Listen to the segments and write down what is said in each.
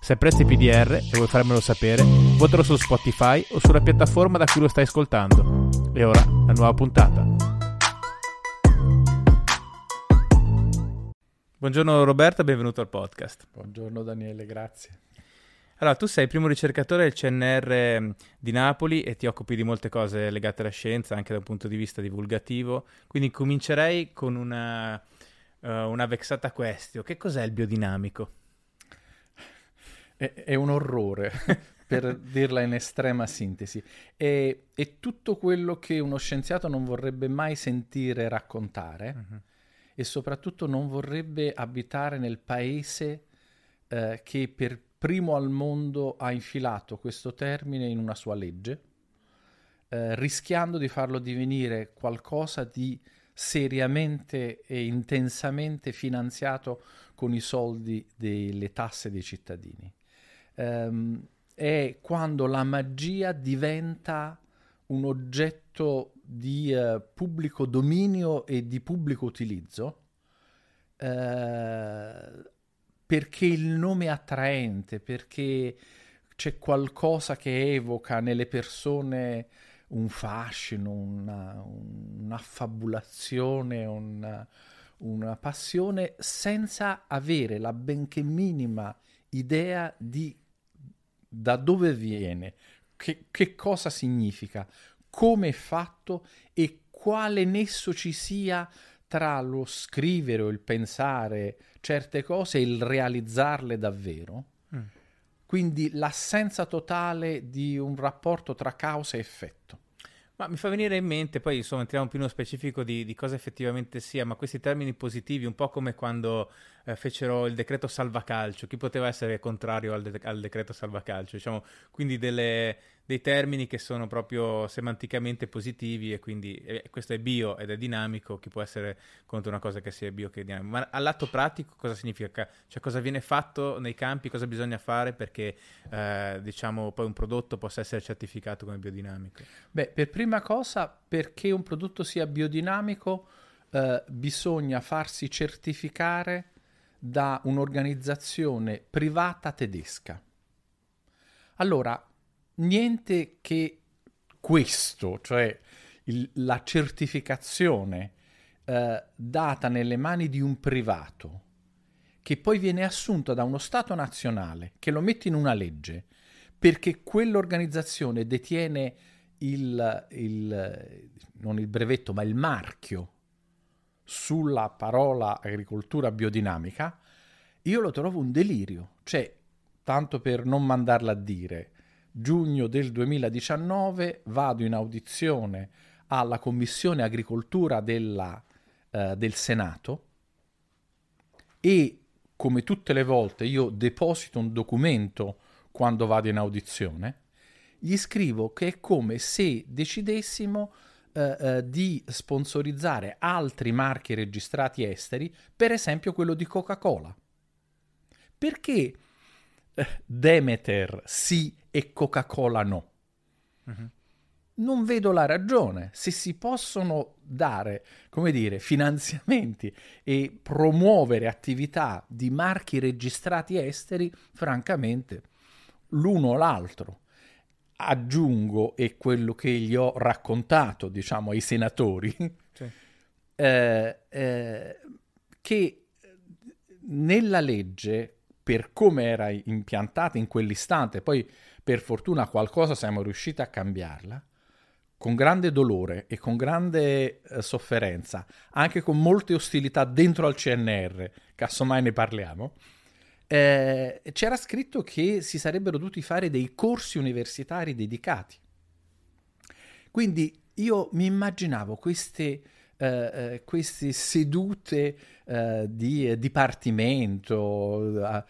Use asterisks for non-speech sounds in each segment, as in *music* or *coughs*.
Se apprezzi PDR e vuoi farmelo sapere, votalo su Spotify o sulla piattaforma da cui lo stai ascoltando. E ora la nuova puntata. Buongiorno Roberta, benvenuto al podcast. Buongiorno Daniele, grazie. Allora, tu sei il primo ricercatore del CNR mm, di Napoli e ti occupi di molte cose legate alla scienza, anche da un punto di vista divulgativo. Quindi comincerei con una, uh, una vexata question. Che cos'è il biodinamico? È, è un orrore, *laughs* per dirla in estrema sintesi. È, è, tutto quello che uno scienziato non vorrebbe mai sentire raccontare uh-huh. e soprattutto non vorrebbe abitare nel paese eh, che per primo al mondo ha infilato questo termine in una sua legge, eh, rischiando di farlo divenire qualcosa di seriamente e intensamente finanziato con i soldi delle tasse dei cittadini. Um, è quando la magia diventa un oggetto di uh, pubblico dominio e di pubblico utilizzo, uh, perché il nome è attraente, perché c'è qualcosa che evoca nelle persone un fascino, una, un'affabulazione, una, una passione, senza avere la benché minima idea di da dove viene, che, che cosa significa, come è fatto e quale nesso ci sia tra lo scrivere o il pensare certe cose e il realizzarle davvero. Mm. Quindi l'assenza totale di un rapporto tra causa e effetto. Ma mi fa venire in mente, poi insomma entriamo più nello specifico di, di, cosa effettivamente sia, ma questi termini positivi, un po' come quando eh, fecero il decreto salvacalcio, chi poteva essere contrario al, de- al decreto salvacalcio? Diciamo, quindi delle, dei termini che sono proprio semanticamente positivi e quindi eh, questo è bio ed è dinamico, chi può essere contro una cosa che sia bio che dinamico. Ma all'atto pratico cosa significa? Cioè cosa viene fatto nei campi, cosa bisogna fare perché eh, diciamo poi un prodotto possa essere certificato come biodinamico? Beh, per prima cosa, perché un prodotto sia biodinamico eh, bisogna farsi certificare da un'organizzazione privata tedesca. Allora, niente che questo, cioè il, la certificazione eh, data nelle mani di un privato, che poi viene assunta da uno Stato nazionale, che lo mette in una legge, perché quell'organizzazione detiene il, il, non il brevetto, ma il marchio sulla parola agricoltura biodinamica, io lo trovo un delirio. Cioè, tanto per non mandarla a dire, giugno del 2019 vado in audizione alla Commissione Agricoltura della, eh, del Senato e come tutte le volte io deposito un documento quando vado in audizione, gli scrivo che è come se decidessimo eh, eh, di sponsorizzare altri marchi registrati esteri, per esempio quello di Coca-Cola. Perché eh, Demeter sì e Coca-Cola no. Uh-huh. Non vedo la ragione. Se si possono dare, come dire, finanziamenti e promuovere attività di marchi registrati esteri, francamente, l'uno o l'altro. Aggiungo, e quello che gli ho raccontato, diciamo, ai senatori, sì. *laughs* eh, eh, che nella legge, per come era impiantata in quell'istante, poi per fortuna qualcosa siamo riusciti a cambiarla, con grande dolore e con grande eh, sofferenza, anche con molte ostilità dentro al CNR, casomai ne parliamo, eh, c'era scritto che si sarebbero dovuti fare dei corsi universitari dedicati. Quindi io mi immaginavo queste, eh, eh queste sedute eh, di dipartimento,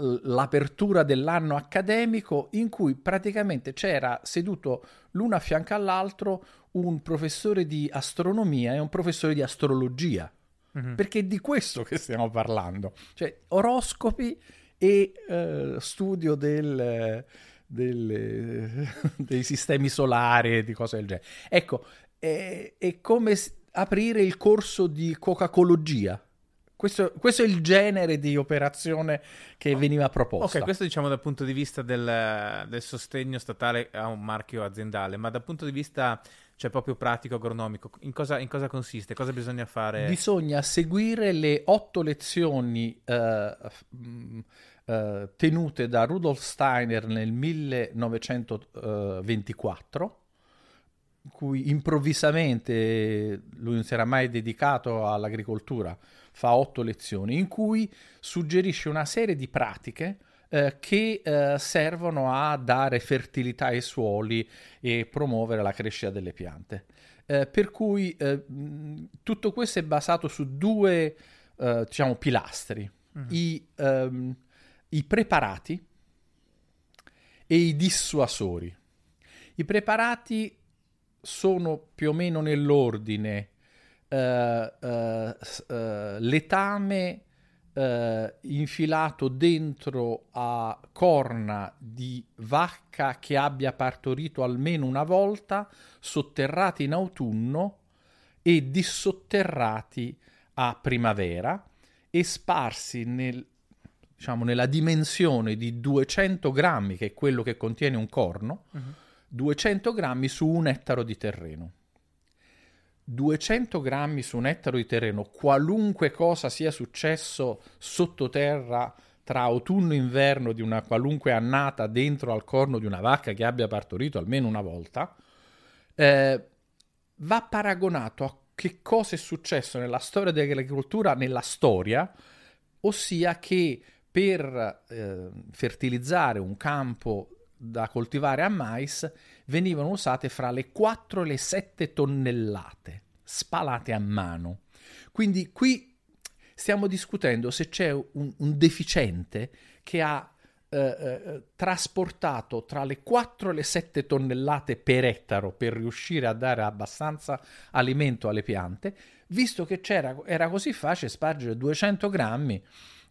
l'apertura dell'anno accademico in cui praticamente c'era seduto l'uno a fianco all'altro un professore di astronomia e un professore di astrologia. Mm-hmm. Perché è di questo che stiamo parlando. Cioè, oroscopi e eh, studio del, del, *laughs* dei sistemi solari e di cose del genere. Ecco, è, è come aprire il corso di Coca-Cologia questo, questo, è il genere di operazione che veniva proposta. Ok, questo diciamo dal punto di vista del, del, sostegno statale a un marchio aziendale, ma dal punto di vista cioè, proprio pratico, agronomico, in cosa, in cosa consiste? Cosa bisogna fare? Bisogna seguire le otto lezioni eh, eh, tenute da Rudolf Steiner nel 1924 cui improvvisamente lui non si era mai dedicato all'agricoltura, fa otto lezioni, in cui suggerisce una serie di pratiche eh, che eh, servono a dare fertilità ai suoli e promuovere la crescita delle piante. Eh, per cui eh, tutto questo è basato su due eh, diciamo, pilastri, mm-hmm. I, um, i preparati e i dissuasori. I preparati sono più o meno nell'ordine letame infilato dentro a corna di vacca che abbia partorito almeno una volta, sotterrati in autunno e dissotterrati a primavera e sparsi nel, diciamo, nella dimensione di 200 grammi, che è quello che contiene un corno, uh-huh 200 grammi su un ettaro di terreno. 200 grammi su un ettaro di terreno, qualunque cosa sia successo sottoterra tra autunno e inverno di una qualunque annata dentro al corno di una vacca che abbia partorito almeno una volta, eh, va paragonato a che cosa è successo nella storia dell'agricoltura, nella storia, ossia che per eh, fertilizzare un campo da coltivare a mais venivano usate fra le 4 e le 7 tonnellate spalate a mano. Quindi qui stiamo discutendo se c'è un, un deficiente che ha eh, eh, trasportato tra le 4 e le 7 tonnellate per ettaro per riuscire a dare abbastanza alimento alle piante, visto che era così facile spargere 200 grammi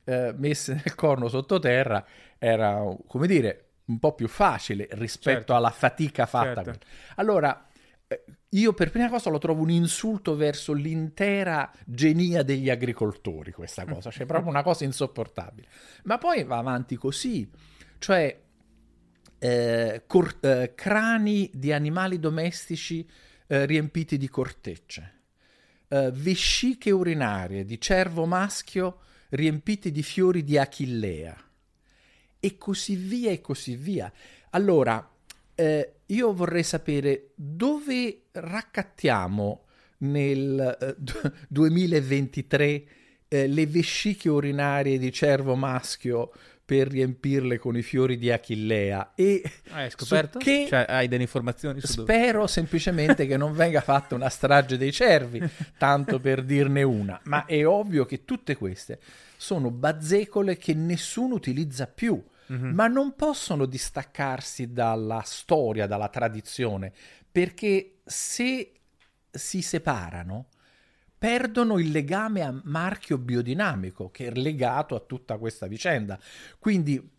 eh, messe nel corno sottoterra, era come dire un po' più facile rispetto certo. alla fatica fatta. Certo. Allora, eh, io per prima cosa lo trovo un insulto verso l'intera genia degli agricoltori, questa *laughs* cosa, cioè proprio una cosa insopportabile. Ma poi va avanti così, cioè eh, cor- eh, crani di animali domestici eh, riempiti di cortecce, eh, vesciche urinarie di cervo maschio riempite di fiori di achillea e così via e così via. Allora, eh, io vorrei sapere dove raccattiamo nel eh, *laughs* 2023 eh, le vesciche urinarie di cervo maschio per riempirle con i fiori di Achillea e hai scoperto? Che cioè, hai delle informazioni spero semplicemente che non venga fatta una strage dei cervi tanto per dirne una ma è ovvio che tutte queste sono bazzecole che nessuno utilizza più, mm-hmm. ma non possono distaccarsi dalla storia, dalla tradizione, perché se si separano, perdono il legame a marchio biodinamico che è legato a tutta questa vicenda. Quindi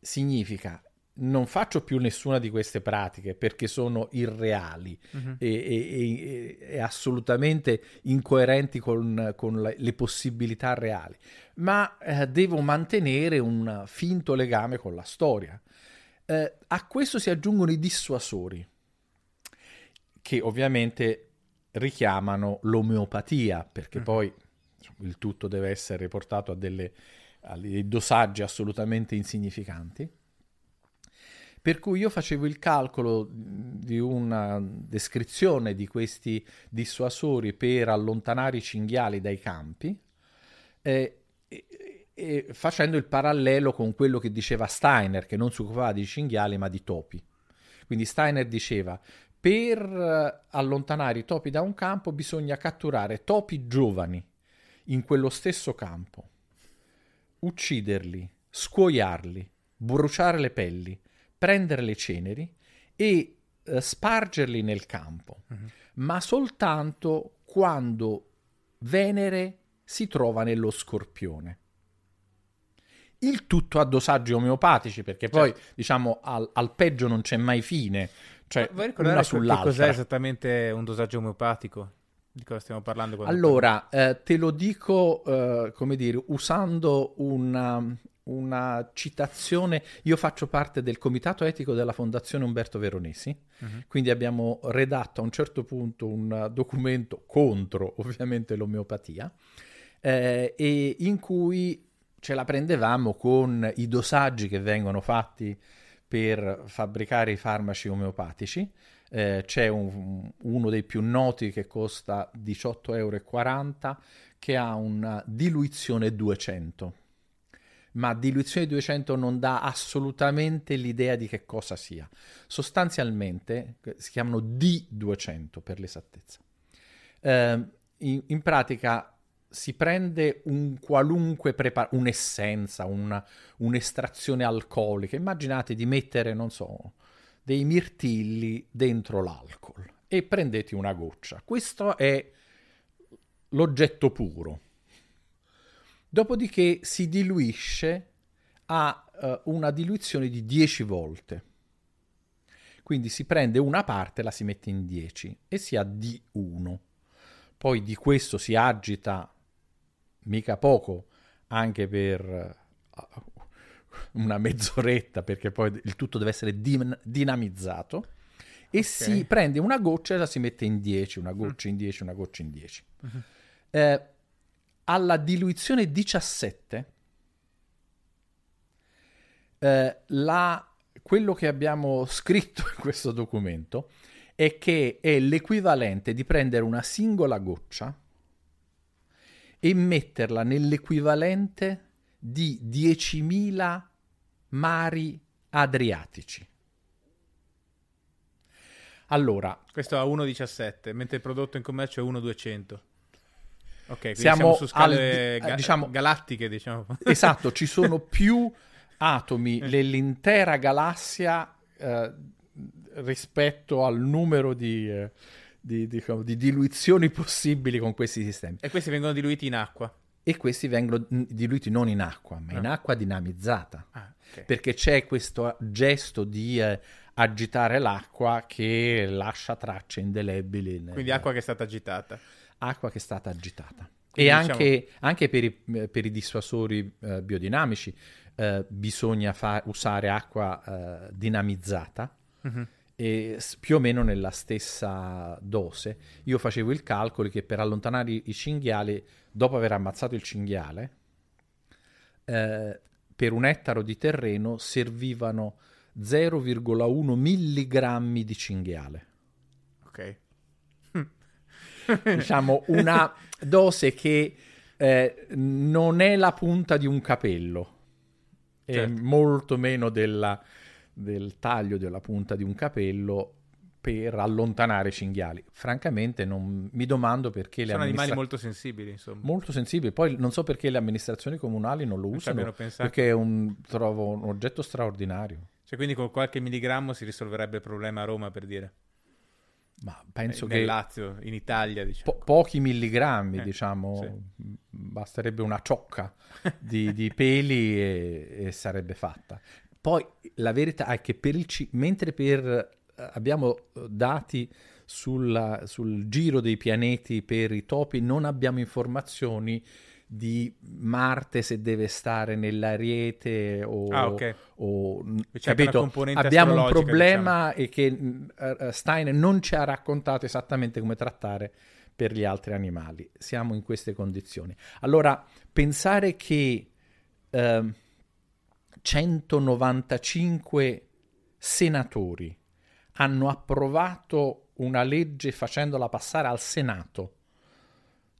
significa non faccio più nessuna di queste pratiche perché sono irreali uh-huh. e, e, e, assolutamente incoerenti con, con le, le, possibilità reali, ma eh, devo mantenere un finto legame con la storia. Eh, a questo si aggiungono i dissuasori, che ovviamente richiamano l'omeopatia, perché uh-huh. poi il tutto deve essere portato a, delle, a dei dosaggi assolutamente insignificanti per cui io facevo il calcolo di una descrizione di questi dissuasori per allontanare i cinghiali dai campi eh, e, e facendo il parallelo con quello che diceva Steiner, che non si occupava di cinghiali ma di topi. Quindi Steiner diceva per allontanare i topi da un campo bisogna catturare topi giovani in quello stesso campo, ucciderli, scuoiarli, bruciare le pelli, prendere le ceneri e eh, spargerli nel campo, Mhm. ma soltanto quando Venere si trova nello scorpione. Il tutto a dosaggi omeopatici, perché poi, diciamo, al, al peggio non c'è mai fine, cioè ricordare una che- che sull'altra. cos'è esattamente un dosaggio omeopatico? Di cosa stiamo parlando? Allora, eh, te lo dico, eh, come dire, usando una, una citazione. Io faccio parte del comitato etico della Fondazione Umberto Veronesi, Mhm. quindi abbiamo redatto a un certo punto un documento contro, *laughs* ovviamente, l'omeopatia, eh, e in cui ce la prendevamo con i dosaggi che vengono fatti per fabbricare i farmaci omeopatici. Eh, c'è un- uno dei più noti che costa 18,40 euro che ha una diluizione 200 ma diluizione 200 non dà assolutamente l'idea di che cosa sia sostanzialmente eh, si chiamano D200 per l'esattezza Eh, in, in pratica si prende un qualunque preparato, un'essenza, una- un'estrazione alcolica. Immaginate di mettere, non so, dei mirtilli dentro l'alcol e prendete una goccia. Questo è l'oggetto puro. Dopodiché si diluisce a eh, una diluizione di 10 volte. Quindi si prende una parte e la si mette in 10 e si ha D1. Poi di questo si agita mica poco anche per eh, una mezz'oretta perché poi il tutto deve essere din- dinamizzato e si prende una goccia e la si mette in 10, una goccia in 10, una goccia in 10. Eh, alla diluizione 17 eh, la- quello che abbiamo scritto in questo documento è che è l'equivalente di prendere una singola goccia e metterla nell'equivalente di 10.000 mari adriatici. Allora, Questo a 1,17, mentre il prodotto in commercio è 1,200. Ok, Siamo siamo, su scale al di- ga- diciamo- galattiche, diciamo. *laughs* esatto, ci sono *laughs* più atomi nell'intera galassia eh, rispetto al numero di, eh, di- diciamo, di diluizioni possibili con questi sistemi. E questi vengono diluiti in acqua. E questi vengono diluiti non in acqua, ma in Ah. acqua dinamizzata. Ah, ok. perché c'è questo gesto di eh, agitare l'acqua che lascia tracce indelebili. nel- Quindi acqua che è stata agitata. Acqua che è stata agitata. Quindi e diciamo- anche, anche per, i, eh, per i dissuasori eh, biodinamici eh, bisogna fa- usare acqua eh, dinamizzata Mhm. e più o meno nella stessa dose. Io facevo il calcolo che per allontanare i, i cinghiali, dopo aver ammazzato il cinghiale, eh, per un ettaro di terreno servivano 0,1 milligrammi di cinghiale. Ok. *laughs* diciamo una dose che eh, non è la punta di un capello, è Certo. molto meno della- del taglio della punta di un capello per allontanare i cinghiali. Francamente non mi domando perché le Sono animali amministra- molto sensibili, insomma. molto sensibili. Poi non so perché le amministrazioni comunali non lo Non usano, perché è un, trovo un oggetto straordinario. Cioè, quindi con qualche milligrammo si risolverebbe il problema a Roma, per dire. Ma penso Eh, che Nel Lazio, in Italia, diciamo. po- pochi milligrammi, Eh, diciamo, sì. basterebbe una ciocca di, di *laughs* peli e, e sarebbe fatta. Poi la verità è che per il ci- mentre per, eh, abbiamo eh, dati sulla- sul giro dei pianeti per i topi, non abbiamo informazioni di Marte se deve stare nell'ariete o, Ah, ok. o- anche capito? abbiamo un problema e che mh, eh, Stein non ci ha raccontato esattamente come trattare per gli altri animali. Siamo in queste condizioni. Allora, pensare che ehm, 195 senatori hanno approvato una legge facendola passare al Senato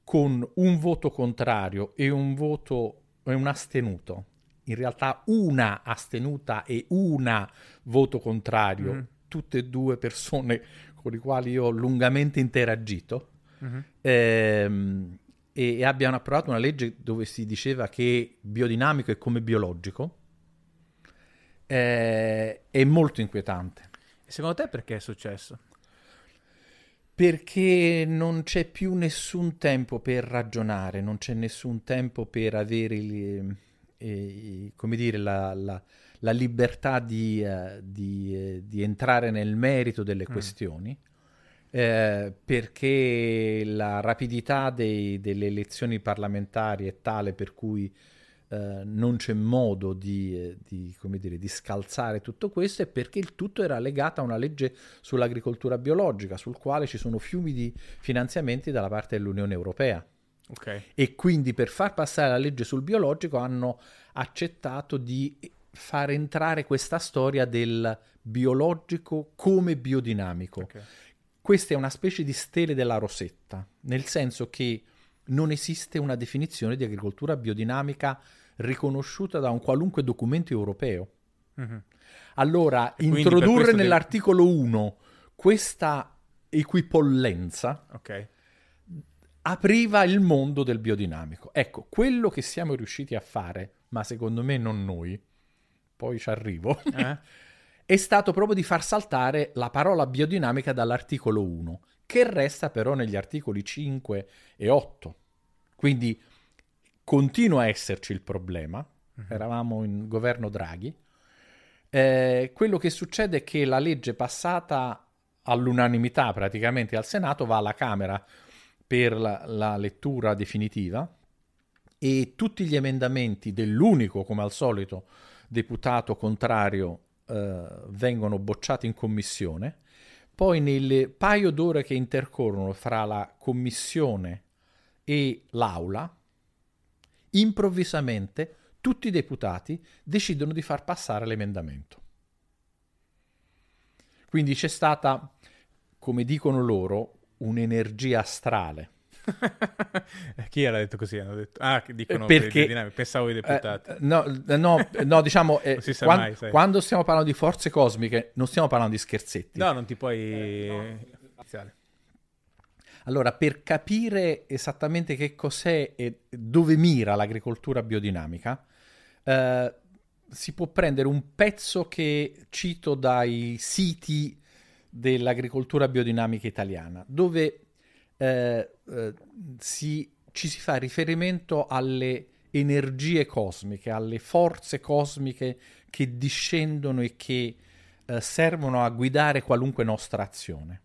con un voto contrario e un voto e un astenuto. In realtà una astenuta e una voto contrario, Mhm. tutte e due persone con le quali io ho lungamente interagito, Mhm. ehm, e, e abbiano approvato una legge dove si diceva che biodinamico è come biologico, eh, è molto inquietante. E secondo te perché è successo? Perché non c'è più nessun tempo per ragionare, non c'è nessun tempo per avere, il, eh, come dire, la, la, la libertà di, uh, di, eh, di, entrare nel merito delle mm. questioni. Eh, perché la rapidità dei, delle elezioni parlamentari è tale per cui eh, non c'è modo di, eh, di, dire, di, scalzare tutto questo e perché il tutto era legato a una legge sull'agricoltura biologica, sul quale ci sono fiumi di finanziamenti dalla parte dell'Unione Europea. Okay. E quindi per far passare la legge sul biologico hanno accettato di far entrare questa storia del biologico come biodinamico. Okay. Questa è una specie di stele della rosetta, nel senso che non esiste una definizione di agricoltura biodinamica riconosciuta da un qualunque documento europeo. Mm-hmm. Allora, e introdurre nell'articolo devi... 1 questa equipollenza okay. apriva il mondo del biodinamico. Ecco, quello che siamo riusciti a fare, ma secondo me non noi, poi ci arrivo, eh? *laughs* è stato proprio di far saltare la parola biodinamica dall'articolo 1, che resta però negli articoli 5 e 8. Quindi continua a esserci il problema, uh-huh. eravamo in governo Draghi, eh, quello che succede è che la legge passata all'unanimità praticamente al Senato va alla Camera per la, la lettura definitiva e tutti gli emendamenti dell'unico, come al solito, deputato contrario eh, vengono bocciati in commissione. Poi nel paio d'ore che intercorrono fra la commissione e l'aula, improvvisamente tutti i deputati decidono di far passare l'emendamento. Quindi c'è stata, come dicono loro, un'energia astrale. *laughs* Chi l'ha detto così? Hanno detto... Ah, dicono perché, per pensavo ai deputati. Eh, no, no, no, diciamo, eh, *laughs* quando, mai, quando, stiamo parlando di forze cosmiche non stiamo parlando di scherzetti. No, non ti puoi... Eh, no. Allora, per capire esattamente che cos'è e dove mira l'agricoltura biodinamica, eh, si può prendere un pezzo che cito dai siti dell'agricoltura biodinamica italiana, dove eh, eh, si, ci si fa riferimento alle energie cosmiche, alle forze cosmiche che discendono e che eh, servono a guidare qualunque nostra azione.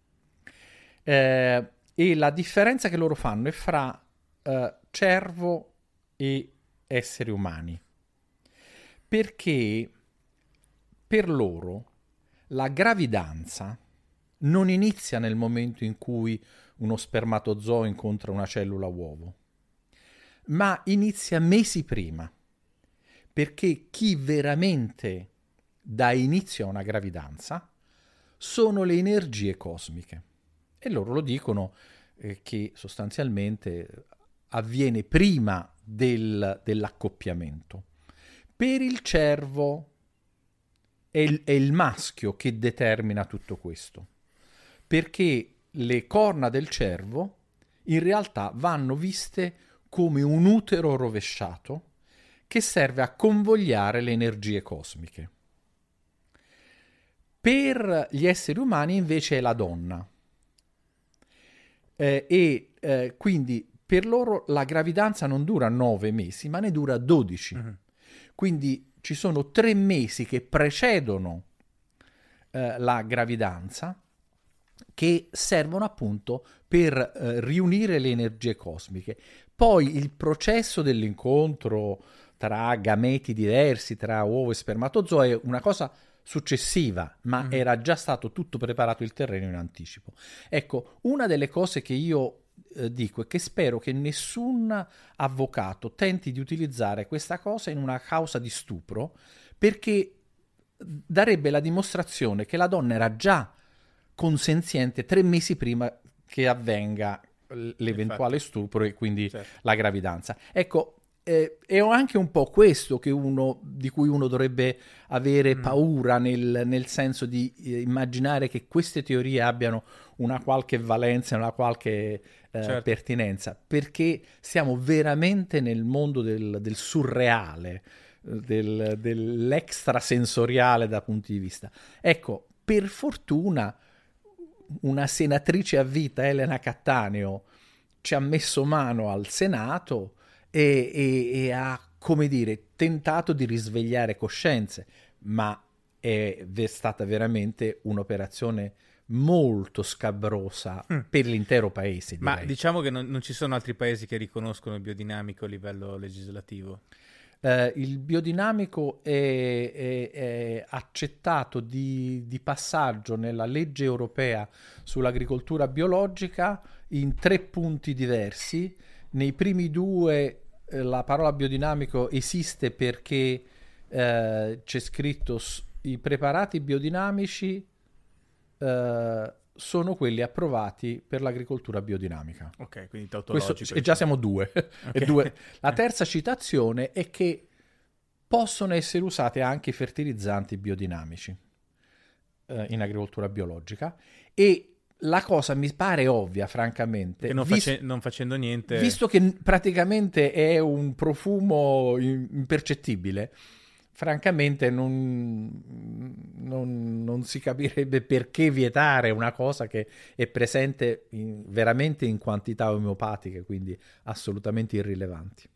Eh, e la differenza che loro fanno è fra uh, cervo e esseri umani. Perché per loro la gravidanza non inizia nel momento in cui uno spermatozoo incontra una cellula uovo, ma inizia mesi prima. Perché chi veramente dà inizio a una gravidanza sono le energie cosmiche. E loro lo dicono eh, che sostanzialmente avviene prima del, dell'accoppiamento. Per il cervo è il, è il maschio che determina tutto questo, perché le corna del cervo in realtà vanno viste come un utero rovesciato che serve a convogliare le energie cosmiche. Per gli esseri umani invece è la donna, eh, e eh, quindi per loro la gravidanza non dura nove mesi, ma ne dura dodici. Uh-huh. Quindi ci sono tre mesi che precedono eh, la gravidanza che servono appunto per eh, riunire le energie cosmiche. Poi il processo dell'incontro tra gameti diversi, tra uovo e spermatozoo è una cosa successiva, ma mm. era già stato tutto preparato il terreno in anticipo. Ecco, una delle cose che io eh, dico è che spero che nessun avvocato tenti di utilizzare questa cosa in una causa di stupro, perché darebbe la dimostrazione che la donna era già consenziente tre mesi prima che avvenga l'eventuale Infatti. stupro e quindi certo. la gravidanza. Ecco, eh, è anche un po' questo uno, di cui uno dovrebbe avere mm. paura nel, nel, senso di eh, immaginare che queste teorie abbiano una qualche valenza, una qualche eh, certo. pertinenza, perché siamo veramente nel mondo del, del surreale. del, dell'extrasensoriale da punti di vista. Ecco, per fortuna una senatrice a vita, Elena Cattaneo, ci ha messo mano al Senato e, e, e ha, come dire, tentato di risvegliare coscienze, ma è stata veramente un'operazione molto scabrosa mm. per l'intero paese. Direi. Ma diciamo che non, non, ci sono altri paesi che riconoscono il biodinamico a livello legislativo. Eh, il biodinamico è, è, è accettato di, di, passaggio nella legge europea sull'agricoltura biologica in tre punti diversi. Nei primi due la parola biodinamico esiste perché eh, c'è scritto i preparati biodinamici eh, sono quelli approvati per l'agricoltura biodinamica. Ok, quindi tautologico. Questo, e già siamo due. *laughs* Okay. due. La terza citazione è che possono essere usati anche i fertilizzanti biodinamici eh, in agricoltura biologica e la cosa mi pare ovvia, francamente. Che non, vis- face- non, facendo niente. Visto che praticamente è un profumo impercettibile, francamente non, non, non, si capirebbe perché vietare una cosa che è presente in, veramente in quantità omeopatiche, quindi assolutamente irrilevanti.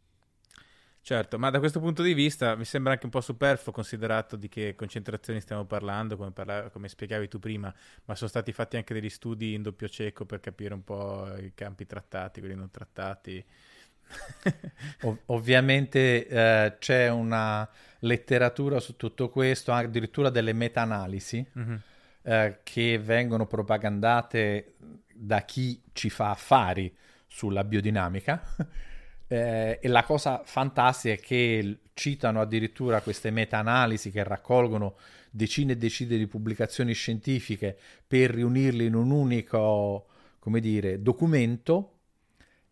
Certo, ma da questo punto di vista mi sembra anche un po' superfluo considerato di che concentrazioni stiamo parlando, come, parla- come spiegavi tu prima, ma sono stati fatti anche degli studi in doppio cieco per capire un po' i campi trattati, quelli non trattati. *laughs* Ov- ovviamente eh, c'è una letteratura su tutto questo, addirittura delle meta-analisi mm-hmm. eh, che vengono propagandate da chi ci fa affari sulla biodinamica. Eh, e la cosa fantastica è che citano addirittura queste meta-analisi che raccolgono decine e decine di pubblicazioni scientifiche per riunirle in un unico, come dire, documento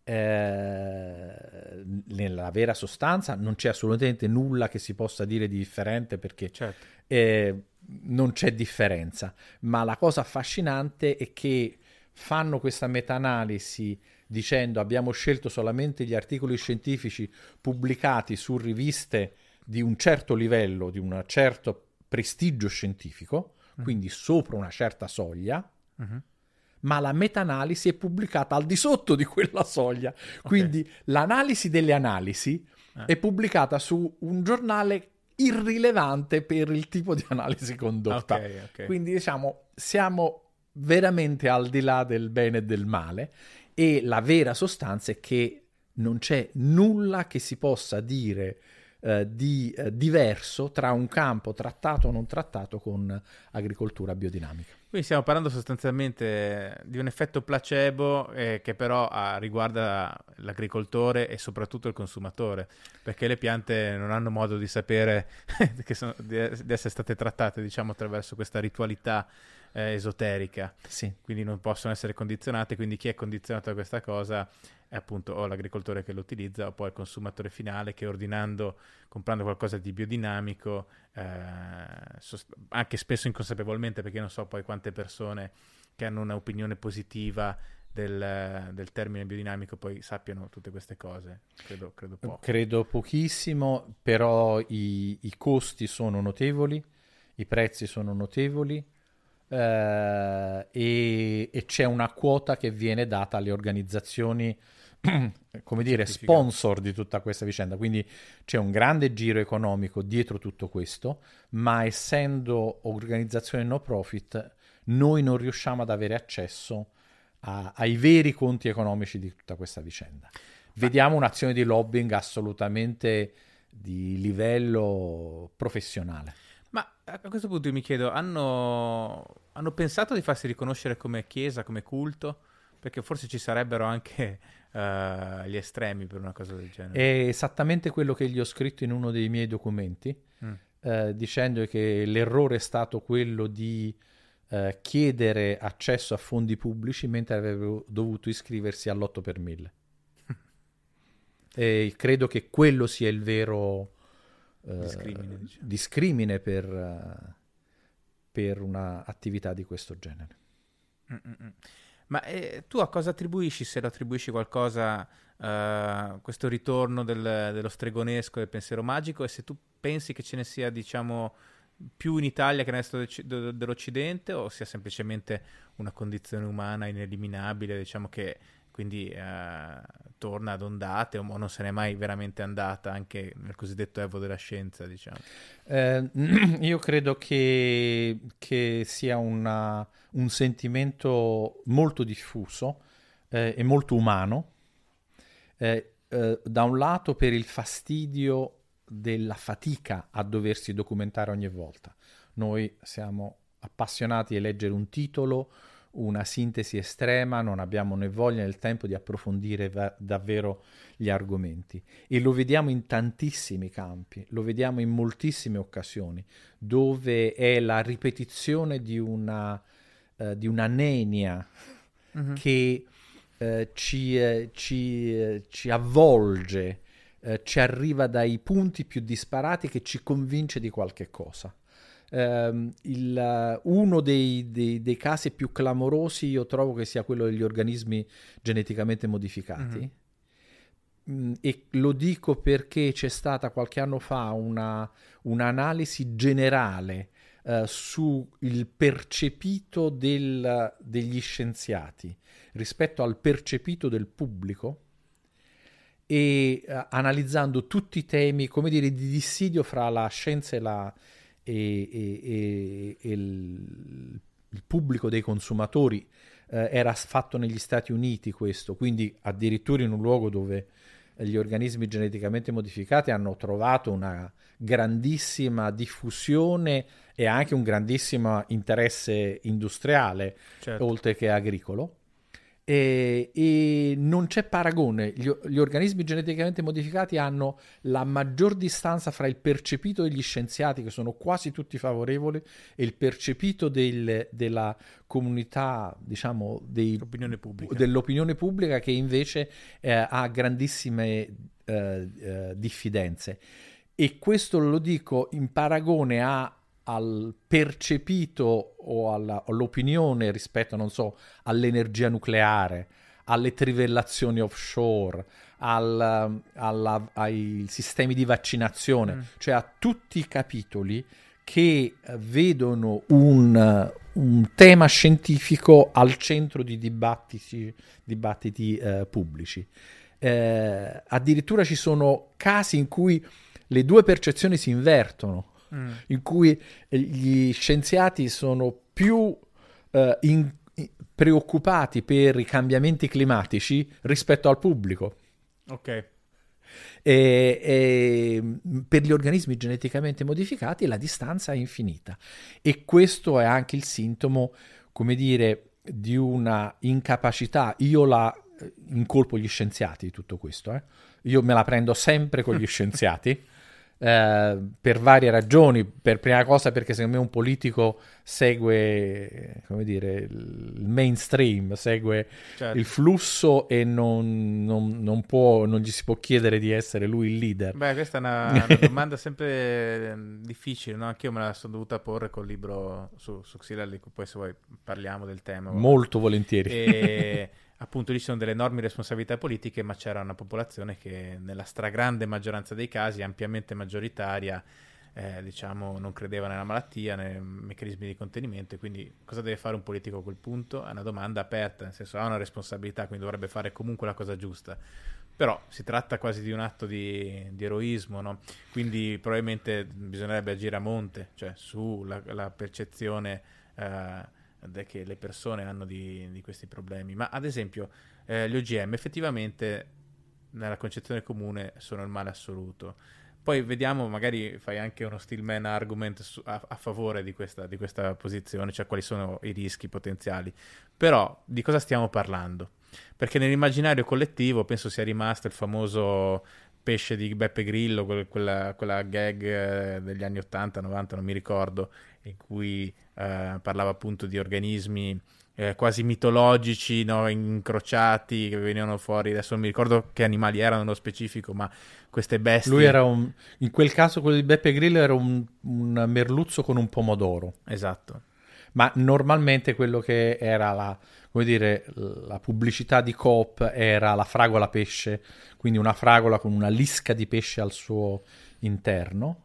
eh, nella vera sostanza non c'è assolutamente nulla che si possa dire di differente perché certo. eh, non c'è differenza. Ma la cosa affascinante è che fanno questa meta-analisi dicendo abbiamo scelto solamente gli articoli scientifici pubblicati su riviste di un certo livello, di un certo prestigio scientifico, mm. quindi sopra una certa soglia. Mm-hmm ma la meta-analisi è pubblicata al di sotto di quella soglia. Quindi okay. l'analisi delle analisi eh. è pubblicata su un giornale irrilevante per il tipo di analisi condotta. Okay, okay. Quindi diciamo, siamo veramente al di là del bene e del male e la vera sostanza è che non c'è nulla che si possa dire eh, di eh, diverso tra un campo trattato o non trattato con agricoltura biodinamica. Quindi stiamo parlando sostanzialmente di un effetto placebo eh, che però ah, riguarda l'agricoltore e soprattutto il consumatore, perché le piante non hanno modo di sapere *laughs* sono, di, di, essere state trattate diciamo, attraverso questa ritualità eh, esoterica, sì. quindi non possono essere condizionate, quindi chi è condizionato da questa cosa è appunto o l'agricoltore che lo utilizza o poi il consumatore finale che ordinando, comprando qualcosa di biodinamico, eh, sost- anche spesso inconsapevolmente perché non so poi quante persone che hanno un'opinione positiva del, del, termine biodinamico poi sappiano tutte queste cose. Credo, credo poco. Credo pochissimo, però i, i, costi sono notevoli, i prezzi sono notevoli eh, e, e, c'è una quota che viene data alle organizzazioni *clears throat* come dire, sponsor di tutta questa vicenda. Quindi c'è un grande giro economico dietro tutto questo, ma essendo organizzazione no profit, noi non riusciamo ad avere accesso a, ai veri conti economici di tutta questa vicenda. Vediamo un'azione di lobbying assolutamente di livello professionale. A questo punto io mi chiedo, hanno, hanno pensato di farsi riconoscere come chiesa, come culto? Perché forse ci sarebbero anche uh, *laughs* gli estremi per una cosa del genere. È esattamente quello che gli ho scritto in uno dei miei documenti, mm. uh, dicendo che l'errore è stato quello di uh, chiedere accesso a fondi pubblici mentre avevo dovuto iscriversi all'8 per 1000. *laughs* e credo che quello sia il vero discrimine, diciamo. discrimine per, per un'attività di questo genere. Mm-mm. Ma eh, tu a cosa attribuisci, se lo attribuisci qualcosa, uh, questo ritorno del, dello stregonesco e del pensiero magico, e se tu pensi che ce ne sia, diciamo, più in Italia che nel resto dell'Occidente o sia semplicemente una condizione umana ineliminabile, diciamo che quindi eh, torna ad ondate o non se n'è mai veramente andata anche nel cosiddetto evo della scienza, diciamo? Eh, *clears throat* io credo che, che sia una, un sentimento molto diffuso eh, e molto umano, eh, eh, da un lato per il fastidio della fatica a doversi documentare ogni volta. Noi siamo appassionati a leggere un titolo, una sintesi estrema, non abbiamo né voglia né il tempo di approfondire va- davvero gli argomenti. E lo vediamo in tantissimi campi, lo vediamo in moltissime occasioni, dove è la ripetizione di una, uh, di una nenia uh-huh. che uh, ci, uh, ci, ci avvolge eh, ci arriva dai punti più disparati che ci convince di qualche cosa. Um, il, uno dei, dei, dei, casi più clamorosi io trovo che sia quello degli organismi geneticamente modificati. Mm-hmm. Mm, e lo dico perché c'è stata qualche anno fa una, un'analisi generale uh, sul percepito del, degli scienziati rispetto al percepito del pubblico e uh, analizzando tutti i temi, come dire, di dissidio fra la scienza e, la, e, e, e il, il, pubblico dei consumatori. Uh, era fatto negli Stati Uniti questo, quindi addirittura in un luogo dove gli organismi geneticamente modificati hanno trovato una grandissima diffusione e anche un grandissimo interesse industriale, certo. oltre che agricolo. E, e, non c'è paragone. Gli, gli, organismi geneticamente modificati hanno la maggior distanza fra il percepito degli scienziati, che sono quasi tutti favorevoli, e il percepito del, della comunità, diciamo, dei, dell'opinione pubblica, che invece eh, ha grandissime eh, eh, diffidenze. E questo lo dico in paragone a al percepito o alla, all'opinione rispetto, non so, all'energia nucleare, alle trivellazioni offshore, al, alla, ai sistemi di vaccinazione, mm. cioè a tutti i capitoli che vedono un, un tema scientifico al centro di dibattiti, dibattiti eh, pubblici. Eh, addirittura ci sono casi in cui le due percezioni si invertono mm. in cui eh, gli scienziati sono più uh, in, preoccupati per i cambiamenti climatici rispetto al pubblico. Ok. E, e, per gli organismi geneticamente modificati la distanza è infinita e questo è anche il sintomo, come dire, di una incapacità. Io la eh, incolpo gli scienziati di tutto questo, eh? io me la prendo sempre con gli *laughs* scienziati. Eh, per varie ragioni. Per prima cosa, perché secondo me un politico segue come dire, il mainstream, segue certo. il flusso e non, non, non, può, non, gli si può chiedere di essere lui il leader. Beh, questa è una, *laughs* una domanda sempre ehm, difficile, no? Anch'io me la sono dovuta porre col libro su, su Xilali, poi se vuoi parliamo del tema. Molto volentieri. E... *laughs* appunto lì ci sono delle enormi responsabilità politiche, ma c'era una popolazione che nella stragrande maggioranza dei casi, ampiamente maggioritaria, eh, diciamo, non credeva nella malattia, nei meccanismi di contenimento e quindi cosa deve fare un politico a quel punto? È una domanda aperta, nel senso ha una responsabilità, quindi dovrebbe fare comunque la cosa giusta. Però si tratta quasi di un atto di, di eroismo, no? quindi probabilmente bisognerebbe agire a monte, cioè sulla percezione eh, che le persone hanno di, di questi problemi. Ma ad esempio, eh, gli OGM effettivamente nella concezione comune sono il male assoluto. Poi vediamo, magari fai anche uno stillman argument su, a, a, favore di questa, di questa posizione, cioè quali sono i rischi potenziali. Però di cosa stiamo parlando? Perché nell'immaginario collettivo penso sia rimasto il famoso pesce di Beppe Grillo, quella, quella gag eh, degli anni 80, 90, non mi ricordo, in cui eh, parlava appunto di organismi eh, quasi mitologici, no? incrociati, che venivano fuori, adesso non mi ricordo che animali erano nello specifico, ma queste bestie... Lui era un, in quel caso quello di Beppe Grillo era un, un merluzzo con un pomodoro. Esatto. Ma normalmente quello che era la, come dire, la pubblicità di Coop era la fragola pesce, quindi una fragola con una lisca di pesce al suo interno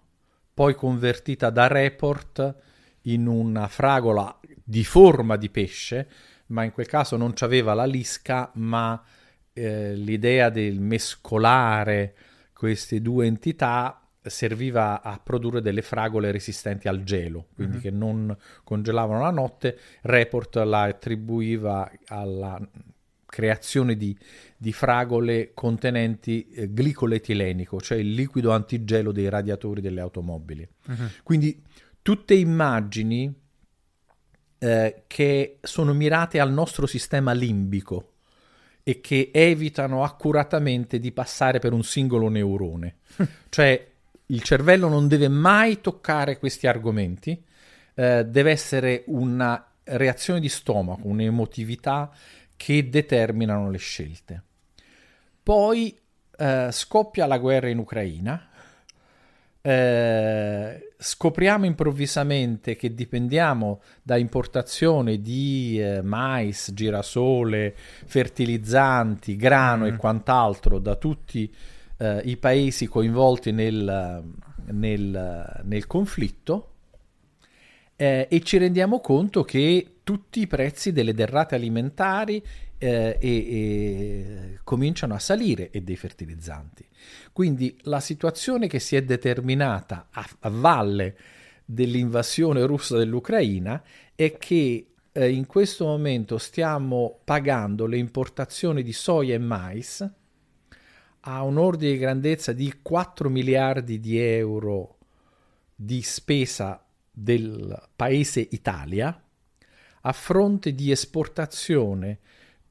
poi convertita da Report in una fragola di forma di pesce, ma in quel caso non c'aveva la lisca, ma eh, l'idea del mescolare queste due entità serviva a produrre delle fragole resistenti al gelo, quindi mm-hmm. che non congelavano la notte. Report la attribuiva alla creazione di, di fragole contenenti eh, glicolo etilenico, cioè il liquido antigelo dei radiatori delle automobili. Uh-huh. Quindi tutte immagini eh, che sono mirate al nostro sistema limbico e che evitano accuratamente di passare per un singolo neurone. *laughs* cioè il cervello non deve mai toccare questi argomenti, eh, deve essere una reazione di stomaco, un'emotività che determinano le scelte. Poi eh, scoppia la guerra in Ucraina, eh, scopriamo improvvisamente che dipendiamo da importazione di eh, mais, girasole, fertilizzanti, grano mm. e quant'altro da tutti eh, i paesi coinvolti nel, nel, nel conflitto eh, e ci rendiamo conto che tutti i prezzi delle derrate alimentari eh, e, e cominciano a salire e dei fertilizzanti. Quindi la situazione che si è determinata a, a valle dell'invasione russa dell'Ucraina è che eh, in questo momento stiamo pagando le importazioni di soia e mais a un ordine di grandezza di 4 miliardi di euro di spesa del paese Italia a fronte di esportazione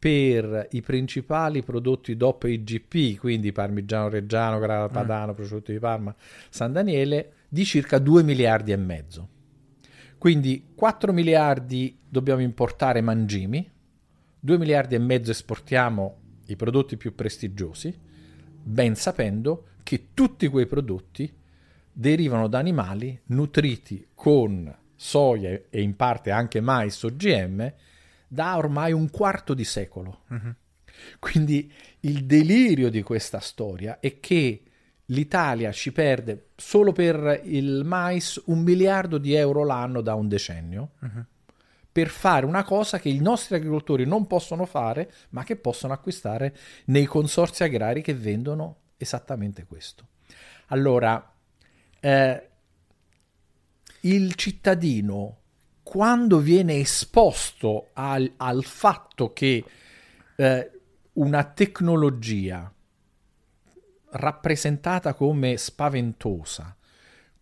per i principali prodotti DOP IGP, quindi parmigiano reggiano, grana mm. padano, mm. prosciutto di Parma, San Daniele, di circa 2 miliardi e mezzo. Quindi 4 miliardi dobbiamo importare mangimi, 2 miliardi e mezzo esportiamo i prodotti più prestigiosi, ben sapendo che tutti quei prodotti derivano da animali nutriti con soia e in parte anche mais OGM da ormai un quarto di secolo. Uh-huh. Quindi il delirio di questa storia è che l'Italia ci perde solo per il mais un miliardo di euro l'anno da un decennio uh-huh. per fare una cosa che i nostri agricoltori non possono fare, ma che possono acquistare nei consorzi agrari che vendono esattamente questo. Allora, eh, il cittadino quando viene esposto al, al fatto che eh, una tecnologia rappresentata come spaventosa,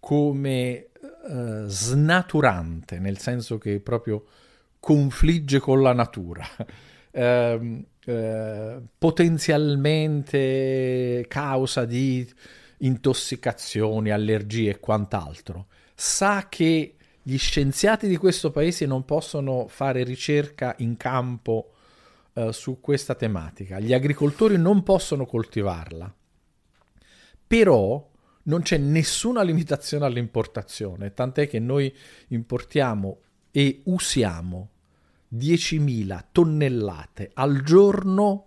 come eh, snaturante, nel senso che proprio confligge con la natura, *laughs* eh, eh, potenzialmente causa di intossicazioni, allergie e quant'altro, sa che gli scienziati di questo paese non possono fare ricerca in campo uh, su questa tematica, gli agricoltori non possono coltivarla, però non c'è nessuna limitazione all'importazione, tant'è che noi importiamo e usiamo 10.000 tonnellate al giorno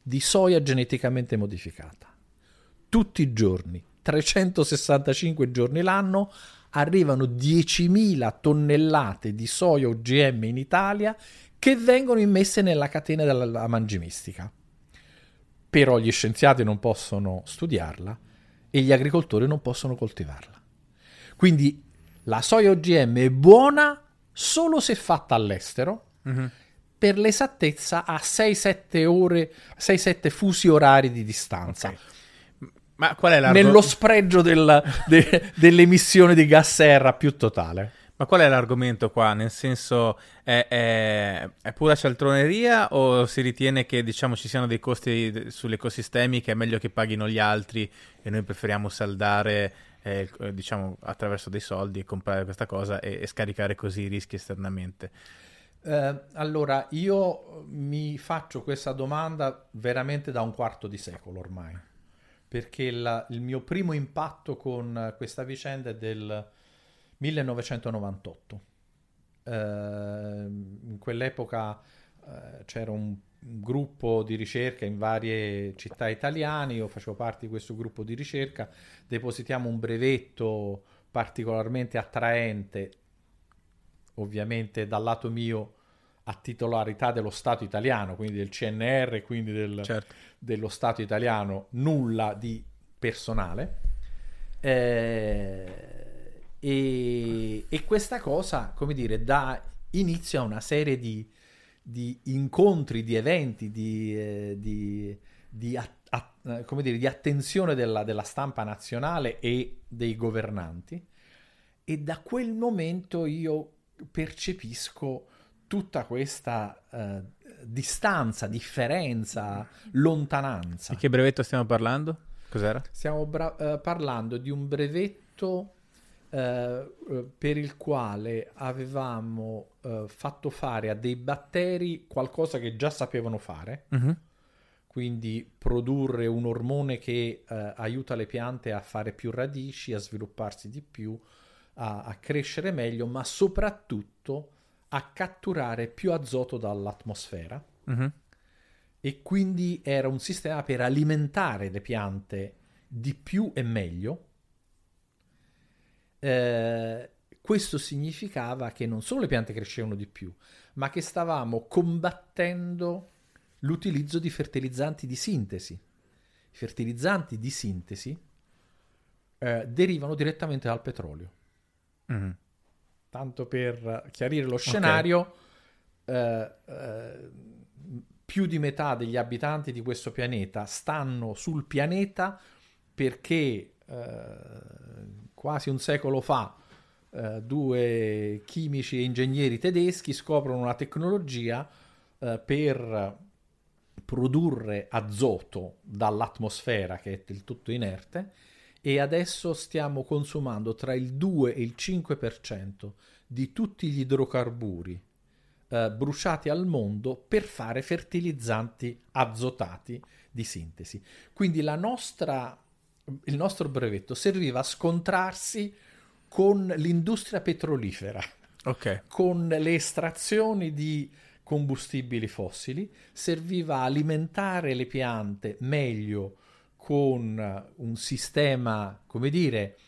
di soia geneticamente modificata. Tutti i giorni, 365 giorni l'anno, arrivano 10.000 tonnellate di soia OGM in Italia che vengono immesse nella catena della mangimistica. Però gli scienziati non possono studiarla e gli agricoltori non possono coltivarla. Quindi la soia OGM è buona solo se fatta all'estero, mm-hmm. per l'esattezza a 6-7 ore, 6-7 fusi orari di distanza. Okay. Ma qual è l'argomento? Nello spregio della, de, dell'emissione di gas serra più totale. Ma qual è l'argomento qua? Nel senso, è, è, è, pura cialtroneria o si ritiene che diciamo, ci siano dei costi sugli ecosistemi che è meglio che paghino gli altri e noi preferiamo saldare eh, diciamo, attraverso dei soldi e comprare questa cosa e, e scaricare così i rischi esternamente? Eh, allora, io mi faccio questa domanda veramente da un quarto di secolo ormai perché la, il mio primo impatto con questa vicenda è del 1998. Eh, in quell'epoca eh, c'era un gruppo di ricerca in varie città italiane, io facevo parte di questo gruppo di ricerca, depositiamo un brevetto particolarmente attraente, ovviamente dal lato mio a titolarità dello Stato italiano, quindi del CNR, quindi del, Certo. dello Stato italiano, nulla di personale. Eh, e, e questa cosa, come dire, dà inizio a una serie di, di incontri, di eventi, di, eh, di, di a- a- come dire, di attenzione della, della stampa nazionale e dei governanti. E da quel momento io percepisco tutta questa eh, distanza, differenza, lontananza. Di che brevetto stiamo parlando? Cos'era? Stiamo bra- eh, parlando di un brevetto eh, eh, per il quale avevamo eh, fatto fare a dei batteri qualcosa che già sapevano fare, Mhm. quindi produrre un ormone che eh, aiuta le piante a fare più radici, a svilupparsi di più, a, a crescere meglio, ma soprattutto a catturare più azoto dall'atmosfera Mhm. e quindi era un sistema per alimentare le piante di più e meglio. Eh, questo significava che non solo le piante crescevano di più, ma che stavamo combattendo l'utilizzo di fertilizzanti di sintesi. I fertilizzanti di sintesi eh, derivano direttamente dal petrolio. Mhm. Tanto per chiarire lo scenario, eh, eh, più di metà degli abitanti di questo pianeta stanno sul pianeta perché eh, quasi un secolo fa eh, due chimici e ingegneri tedeschi scoprono una tecnologia eh, per produrre azoto dall'atmosfera che è del tutto inerte e adesso stiamo consumando tra il 2 e il 5% di tutti gli idrocarburi eh, bruciati al mondo per fare fertilizzanti azotati di sintesi. Quindi la nostra, il nostro brevetto serviva a scontrarsi con l'industria petrolifera Ok. con le estrazioni di combustibili fossili, serviva a alimentare le piante meglio con un sistema, come dire,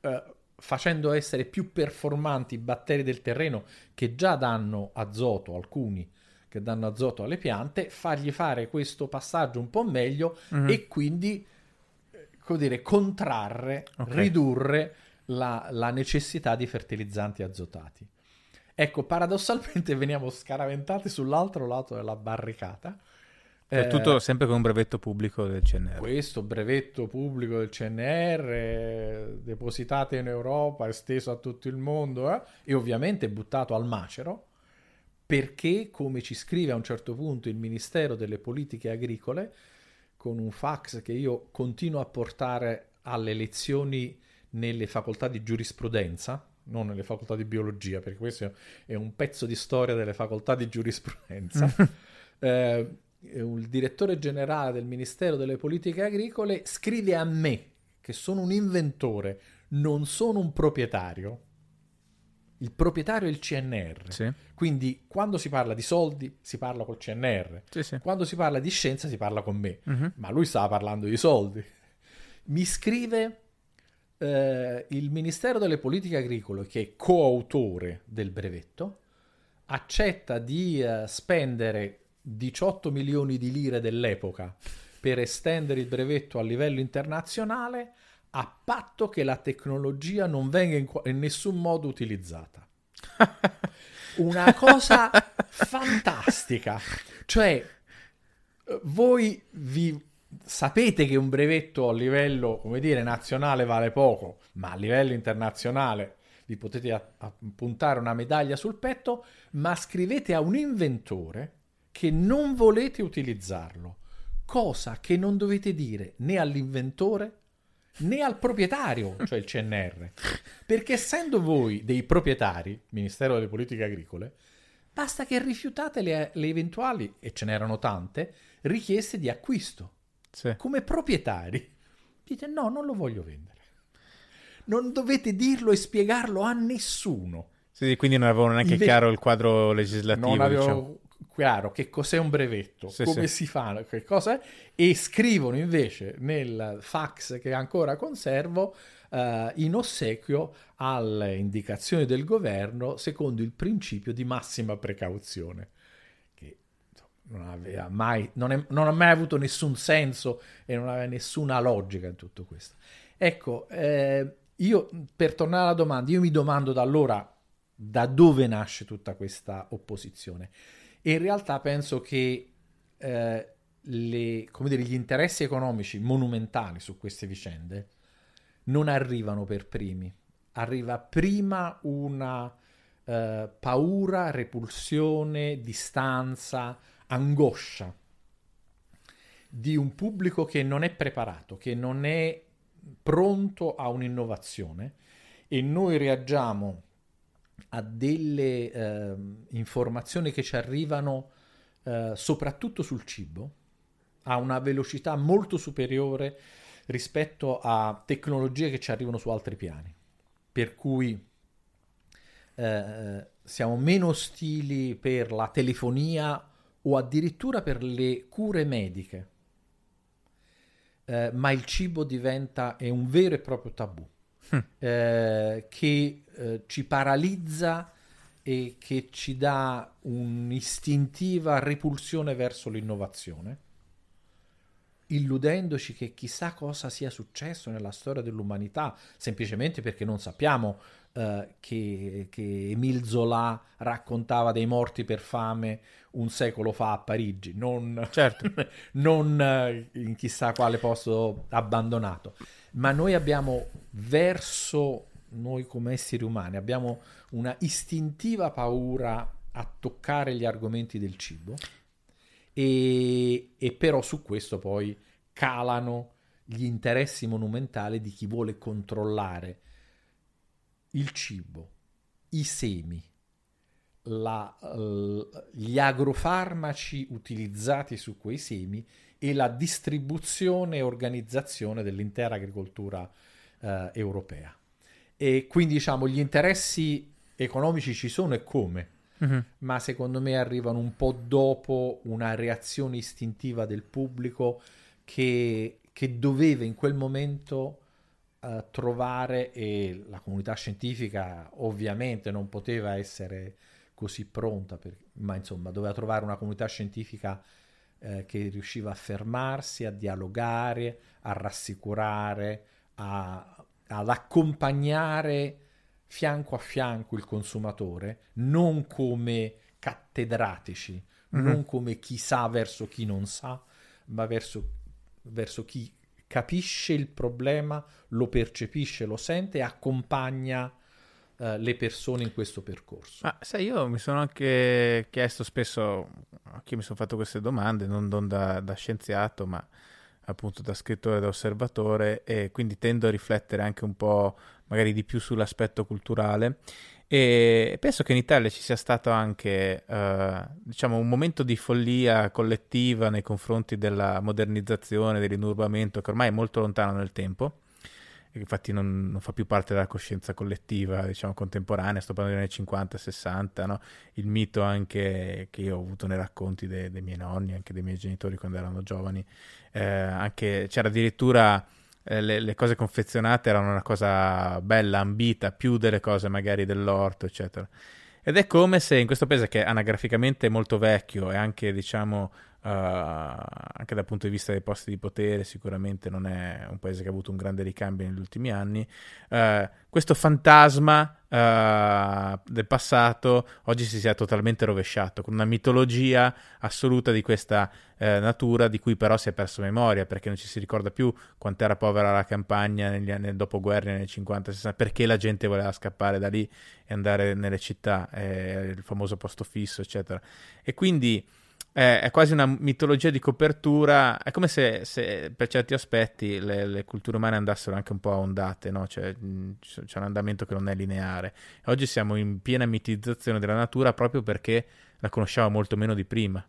eh, facendo essere più performanti i batteri del terreno che già danno azoto, alcuni che danno azoto alle piante, fargli fare questo passaggio un po' meglio Mhm. e quindi eh, come dire, contrarre, Ok. ridurre la, la necessità di fertilizzanti azotati. Ecco, paradossalmente *laughs* veniamo scaraventati sull'altro lato della barricata. È Eh, tutto sempre con un brevetto pubblico del CNR. questo brevetto pubblico del CNR, eh, depositato in Europa, esteso a tutto il mondo eh, e ovviamente buttato al macero, perché, come ci scrive a un certo punto il Ministero delle Politiche Agricole, con un fax che io continuo a portare alle lezioni nelle facoltà di giurisprudenza, non nelle facoltà di biologia, perché questo è un pezzo di storia delle facoltà di giurisprudenza. *laughs* Eh, il direttore generale del Ministero delle Politiche Agricole scrive a me, che sono un inventore, non sono un proprietario. Il proprietario è il CNR. Sì. Quindi quando si parla di soldi si parla col CNR. Sì, sì. Quando si parla di scienza si parla con me. Mhm. Ma lui stava parlando di soldi. Mi scrive eh, il Ministero delle Politiche Agricole, che è coautore del brevetto, accetta di eh, spendere 18 milioni di lire dell'epoca per estendere il brevetto a livello internazionale a patto che la tecnologia non venga in, in nessun modo utilizzata. *laughs* Una cosa fantastica. Cioè, voi vi sapete che un brevetto a livello, come dire, nazionale vale poco, ma a livello internazionale vi potete a- a- puntare una medaglia sul petto, ma scrivete a un inventore che non volete utilizzarlo, cosa che non dovete dire né all'inventore né al proprietario, cioè il CNR, perché essendo voi dei proprietari, Ministero delle Politiche Agricole, basta che rifiutate le, le eventuali, e ce n'erano tante, richieste di acquisto. Sì. Come proprietari dite no, non lo voglio vendere. Non dovete dirlo e spiegarlo a nessuno. Sì, quindi non avevano neanche Invece- chiaro il quadro legislativo. non avevo diciamo. Chiaro che cos'è un brevetto, Sì, come sì. si fa, che cosa è, e scrivono invece nel fax che ancora conservo eh, in ossequio alle indicazioni del governo secondo il principio di massima precauzione, che non, aveva mai, non, è, non ha mai avuto nessun senso e non aveva nessuna logica in tutto questo. Ecco, eh, io per tornare alla domanda, io mi domando da allora da dove nasce tutta questa opposizione. E in realtà penso che eh, le, dire, gli interessi economici monumentali su queste vicende non arrivano per primi. Arriva prima una eh, paura, repulsione, distanza, angoscia di un pubblico che non è preparato, che non è pronto a un'innovazione e noi reagiamo a delle eh, informazioni che ci arrivano eh, soprattutto sul cibo a una velocità molto superiore rispetto a tecnologie che ci arrivano su altri piani. Per cui eh, siamo meno ostili per la telefonia o addirittura per le cure mediche. Eh, ma il cibo diventa è un vero e proprio tabù hm. eh, che eh, ci paralizza e che ci dà un'istintiva repulsione verso l'innovazione illudendoci che chissà cosa sia successo nella storia dell'umanità, semplicemente perché non sappiamo eh, che, che Emile Zola raccontava dei morti per fame un secolo fa a Parigi, non, certo. *laughs* non eh, in chissà quale posto abbandonato. Ma noi abbiamo verso noi come esseri umani, abbiamo una istintiva paura a toccare gli argomenti del cibo e, e però su questo poi calano gli interessi monumentali di chi vuole controllare il cibo, i semi, la, gli agrofarmaci utilizzati su quei semi e la distribuzione e organizzazione dell'intera agricoltura eh, europea. E quindi diciamo gli interessi economici ci sono e come, uh-huh. ma secondo me arrivano un po' dopo una reazione istintiva del pubblico che, che doveva in quel momento uh, trovare, e la comunità scientifica ovviamente non poteva essere così pronta, per, ma insomma doveva trovare una comunità scientifica eh, che riusciva a fermarsi, a dialogare, a rassicurare, a, ad accompagnare fianco a fianco il consumatore, non come cattedratici, mm-hmm. non come chi sa verso chi non sa, ma verso, verso chi capisce il problema, lo percepisce, lo sente e accompagna uh, le persone in questo percorso. Ma sai, io mi sono anche chiesto spesso, anche mi sono fatto queste domande, non, non da, da scienziato, ma appunto da scrittore, da osservatore e quindi tendo a riflettere anche un po' magari di più sull'aspetto culturale e penso che in Italia ci sia stato anche uh, diciamo un momento di follia collettiva nei confronti della modernizzazione, dell'inurbamento che ormai è molto lontano nel tempo infatti non, non, fa più parte della coscienza collettiva, diciamo, contemporanea, sto parlando degli anni 50-60, no? il mito anche che io ho avuto nei racconti dei, dei miei nonni, anche dei miei genitori quando erano giovani, eh, anche, c'era addirittura eh, le, le, cose confezionate erano una cosa bella, ambita, più delle cose magari dell'orto, eccetera. Ed è come se in questo paese che anagraficamente è molto vecchio e anche, diciamo, anche dal punto di vista dei posti di potere, sicuramente non è un paese che ha avuto un grande ricambio negli ultimi anni, uh, questo fantasma uh, del passato oggi si sia totalmente rovesciato, con una mitologia assoluta di questa natura di cui però si è perso memoria, perché non ci si ricorda più quanto era povera la campagna negli anni nel dopoguerra, negli 50-60, perché la gente voleva scappare da lì e andare nelle città, eh, il famoso posto fisso, eccetera. E quindi è, è, quasi una mitologia di copertura, è come se, se per certi aspetti le, le, culture umane andassero anche un po' a ondate, no? cioè, c'è un andamento che non è lineare. Oggi siamo in piena mitizzazione della natura proprio perché la conosciamo molto meno di prima.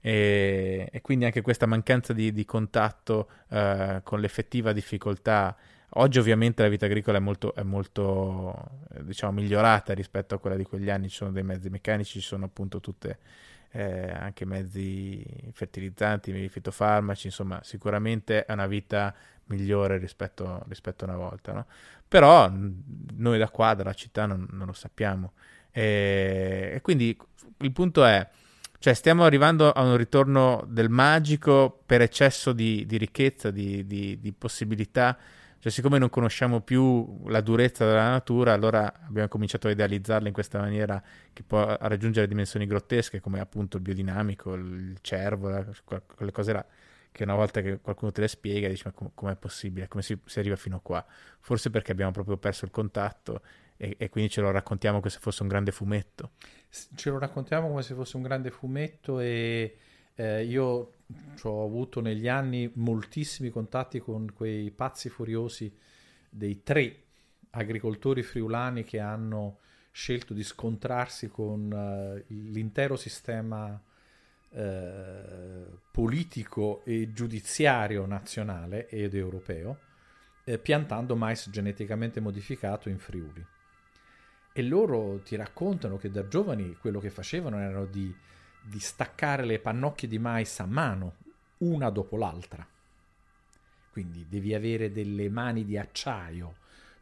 E, e quindi anche questa mancanza di, di contatto uh, con l'effettiva difficoltà. Oggi ovviamente la vita agricola è molto, è molto diciamo, migliorata rispetto a quella di quegli anni, ci sono dei mezzi meccanici, ci sono appunto tutte eh, anche mezzi fertilizzanti, fitofarmaci, insomma sicuramente è una vita migliore rispetto, rispetto a una volta. No? Però noi da qua, dalla città, non, non lo sappiamo. E, e, quindi il punto è, cioè stiamo arrivando a un ritorno del magico per eccesso di, di ricchezza, di, di, di possibilità. Cioè, siccome non conosciamo più la durezza della natura, allora abbiamo cominciato a idealizzarla in questa maniera che può raggiungere dimensioni grottesche, come appunto il biodinamico, il cervo, quelle cose là che una volta che qualcuno te le spiega dici ma com- com'è possibile, come si, si, arriva fino a qua? Forse perché abbiamo proprio perso il contatto e, e, quindi ce lo raccontiamo come se fosse un grande fumetto. Ce lo raccontiamo come se fosse un grande fumetto e eh, io ho avuto negli anni moltissimi contatti con quei pazzi furiosi dei tre agricoltori friulani che hanno scelto di scontrarsi con uh, l'intero sistema eh, politico e giudiziario nazionale ed europeo, eh, piantando mais geneticamente modificato in Friuli. E loro ti raccontano che da giovani quello che facevano erano di, di staccare le pannocchie di mais a mano, una dopo l'altra. Quindi devi avere delle mani di acciaio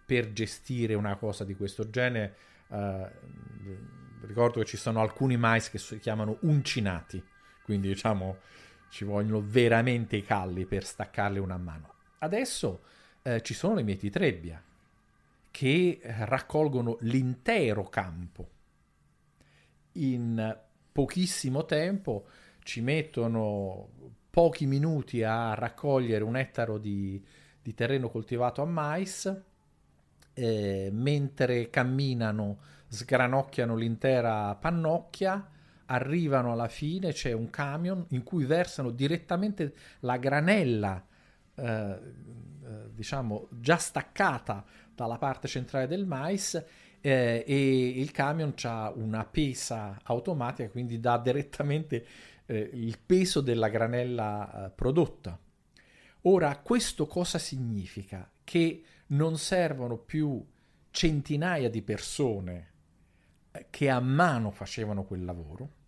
per gestire una cosa di questo genere. Uh, ricordo che ci sono alcuni mais che si chiamano uncinati, quindi diciamo ci vogliono veramente i calli per staccarle una a mano. Adesso eh, ci sono le mieti trebbia che raccolgono l'intero campo in pochissimo tempo, ci mettono pochi minuti a raccogliere un ettaro di, di terreno coltivato a mais, eh, mentre camminano sgranocchiano l'intera pannocchia arrivano alla fine, c'è un camion in cui versano direttamente la granella, eh, eh, diciamo, già staccata dalla parte centrale del mais eh, e il camion ha una pesa automatica, quindi dà direttamente eh, il peso della granella eh, prodotta. Ora, questo cosa significa? Che non servono più centinaia di persone eh, che a mano facevano quel lavoro,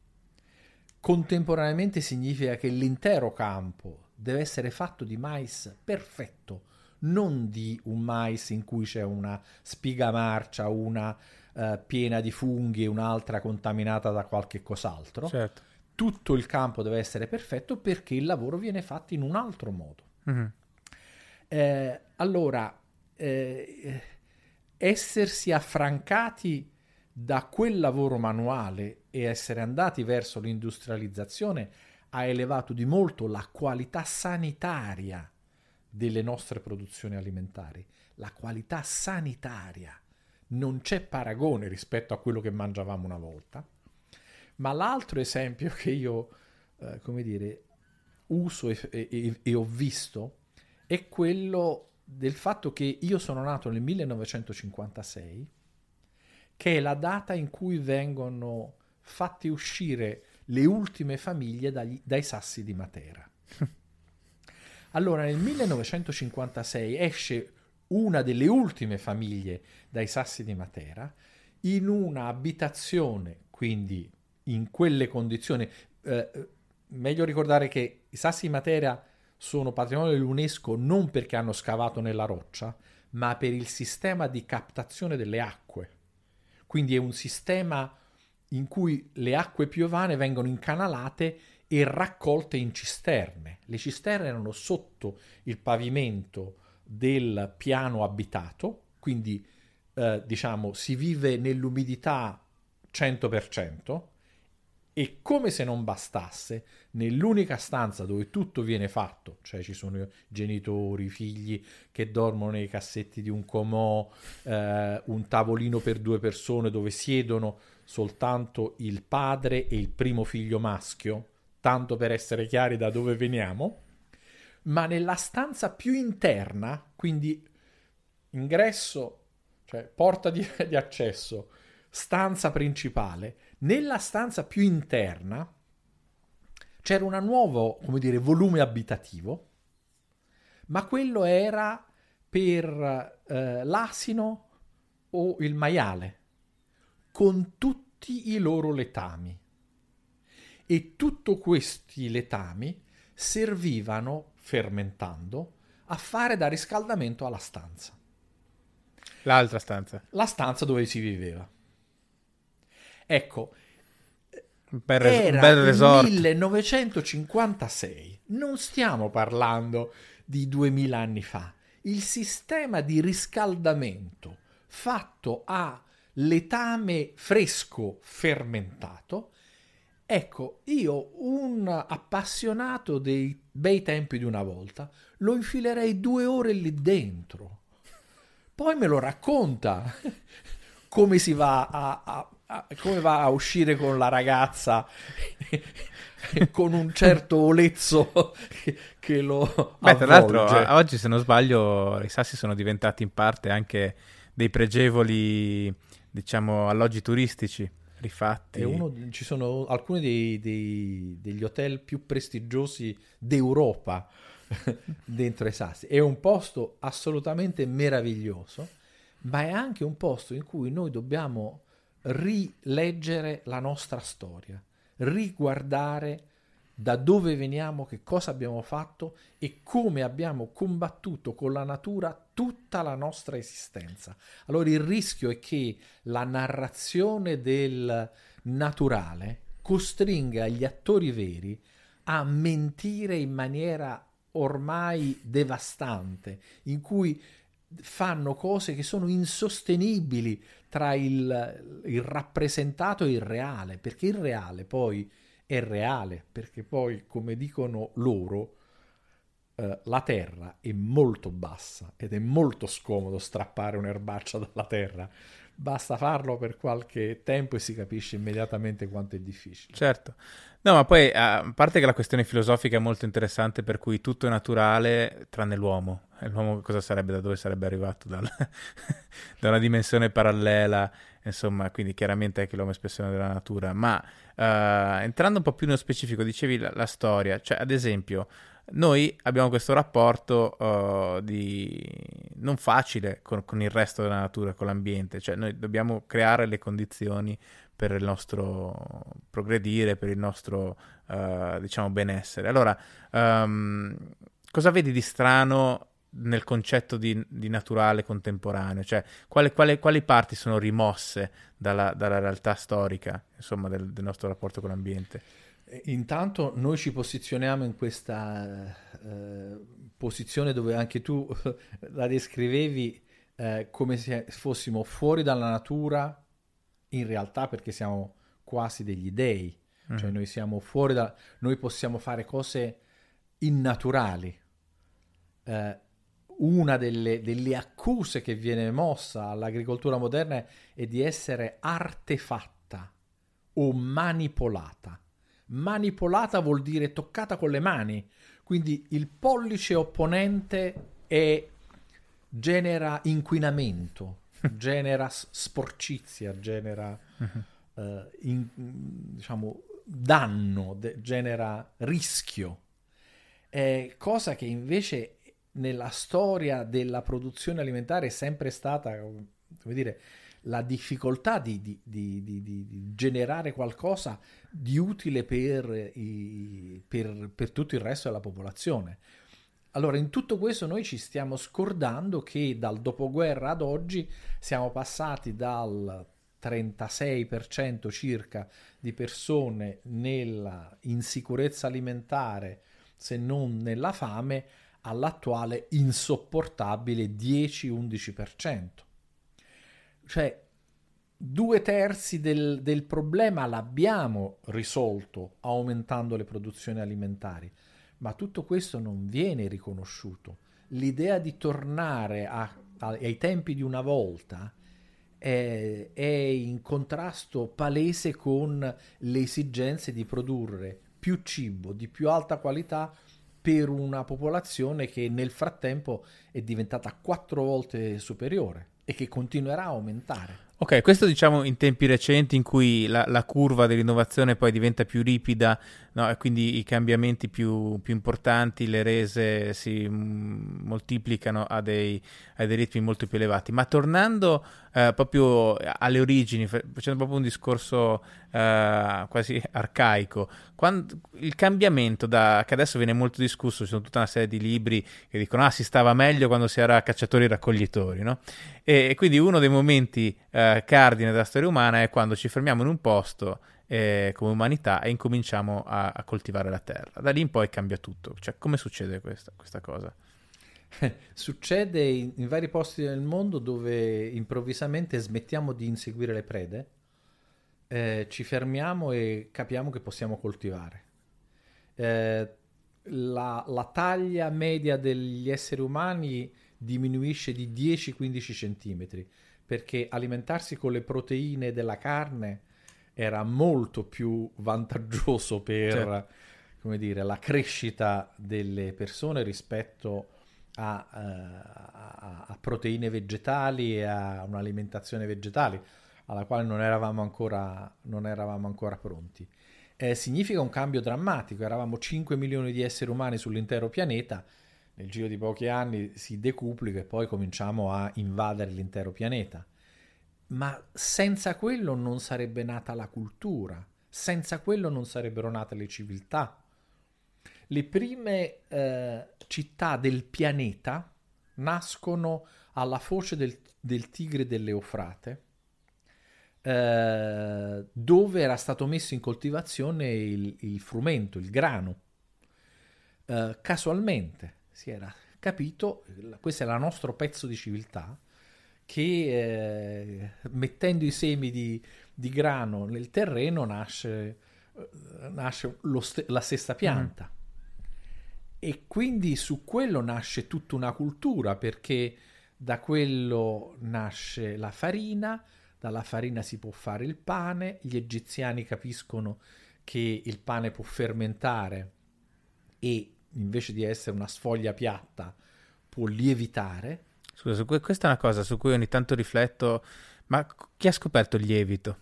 Contemporaneamente significa che l'intero campo deve essere fatto di mais perfetto, non di un mais in cui c'è una spiga marcia, una uh, piena di funghi e un'altra contaminata da qualche cos'altro. Certo. Tutto il campo deve essere perfetto perché il lavoro viene fatto in un altro modo. Mm-hmm. Eh, allora, eh, essersi affrancati da quel lavoro manuale e essere andati verso l'industrializzazione ha elevato di molto la qualità sanitaria delle nostre produzioni alimentari. La qualità sanitaria non c'è paragone rispetto a quello che mangiavamo una volta. Ma l'altro esempio che io, eh, come dire, uso e, e, e ho visto è quello del fatto che io sono nato nel 1956 che è la data in cui vengono fatte uscire le ultime famiglie dagli, dai sassi di Matera. *laughs* allora, nel 1956 esce una delle ultime famiglie dai sassi di Matera in una abitazione, quindi in quelle condizioni. Eh, meglio ricordare che i sassi di Matera sono patrimonio dell'UNESCO non perché hanno scavato nella roccia, ma per il sistema di captazione delle acque. Quindi è un sistema in cui le acque piovane vengono incanalate e raccolte in cisterne. Le cisterne erano sotto il pavimento del piano abitato, quindi eh, diciamo si vive nell'umidità 100%, e come se non bastasse, nell'unica stanza dove tutto viene fatto, cioè ci sono i genitori, i figli che dormono nei cassetti di un comò, eh, un tavolino per due persone dove siedono soltanto il padre e il primo figlio maschio, tanto per essere chiari da dove veniamo, ma nella stanza più interna, quindi ingresso, cioè porta di, *laughs* di accesso, stanza principale, nella stanza più interna c'era un nuovo, come dire, volume abitativo, ma quello era per eh, l'asino o il maiale, con tutti i loro letami. E tutti questi letami servivano, fermentando, a fare da riscaldamento alla stanza. L'altra stanza. La stanza dove si viveva. Ecco, bel, res- era bel il resort. 1956, non stiamo parlando di 2000 anni fa. Il sistema di riscaldamento fatto a letame fresco fermentato. Ecco, io, un appassionato dei bei tempi di una volta, lo infilerei due ore lì dentro. Poi me lo racconta *laughs* come si va a, a- a- come va a uscire con la ragazza *laughs* con un certo olezzo che, che lo Beh, tra l'altro, avvolge. oggi, se non sbaglio, i sassi sono diventati in parte anche dei pregevoli, diciamo, alloggi turistici rifatti. Uno- ci sono alcuni dei- dei- degli hotel più prestigiosi d'Europa *laughs* dentro i Sassi. È un posto assolutamente meraviglioso, ma è anche un posto in cui noi dobbiamo rileggere la nostra storia, riguardare da dove veniamo, che cosa abbiamo fatto e come abbiamo combattuto con la natura tutta la nostra esistenza. Allora il rischio è che la narrazione del naturale costringa gli attori veri a mentire in maniera ormai devastante, in cui fanno cose che sono insostenibili tra il, il rappresentato e il reale, perché il reale poi è reale, perché poi, come dicono loro, eh, la terra è molto bassa ed è molto scomodo strappare un'erbaccia dalla terra. Basta farlo per qualche tempo e si capisce immediatamente quanto è difficile. Certo. No, ma poi, a parte che la questione filosofica è molto interessante, per cui tutto è naturale tranne l'uomo. L'uomo cosa sarebbe, da dove sarebbe arrivato? Dal- *laughs* da una dimensione parallela, insomma, quindi chiaramente anche l'uomo è espressione della natura. Ma entrando un po' più nello specifico, dicevi la, la storia, cioè ad esempio, noi abbiamo questo rapporto eh, di... non facile con, con il resto della natura, con l'ambiente, cioè noi dobbiamo creare le condizioni per il nostro progredire, per il nostro, eh, diciamo, benessere. Allora, ehm, cosa vedi di strano nel concetto di, di naturale contemporaneo? Cioè, quale- quale- quali parti sono rimosse dalla, dalla realtà storica, insomma, del, del nostro rapporto con l'ambiente? Eh, Intanto noi ci posizioniamo in questa eh, posizione dove anche tu *laughs* la descrivevi eh, come se fossimo fuori dalla natura, in realtà perché siamo quasi degli dei, cioè Mhm. noi siamo fuori da... noi possiamo fare cose innaturali. Eh, una delle, delle accuse che viene mossa all'agricoltura moderna è di essere artefatta o manipolata. Manipolata vuol dire toccata con le mani, quindi il pollice opponente è- genera inquinamento, *laughs* genera sporcizia, genera eh, in- diciamo, danno, de- genera rischio. È cosa che invece nella storia della produzione alimentare è sempre stata, come dire, la difficoltà di, di- di- di- generare qualcosa di utile per, i- per- per tutto il resto della popolazione. Allora, in tutto questo noi ci stiamo scordando che dal dopoguerra ad oggi siamo passati dal 36% circa di persone nella insicurezza alimentare, se non nella fame, all'attuale insopportabile 10-11%. Cioè, due terzi del, del problema l'abbiamo risolto aumentando le produzioni alimentari, ma tutto questo non viene riconosciuto. L'idea di tornare a- a- ai tempi di una volta è, è in contrasto palese con le esigenze di produrre più cibo di più alta qualità per una popolazione che nel frattempo è diventata quattro volte superiore e che continuerà a aumentare. Ok, questo diciamo in tempi recenti in cui la, la curva dell'innovazione poi diventa più ripida no? e quindi i cambiamenti più, più importanti, le rese si m- moltiplicano a dei, a dei, ritmi molto più elevati. Ma tornando eh, proprio alle origini, facendo proprio un discorso eh, quasi arcaico, quando, il cambiamento da, che adesso viene molto discusso, ci sono tutta una serie di libri che dicono ah si stava meglio quando si era cacciatori e raccoglitori, no? E, quindi uno dei momenti eh, cardine della storia umana è quando ci fermiamo in un posto eh, come umanità e incominciamo a, a, coltivare la terra. Da lì in poi cambia tutto. Cioè, come succede questa, questa cosa? succede in, in, vari posti del mondo dove improvvisamente smettiamo di inseguire le prede, eh, ci fermiamo e capiamo che possiamo coltivare. Eh, la, la, taglia media degli esseri umani diminuisce di 10-15 centimetri perché alimentarsi con le proteine della carne era molto più vantaggioso per certo. come dire, la crescita delle persone rispetto a, uh, a, a, proteine vegetali e a un'alimentazione vegetale alla quale non eravamo ancora, non eravamo ancora pronti. Eh, significa un cambio drammatico, eravamo 5 milioni di esseri umani sull'intero pianeta, nel giro di pochi anni si decuplica e poi cominciamo a invadere l'intero pianeta. Ma senza quello non sarebbe nata la cultura, senza quello non sarebbero nate le civiltà. Le prime eh, città del pianeta nascono alla foce del, del tigre dell'Eufrate, eh, dove era stato messo in coltivazione il, il frumento, il grano. Eh, casualmente, si era capito, questo è il nostro pezzo di civiltà, che eh, mettendo i semi di, di, grano nel terreno nasce, eh, nasce st- la stessa pianta. Mm. E quindi su quello nasce tutta una cultura, perché da quello nasce la farina, dalla farina si può fare il pane, gli egiziani capiscono che il pane può fermentare e invece di essere una sfoglia piatta, può lievitare. Scusa, questa è una cosa su cui ogni tanto rifletto, ma chi ha scoperto il lievito?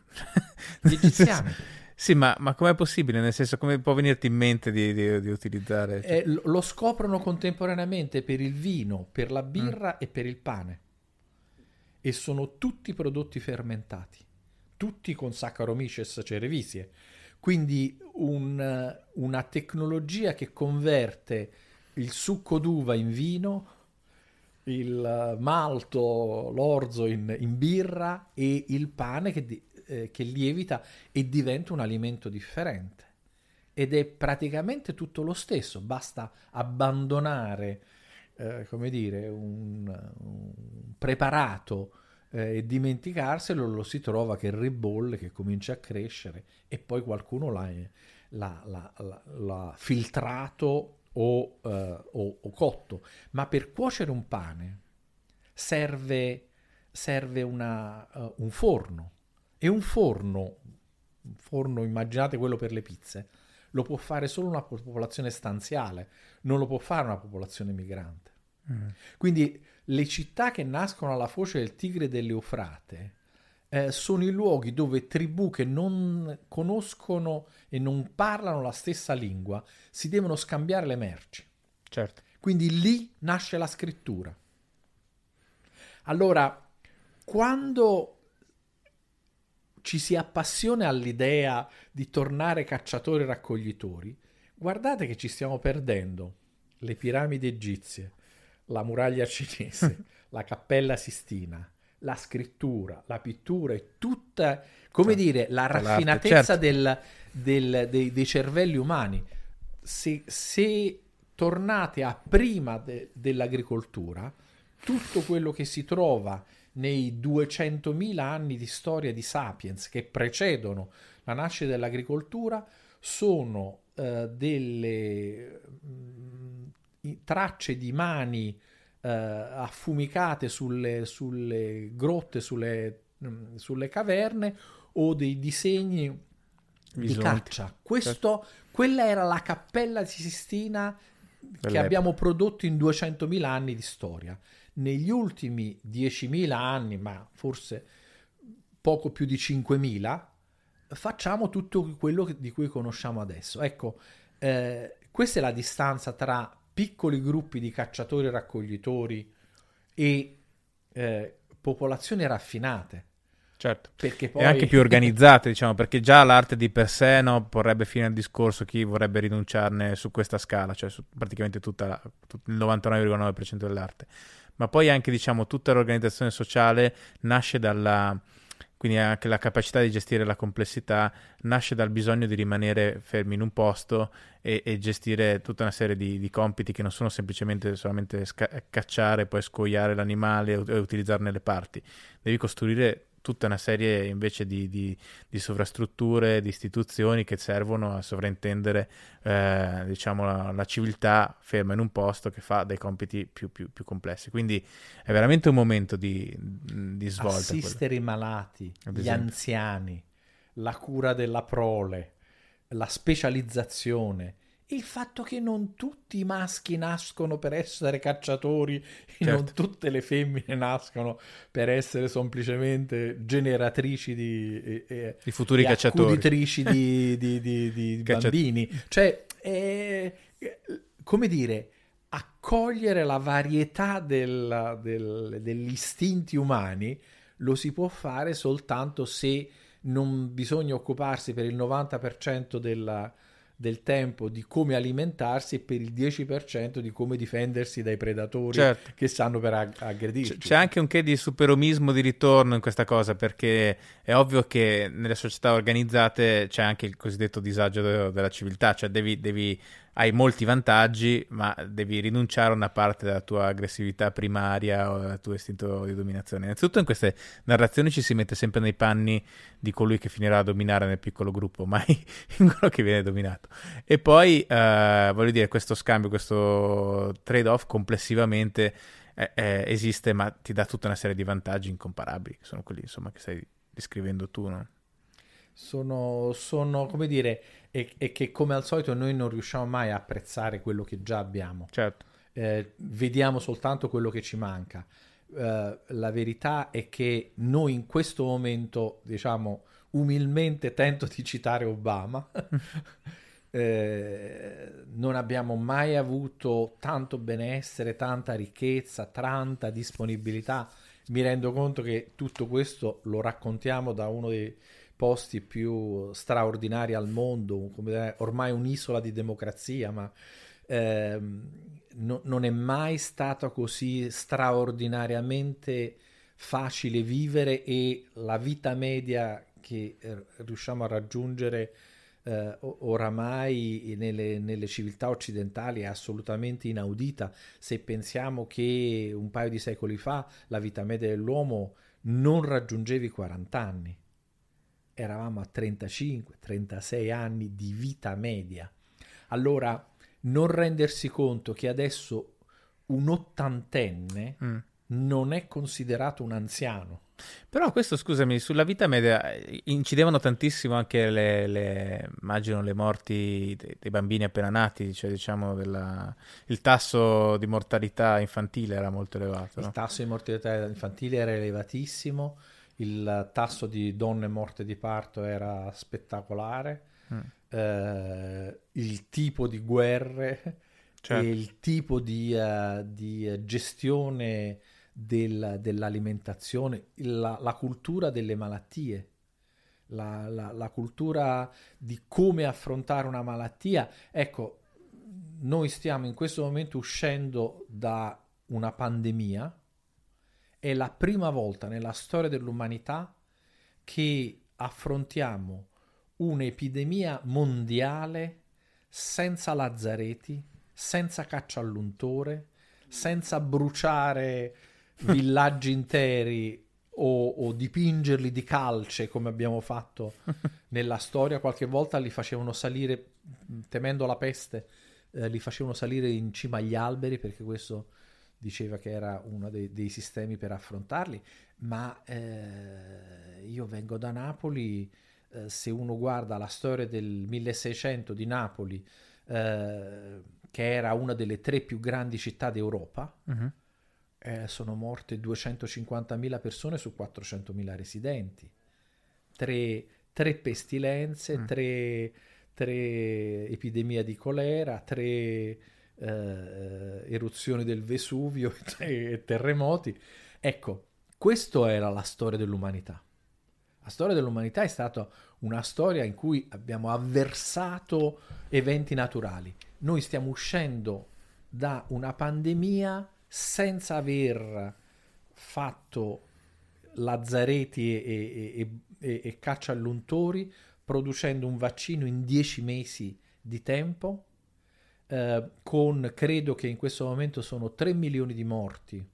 Gli egiziani. *laughs* sì, ma, ma com'è possibile? Nel senso, come può venirti in mente di, di, di utilizzare? Eh, lo scoprono contemporaneamente per il vino, per la birra mm. e per il pane. E sono tutti prodotti fermentati, tutti con Saccharomyces cerevisiae quindi un, una tecnologia che converte il succo d'uva in vino, il malto, l'orzo in, in birra e il pane che, eh, che lievita e diventa un alimento differente. Ed è praticamente tutto lo stesso, basta abbandonare, eh, come dire, un, un preparato eh, e dimenticarselo lo si trova che ribolle, che comincia a crescere e poi qualcuno l'ha, l'ha, l'ha, l'ha filtrato o, eh, o, o, cotto. Ma per cuocere un pane serve, serve una, uh, un forno e un forno, un forno immaginate quello per le pizze, lo può fare solo una popolazione stanziale, non lo può fare una popolazione migrante. Mm. Quindi le città che nascono alla foce del Tigre dell'Eufrate eh, sono i luoghi dove tribù che non conoscono e non parlano la stessa lingua si devono scambiare le merci. Certo. Quindi lì nasce la scrittura. Allora, quando ci si appassiona all'idea di tornare cacciatori e raccoglitori, guardate che ci stiamo perdendo le piramidi egizie, la muraglia cinese, *laughs* la cappella sistina, la scrittura, la pittura e tutta, come certo. dire, la raffinatezza certo. del, del, dei, dei, cervelli umani. Se, se tornate a prima de, dell'agricoltura, tutto quello che si trova nei 200.000 anni di storia di Sapiens che precedono la nascita dell'agricoltura sono uh, delle tracce di mani eh, affumicate sulle, sulle grotte, sulle, mh, mm, sulle, caverne o dei disegni Bisonti. di caccia. Questo, quella era la cappella di Sistina che abbiamo prodotto in 200.000 anni di storia. Negli ultimi 10.000 anni, ma forse poco più di 5.000, facciamo tutto quello di cui conosciamo adesso. Ecco, eh, questa è la distanza tra piccoli gruppi di cacciatori e raccoglitori e eh, popolazioni raffinate. Certo, perché poi... e anche più organizzate, diciamo, perché già l'arte di per sé no, porrebbe fine al discorso chi vorrebbe rinunciarne su questa scala, cioè su praticamente tutta, tut, il 99,9% dell'arte. Ma poi anche, diciamo, tutta l'organizzazione sociale nasce dalla, quindi anche la capacità di gestire la complessità nasce dal bisogno di rimanere fermi in un posto e, e gestire tutta una serie di, di, compiti che non sono semplicemente solamente sca- cacciare, poi scoiare l'animale e utilizzarne le parti. Devi costruire tutta una serie invece di, di, di, sovrastrutture, di istituzioni che servono a sovrintendere eh, diciamo, la, la, civiltà ferma in un posto che fa dei compiti più, più, più complessi. Quindi è veramente un momento di, di svolta. Assistere quello. i malati, gli anziani, la cura della prole, la specializzazione il fatto che non tutti i maschi nascono per essere cacciatori e certo. non tutte le femmine nascono per essere semplicemente generatrici di, eh, di futuri cacciatori, *laughs* di, di, di, di bambini. Cioè, è, come dire, accogliere la varietà del, del, degli istinti umani lo si può fare soltanto se non bisogna occuparsi per il 90% della del tempo di come alimentarsi e per il 10% di come difendersi dai predatori certo. che stanno per ag- aggredirci. C'è anche un che di superomismo di ritorno in questa cosa perché è ovvio che nelle società organizzate c'è anche il cosiddetto disagio della civiltà, cioè devi, devi hai molti vantaggi, ma devi rinunciare a una parte della tua aggressività primaria o del tuo istinto di dominazione. Innanzitutto in queste narrazioni ci si mette sempre nei panni di colui che finirà a dominare nel piccolo gruppo, *laughs* mai in quello che viene dominato. E poi, eh, voglio dire, questo scambio, questo trade-off complessivamente eh, eh, esiste, ma ti dà tutta una serie di vantaggi incomparabili, che sono quelli insomma, che stai descrivendo tu, no? Sono, sono come dire e, e, che come al solito noi non riusciamo mai a apprezzare quello che già abbiamo. Certo. Eh, vediamo soltanto quello che ci manca. Eh, la verità è che noi in questo momento, diciamo, umilmente tento di citare Obama, *laughs* eh, non abbiamo mai avuto tanto benessere, tanta ricchezza, tanta disponibilità. Mi rendo conto che tutto questo lo raccontiamo da uno dei posti più straordinari al mondo, come ormai un'isola di democrazia, ma ehm, no, non è mai stato così straordinariamente facile vivere e la vita media che eh, riusciamo a raggiungere eh, oramai nelle, nelle, civiltà occidentali è assolutamente inaudita. Se pensiamo che un paio di secoli fa la vita media dell'uomo non raggiungeva i 40 anni eravamo a 35-36 anni di vita media. Allora, non rendersi conto che adesso un ottantenne mm. non è considerato un anziano. Però questo, scusami, sulla vita media eh, incidevano tantissimo anche le, le immagino, le morti dei, dei, bambini appena nati, cioè diciamo della, il tasso di mortalità infantile era molto elevato. Il no? tasso di mortalità infantile era elevatissimo il tasso di donne morte di parto era spettacolare, mm. eh, il tipo di guerre *laughs* certo. e il tipo di, uh, di gestione del, dell'alimentazione, la, la, cultura delle malattie. La, la, la cultura di come affrontare una malattia. Ecco, noi stiamo in questo momento uscendo da una pandemia è la prima volta nella storia dell'umanità che affrontiamo un'epidemia mondiale senza lazzareti, senza caccia all'untore, senza bruciare *laughs* villaggi interi o, o, dipingerli di calce come abbiamo fatto *laughs* nella storia. Qualche volta li facevano salire, temendo la peste, eh, li facevano salire in cima agli alberi perché questo diceva che era uno dei, dei sistemi per affrontarli, ma eh, io vengo da Napoli, eh, se uno guarda la storia del 1600 di Napoli, eh, che era una delle tre più grandi città d'Europa, uh-huh. sono morte 250.000 persone su 400.000 residenti. tre, tre pestilenze, mm. tre, tre epidemie di colera, tre eh, eruzioni del Vesuvio *laughs* e terremoti. Ecco, questa era la storia dell'umanità. La storia dell'umanità è stata una storia in cui abbiamo avversato eventi naturali. Noi stiamo uscendo da una pandemia senza aver fatto lazzareti e, e, e, e caccia all'untori, producendo un vaccino in dieci mesi di tempo, eh, con credo che in questo momento sono 3 milioni di morti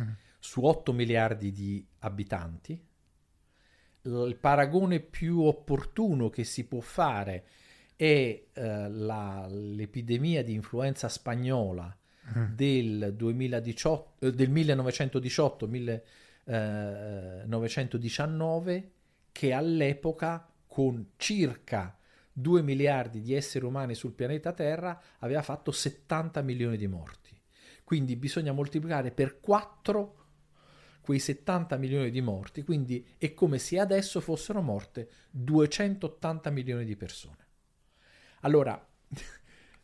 mm. su 8 miliardi di abitanti il paragone più opportuno che si può fare è eh, la, l'epidemia di influenza spagnola mm. del, 2018, eh, del 1918-1919 eh, che all'epoca con circa 2 miliardi di esseri umani sul pianeta Terra aveva fatto 70 milioni di morti. Quindi bisogna moltiplicare per 4 quei 70 milioni di morti, quindi è come se adesso fossero morte 280 milioni di persone. Allora,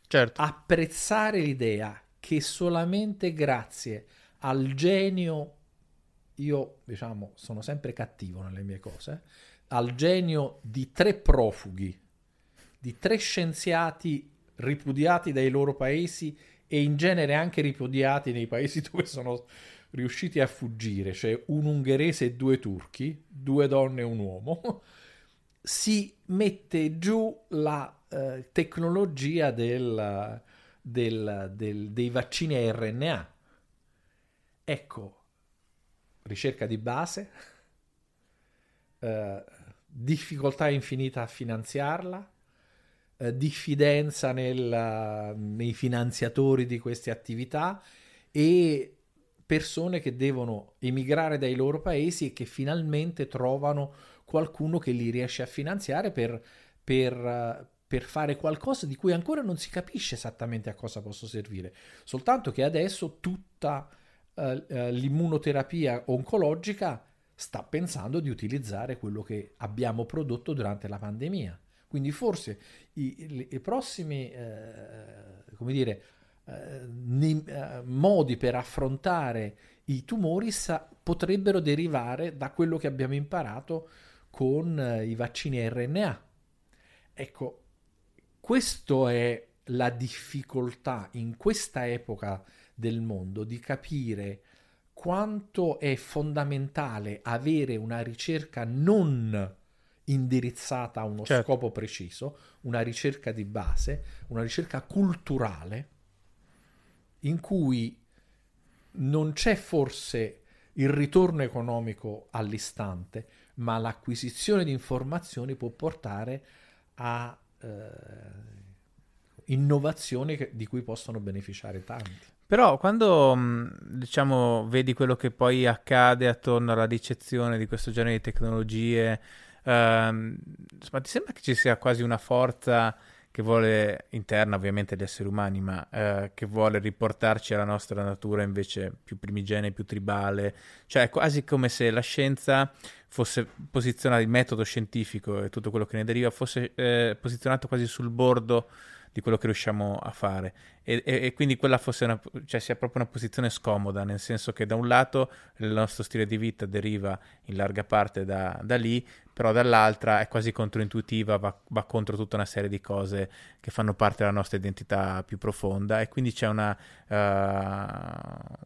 certo. *laughs* apprezzare l'idea che solamente grazie al genio, io diciamo sono sempre cattivo nelle mie cose, al genio di tre profughi, di tre scienziati ripudiati dai loro paesi e in genere anche ripudiati nei paesi *laughs* dove sono riusciti a fuggire, cioè un ungherese e due turchi, due donne e un uomo, *laughs* si mette giù la eh, tecnologia del, del, del, dei vaccini a RNA. Ecco, ricerca di base, eh, difficoltà infinita a finanziarla, eh, diffidenza nel, nei finanziatori di queste attività e persone che devono emigrare dai loro paesi e che finalmente trovano qualcuno che li riesce a finanziare per, per, per fare qualcosa di cui ancora non si capisce esattamente a cosa possa servire, soltanto che adesso tutta uh, uh, l'immunoterapia oncologica sta pensando di utilizzare quello che abbiamo prodotto durante la pandemia. Quindi forse i, i, prossimi, eh, come dire, eh, nei, eh, modi per affrontare i tumori sa- potrebbero derivare da quello che abbiamo imparato con eh, i vaccini RNA. Ecco, questa è la difficoltà in questa epoca del mondo di capire quanto è fondamentale avere una ricerca non indirizzata a uno certo. scopo preciso, una ricerca di base, una ricerca culturale in cui non c'è forse il ritorno economico all'istante, ma l'acquisizione di informazioni può portare a eh, innovazioni che, di cui possono beneficiare tanti. Però quando mm, diciamo vedi quello che poi accade attorno alla ricezione di questo genere di tecnologie, ehm, insomma, ti sembra che ci sia quasi una forza che vuole, interna ovviamente agli esseri umani, ma eh, che vuole riportarci alla nostra natura invece più primigenia, più tribale, cioè è quasi come se la scienza fosse posizionata, il metodo scientifico e tutto quello che ne deriva fosse eh, posizionato quasi sul bordo di quello che riusciamo a fare. E, e, e, quindi quella fosse una, cioè sia proprio una posizione scomoda, nel senso che da un lato il nostro stile di vita deriva in larga parte da, da lì, però dall'altra è quasi controintuitiva, va, va, contro tutta una serie di cose che fanno parte della nostra identità più profonda e quindi c'è una, uh,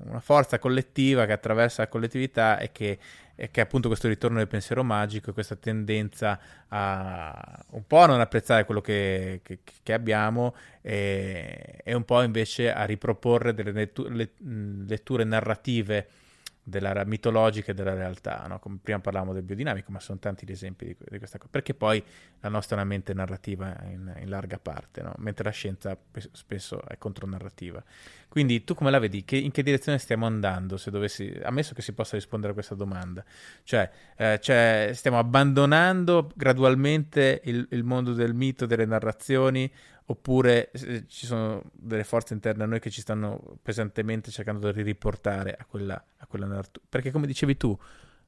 una forza collettiva che attraversa la collettività e che e che è appunto questo ritorno del pensiero magico e questa tendenza a un po' a non apprezzare quello che, che, che abbiamo e, e, un po' invece a riproporre delle letture, letture narrative della mitologica e della realtà, no? come prima parlavamo del biodinamico, ma sono tanti gli esempi di, di, questa cosa, perché poi la nostra è una mente narrativa in, in larga parte, no? mentre la scienza spesso è contronarrativa. Quindi tu come la vedi? Che, in che direzione stiamo andando, se dovessi, ammesso che si possa rispondere a questa domanda? Cioè, eh, cioè stiamo abbandonando gradualmente il, il mondo del mito, delle narrazioni, oppure ci sono delle forze interne a noi che ci stanno pesantemente cercando di riportare a quella, a quella narrativa. Perché come dicevi tu,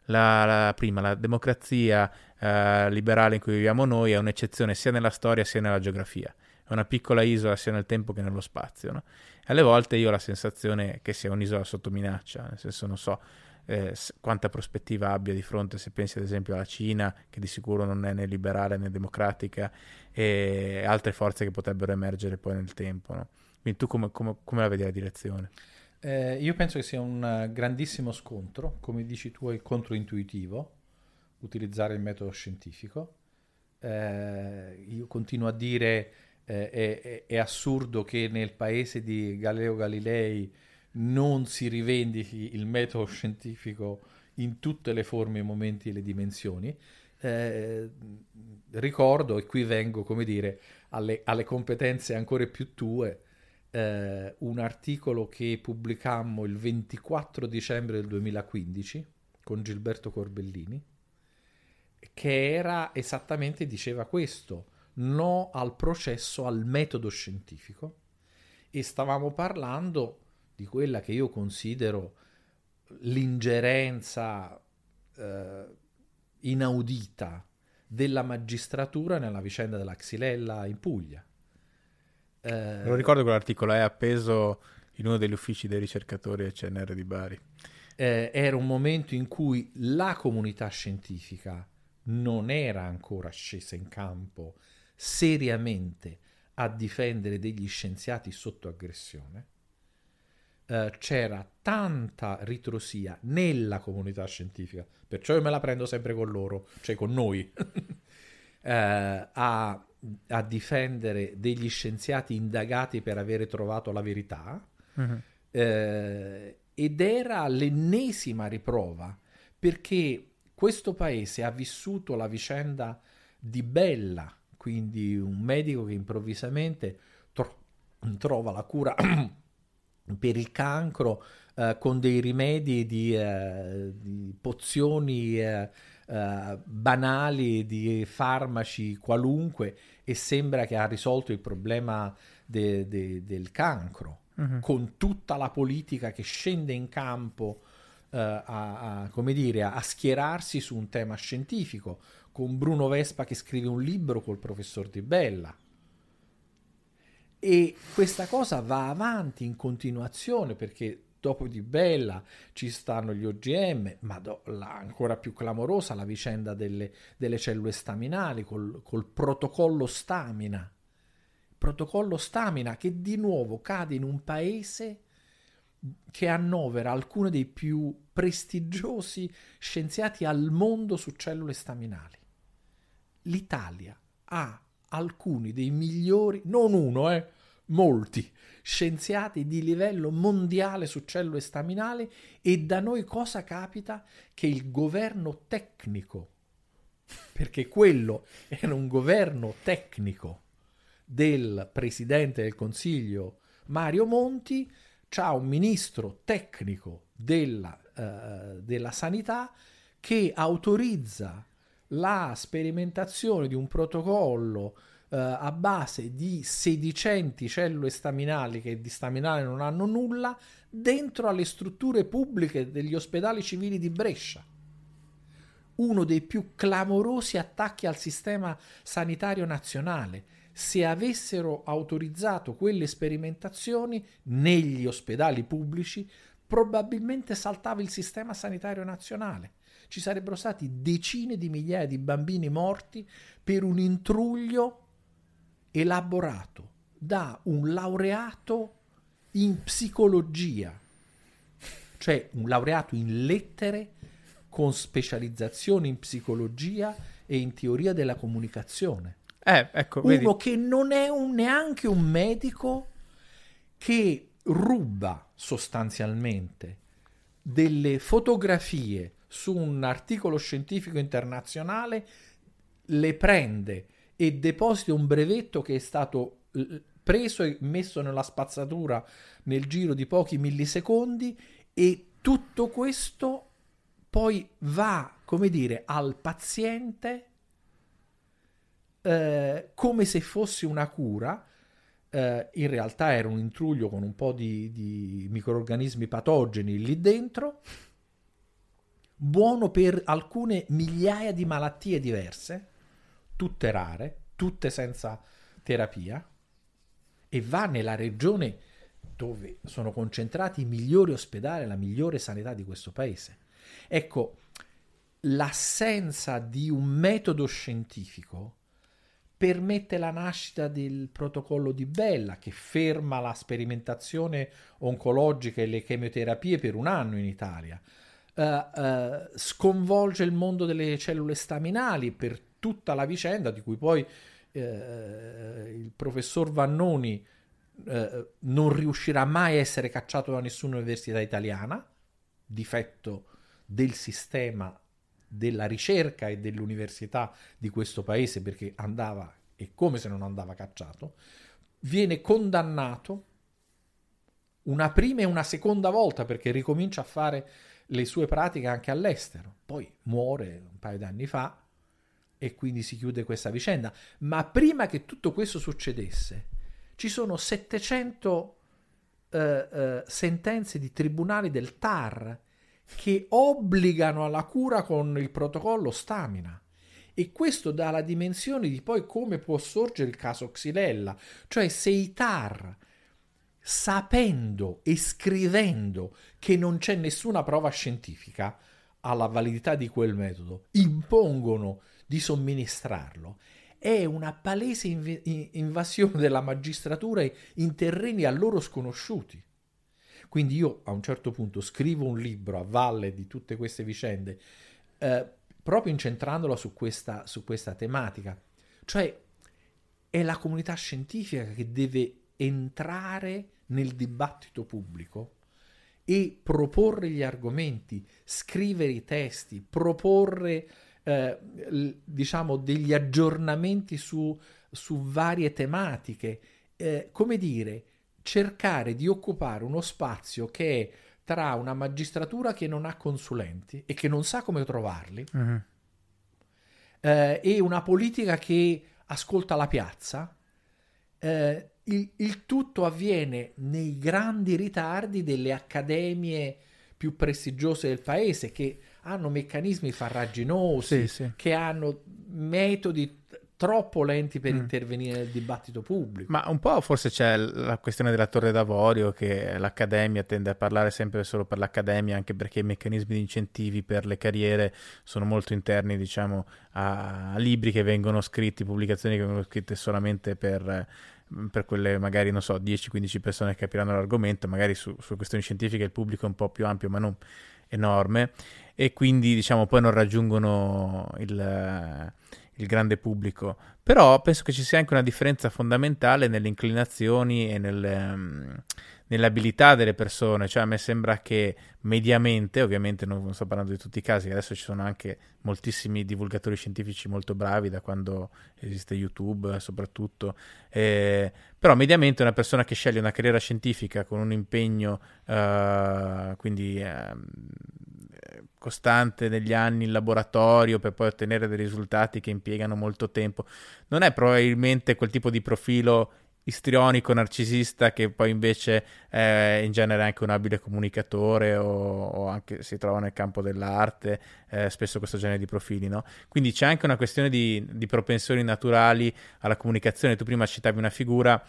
la, la prima, la democrazia eh, liberale in cui viviamo noi è un'eccezione sia nella storia sia nella geografia. È una piccola isola sia nel tempo che nello spazio. No? alle volte io ho la sensazione che sia un'isola sotto minaccia, nel senso non so eh, quanta prospettiva abbia di fronte se pensi ad esempio alla Cina, che di sicuro non è né liberale né democratica, e altre forze che potrebbero emergere poi nel tempo. No? Quindi tu come, come, come la vedi la direzione? Eh, io penso che sia un grandissimo scontro, come dici tu, è controintuitivo utilizzare il metodo scientifico. Eh, io continuo a dire eh, è, è, assurdo che nel paese di Galileo Galilei non si rivendichi il metodo scientifico in tutte le forme, i momenti e le dimensioni. Eh, ricordo, e qui vengo, come dire, alle, alle competenze ancora più tue, eh, un articolo che pubblicammo il 24 dicembre del 2015 con Gilberto Corbellini, che era esattamente, diceva questo, no al processo, al metodo scientifico e stavamo parlando di quella che io considero l'ingerenza eh, inaudita della magistratura nella vicenda della Xylella in Puglia. Eh, Lo ricordo quell'articolo, è appeso in uno degli uffici dei ricercatori del CNR di Bari. Eh, era un momento in cui la comunità scientifica non era ancora scesa in campo seriamente a difendere degli scienziati sotto aggressione, eh, c'era tanta ritrosia nella comunità scientifica, perciò io me la prendo sempre con loro, cioè con noi, *laughs* eh, a, a, difendere degli scienziati indagati per avere trovato la verità, uh-huh. eh, ed era l'ennesima riprova, perché questo paese ha vissuto la vicenda di Bella, quindi un medico che improvvisamente tro- trova la cura *clears throat* per il cancro eh, con dei rimedi di, eh, di pozioni eh, eh, banali, di farmaci qualunque e sembra che ha risolto il problema de- de- del cancro, uh-huh. con tutta la politica che scende in campo Uh, a, a, come dire, a, schierarsi su un tema scientifico, con Bruno Vespa che scrive un libro col professor Di Bella. E questa cosa va avanti in continuazione perché dopo Di Bella ci stanno gli OGM, ma do, la, ancora più clamorosa la vicenda delle, delle cellule staminali col, col protocollo stamina. Protocollo stamina che di nuovo cade in un paese che annovera alcuni dei più prestigiosi scienziati al mondo su cellule staminali l'Italia ha alcuni dei migliori, non uno, eh, molti scienziati di livello mondiale su cellule staminali e da noi cosa capita? Che il governo tecnico, perché quello era un governo tecnico del presidente del Consiglio Mario Monti, c'ha un ministro tecnico della, uh, della sanità che autorizza la sperimentazione di un protocollo eh, a base di sedicenti cellule staminali che di staminale non hanno nulla dentro alle strutture pubbliche degli ospedali civili di Brescia. Uno dei più clamorosi attacchi al sistema sanitario nazionale. Se avessero autorizzato quelle sperimentazioni negli ospedali pubblici, probabilmente saltava il sistema sanitario nazionale ci sarebbero stati decine di migliaia di bambini morti per un intruglio elaborato da un laureato in psicologia, cioè un laureato in lettere con specializzazione in psicologia e in teoria della comunicazione. Eh, ecco, Uno vedi. che non è un, neanche un medico che ruba sostanzialmente delle fotografie su un articolo scientifico internazionale, le prende e deposita un brevetto che è stato preso e messo nella spazzatura nel giro di pochi millisecondi e tutto questo poi va, come dire, al paziente eh, come se fosse una cura. Eh, in realtà era un intruglio con un po' di, di microorganismi patogeni lì dentro buono per alcune migliaia di malattie diverse, tutte rare, tutte senza terapia, e va nella regione dove sono concentrati i migliori ospedali, la migliore sanità di questo paese. Ecco, l'assenza di un metodo scientifico permette la nascita del protocollo di Bella che ferma la sperimentazione oncologica e le chemioterapie per un anno in Italia, uh, sconvolge il mondo delle cellule staminali per tutta la vicenda di cui poi uh, il professor Vannoni non riuscirà mai a essere cacciato da nessuna università italiana, difetto del sistema della ricerca e dell'università di questo paese perché andava e come se non andava cacciato, viene condannato una prima e una seconda volta perché ricomincia a fare le sue pratiche anche all'estero. Poi muore un paio di anni fa e quindi si chiude questa vicenda. Ma prima che tutto questo succedesse, ci sono 700 eh, eh, sentenze di tribunali del TAR che obbligano alla cura con il protocollo stamina. E questo dà la dimensione di poi come può sorgere il caso Xylella. Cioè se i TAR, sapendo e scrivendo che non c'è nessuna prova scientifica alla validità di quel metodo, impongono di somministrarlo, è una palese inv- invasione della magistratura in terreni a loro sconosciuti. Quindi io a un certo punto scrivo un libro a valle di tutte queste vicende, eh, proprio incentrandola su questa, su questa tematica. Cioè è la comunità scientifica che deve entrare nel dibattito pubblico e proporre gli argomenti, scrivere i testi, proporre eh, diciamo degli aggiornamenti su, su varie tematiche, eh, come dire, cercare di occupare uno spazio che è tra una magistratura che non ha consulenti e che non sa come trovarli uh-huh. eh, e una politica che ascolta la piazza, eh, il, il, tutto avviene nei grandi ritardi delle accademie più prestigiose del paese che hanno meccanismi farraginosi, sì, sì. che hanno metodi troppo lenti per mm. intervenire nel dibattito pubblico. Ma un po' forse c'è la questione della torre d'avorio, che l'accademia tende a parlare sempre solo per l'accademia, anche perché i meccanismi di incentivi per le carriere sono molto interni, diciamo, a libri che vengono scritti, pubblicazioni che vengono scritte solamente per per quelle magari, non so, 10-15 persone che capiranno l'argomento, magari su, su questioni scientifiche il pubblico è un po' più ampio, ma non enorme, e quindi diciamo poi non raggiungono il il grande pubblico. Però penso che ci sia anche una differenza fondamentale nelle inclinazioni e nelle, um, nelle abilità delle persone. Cioè, a me sembra che mediamente, ovviamente non sto parlando di tutti i casi, adesso ci sono anche moltissimi divulgatori scientifici molto bravi da quando esiste YouTube, soprattutto. Eh, però mediamente una persona che sceglie una carriera scientifica con un impegno, uh, quindi uh, costante negli anni in laboratorio per poi ottenere dei risultati che impiegano molto tempo, non è probabilmente quel tipo di profilo istrionico, narcisista che poi invece è in genere anche un abile comunicatore o, o anche si trova nel campo dell'arte, eh, spesso questo genere di profili, no? Quindi c'è anche una questione di, di propensioni naturali alla comunicazione. Tu prima citavi una figura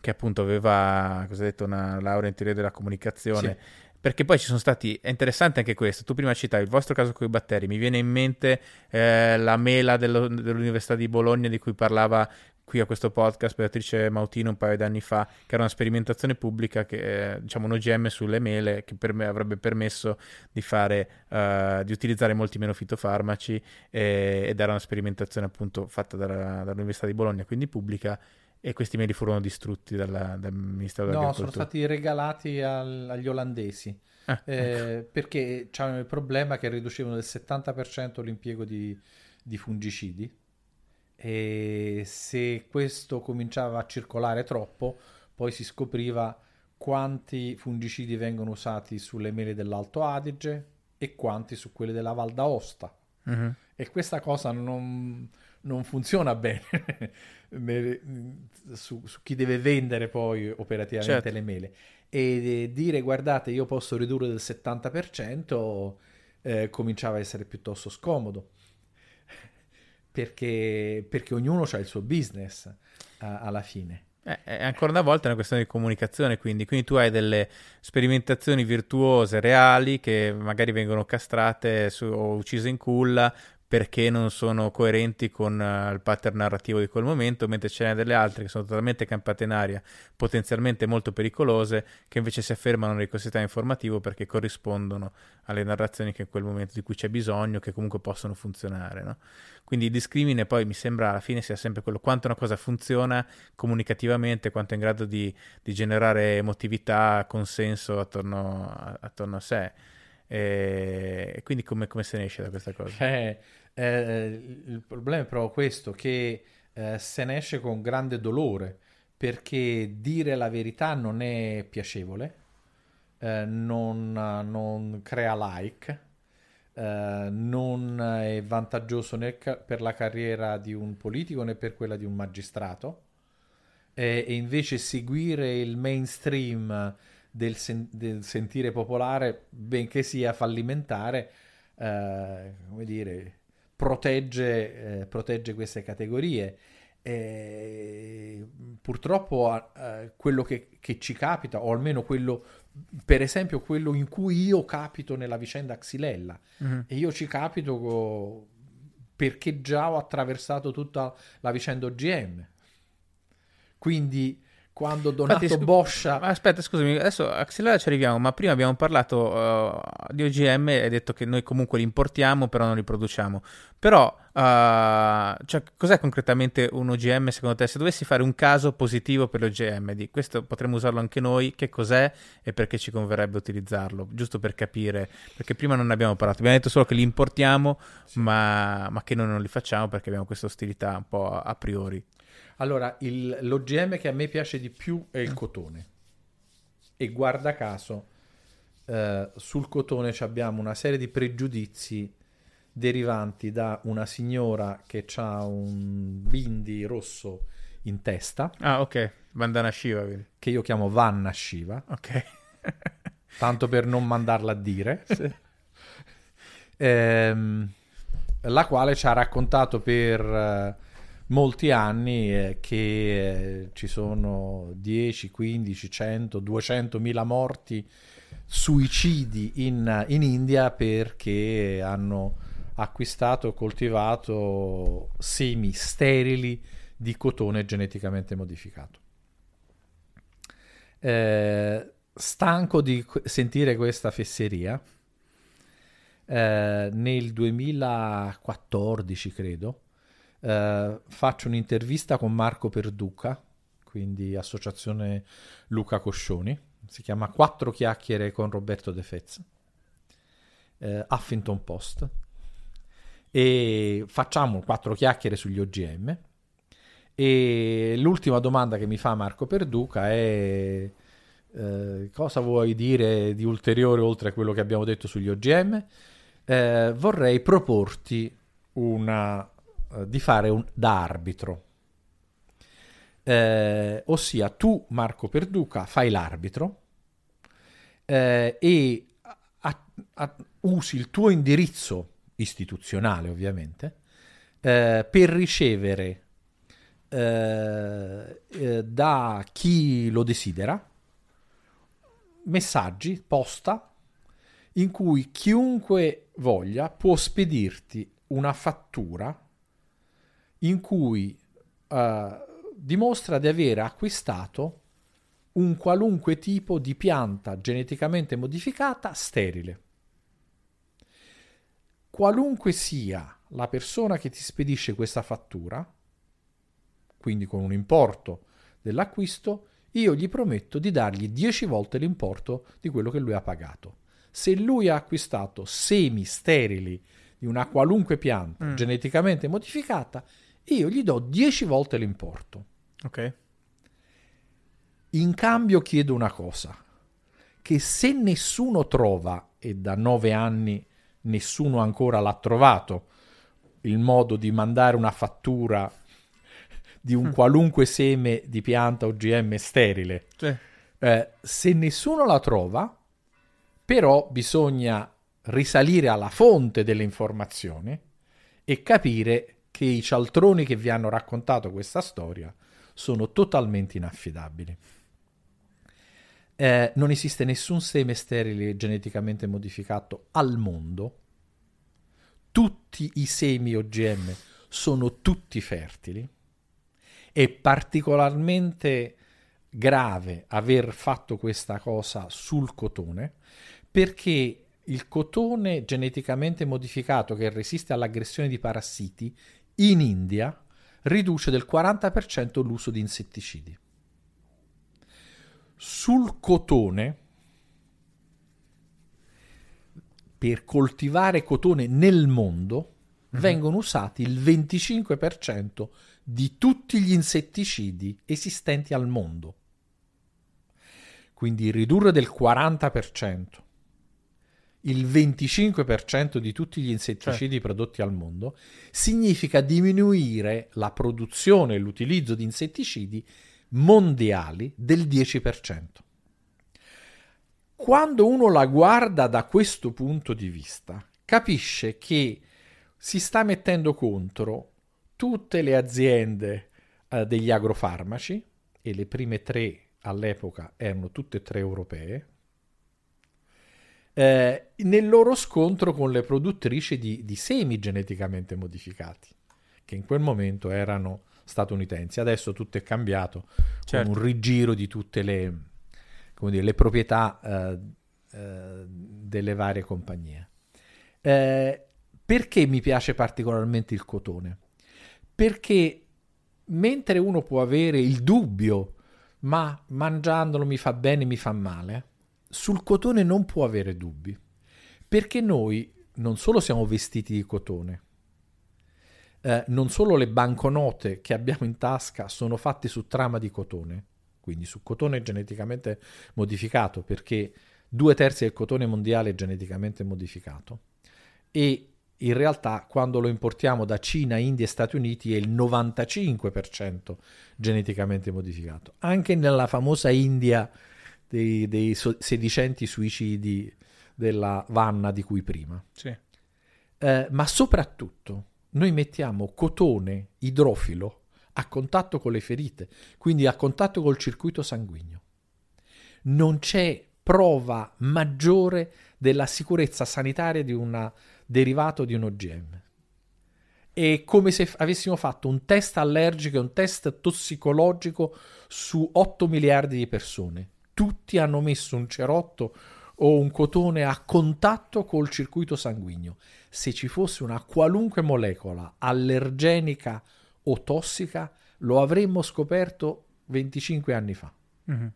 che appunto aveva, cosa detto, una laurea in teoria della comunicazione. Sì perché poi ci sono stati, è interessante anche questo, tu prima citavi il vostro caso con i batteri, mi viene in mente eh, la mela dello, dell'Università di Bologna di cui parlava qui a questo podcast Beatrice Mautino un paio di anni fa, che era una sperimentazione pubblica, che, eh, diciamo un OGM sulle mele che per me avrebbe permesso di, fare, uh, di utilizzare molti meno fitofarmaci eh, ed era una sperimentazione appunto fatta dalla, dall'Università di Bologna, quindi pubblica e questi meli furono distrutti dalla, dal Ministero no, dell'Agricoltura? No, sono stati regalati al, agli olandesi. Ah, eh, ecco. Perché c'erano il problema che riducevano del 70% l'impiego di, di fungicidi e se questo cominciava a circolare troppo poi si scopriva quanti fungicidi vengono usati sulle mele dell'Alto Adige e quanti su quelle della Val d'Aosta. Uh-huh. E questa cosa non, non funziona bene *laughs* su, su, chi deve vendere poi operativamente certo. le mele. E dire guardate io posso ridurre del 70%, eh, cominciava a essere piuttosto scomodo perché, perché ognuno ha il suo business a, alla fine. Eh, eh, ancora una volta è una questione di comunicazione, quindi. quindi tu hai delle sperimentazioni virtuose, reali, che magari vengono castrate su, o uccise in culla perché non sono coerenti con uh, il pattern narrativo di quel momento, mentre ce n'è delle altre che sono totalmente campate in aria, potenzialmente molto pericolose, che invece si affermano nell'ecosistema informativo perché corrispondono alle narrazioni che in quel momento di cui c'è bisogno, che comunque possono funzionare. No? Quindi il discrimine poi mi sembra alla fine sia sempre quello quanto una cosa funziona comunicativamente, quanto è in grado di, di generare emotività, consenso attorno attorno a sé. E quindi come, come, se ne esce da questa cosa? Eh, eh, il problema è proprio questo, che eh, se ne esce con grande dolore, perché dire la verità non è piacevole, eh, non, non, crea like, eh, non è vantaggioso né per la carriera di un politico né per quella di un magistrato, e invece seguire il mainstream del, sen- del sentire popolare, benché sia fallimentare, eh, come dire, protegge, eh, protegge queste categorie. E purtroppo eh, quello che, che, ci capita, o almeno quello, per esempio, quello in cui io capito nella vicenda Xylella, mm-hmm. e io ci capito co- perché già ho attraversato tutta la vicenda OGM. Quindi quando Donato Infatti, Boscia... Aspetta, scusami, adesso a Xylella ci arriviamo, ma prima abbiamo parlato uh, di OGM e hai detto che noi comunque li importiamo, però non li produciamo. Però, uh, cioè, cos'è concretamente un OGM secondo te? Se dovessi fare un caso positivo per l'OGM, di questo potremmo usarlo anche noi, che cos'è e perché ci converrebbe utilizzarlo? Giusto per capire, perché prima non ne abbiamo parlato, abbiamo detto solo che li importiamo, sì. ma, ma, che noi non li facciamo perché abbiamo questa ostilità un po' a priori. Allora, il, l'OGM che a me piace di più è il cotone. E guarda caso, eh, sul cotone abbiamo una serie di pregiudizi derivanti da una signora che ha un bindi rosso in testa. Ah, ok. Vandana Shiva. Quindi. Che io chiamo Vanna Shiva. Ok. *laughs* tanto per non mandarla a dire. *laughs* Sì. Ehm, la quale ci ha raccontato per... Molti anni eh, che eh, ci sono 10, 15, 100, 200 mila morti, suicidi in, in India perché hanno acquistato coltivato semi sterili di cotone geneticamente modificato. Eh, stanco di sentire questa fesseria, eh, nel 2014 credo, eh, faccio un'intervista con Marco Perduca, quindi associazione Luca Coscioni, si chiama Quattro chiacchiere con Roberto De Fez, eh, Huffington Post, e facciamo quattro chiacchiere sugli OGM. E l'ultima domanda che mi fa Marco Perduca è eh, cosa vuoi dire di ulteriore oltre a quello che abbiamo detto sugli OGM? Eh, vorrei proporti una di fare un, da arbitro. Eh, ossia, tu, Marco Perduca, fai l'arbitro eh, e a, a, usi il tuo indirizzo istituzionale, ovviamente, eh, per ricevere eh, eh, da chi lo desidera messaggi, posta, in cui chiunque voglia può spedirti una fattura in cui uh, dimostra di aver acquistato un qualunque tipo di pianta geneticamente modificata sterile. Qualunque sia la persona che ti spedisce questa fattura, quindi con un importo dell'acquisto, io gli prometto di dargli 10 volte l'importo di quello che lui ha pagato. Se lui ha acquistato semi sterili di una qualunque pianta mm. geneticamente modificata, io gli do 10 volte l'importo. Ok. In cambio chiedo una cosa, che se nessuno trova, e da 9 anni nessuno ancora l'ha trovato, il modo di mandare una fattura di un mm. qualunque seme di pianta OGM sterile, sì. eh, se nessuno la trova, però bisogna risalire alla fonte delle informazioni e capire che i cialtroni che vi hanno raccontato questa storia sono totalmente inaffidabili. Eh, non esiste nessun seme sterile geneticamente modificato al mondo. Tutti i semi OGM sono tutti fertili. È particolarmente grave aver fatto questa cosa sul cotone perché il cotone geneticamente modificato che resiste all'aggressione di parassiti in India riduce del 40% l'uso di insetticidi. Sul cotone, per coltivare cotone nel mondo, mm-hmm. vengono usati il 25% di tutti gli insetticidi esistenti al mondo. Quindi ridurre del 40% il 25% di tutti gli insetticidi certo. prodotti al mondo significa diminuire la produzione e l'utilizzo di insetticidi mondiali del 10%. Quando uno la guarda da questo punto di vista, capisce che si sta mettendo contro tutte le aziende eh, degli agrofarmaci, e le prime tre all'epoca erano tutte e tre europee, eh, nel loro scontro con le produttrici di, di, semi geneticamente modificati, che in quel momento erano statunitensi. Adesso tutto è cambiato, certo. con un rigiro di tutte le, dire, le proprietà eh, eh, delle varie compagnie. Eh, perché mi piace particolarmente il cotone? Perché mentre uno può avere il dubbio, ma mangiandolo mi fa bene, mi fa male, sul cotone non può avere dubbi, perché noi non solo siamo vestiti di cotone, eh, non solo le banconote che abbiamo in tasca sono fatte su trama di cotone, quindi su cotone geneticamente modificato, perché due terzi del cotone mondiale è geneticamente modificato, e in realtà quando lo importiamo da Cina, India e Stati Uniti è il 95% geneticamente modificato. Anche nella famosa India dei, dei sedicenti suicidi della Vanna di cui prima. Sì. Eh, ma soprattutto noi mettiamo cotone idrofilo a contatto con le ferite, quindi a contatto col circuito sanguigno. Non c'è prova maggiore della sicurezza sanitaria di un derivato di un OGM. È come se avessimo fatto un test allergico e un test tossicologico su 8 miliardi di persone tutti hanno messo un cerotto o un cotone a contatto col circuito sanguigno. Se ci fosse una qualunque molecola allergenica o tossica, lo avremmo scoperto 25 anni fa. Mm-hmm.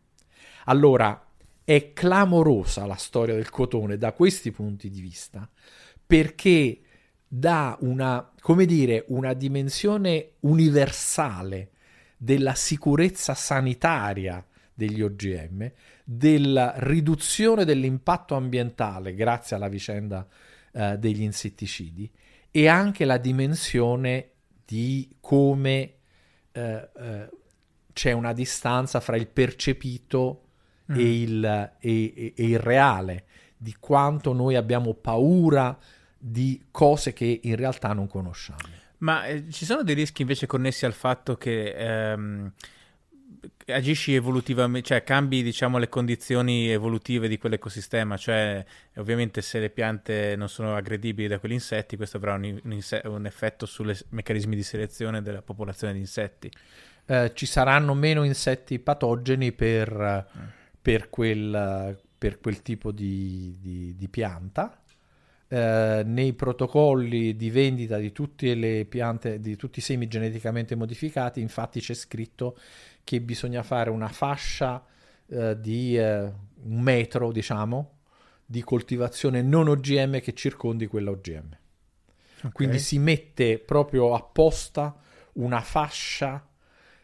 Allora, è clamorosa la storia del cotone da questi punti di vista, perché dà una, come dire, una dimensione universale della sicurezza sanitaria degli OGM, della riduzione dell'impatto ambientale grazie alla vicenda eh, degli insetticidi e anche la dimensione di come eh, eh, c'è una distanza fra il percepito mm. e, il, e, e il reale, di quanto noi abbiamo paura di cose che in realtà non conosciamo. Ma eh, ci sono dei rischi invece connessi al fatto che ehm, agisci evolutivamente, cioè cambi diciamo le condizioni evolutive di quell'ecosistema, cioè ovviamente se le piante non sono aggredibili da quegli insetti, questo avrà un, un, un effetto sui meccanismi di selezione della popolazione di insetti. Eh, ci saranno meno insetti patogeni per, mm. per, quel, per quel, tipo di, di, di pianta. Eh, nei protocolli di vendita di tutte le piante, di tutti i semi geneticamente modificati, infatti c'è scritto che bisogna fare una fascia eh, di eh, un metro, diciamo, di coltivazione non OGM che circondi quella OGM. Okay. Quindi si mette proprio apposta una fascia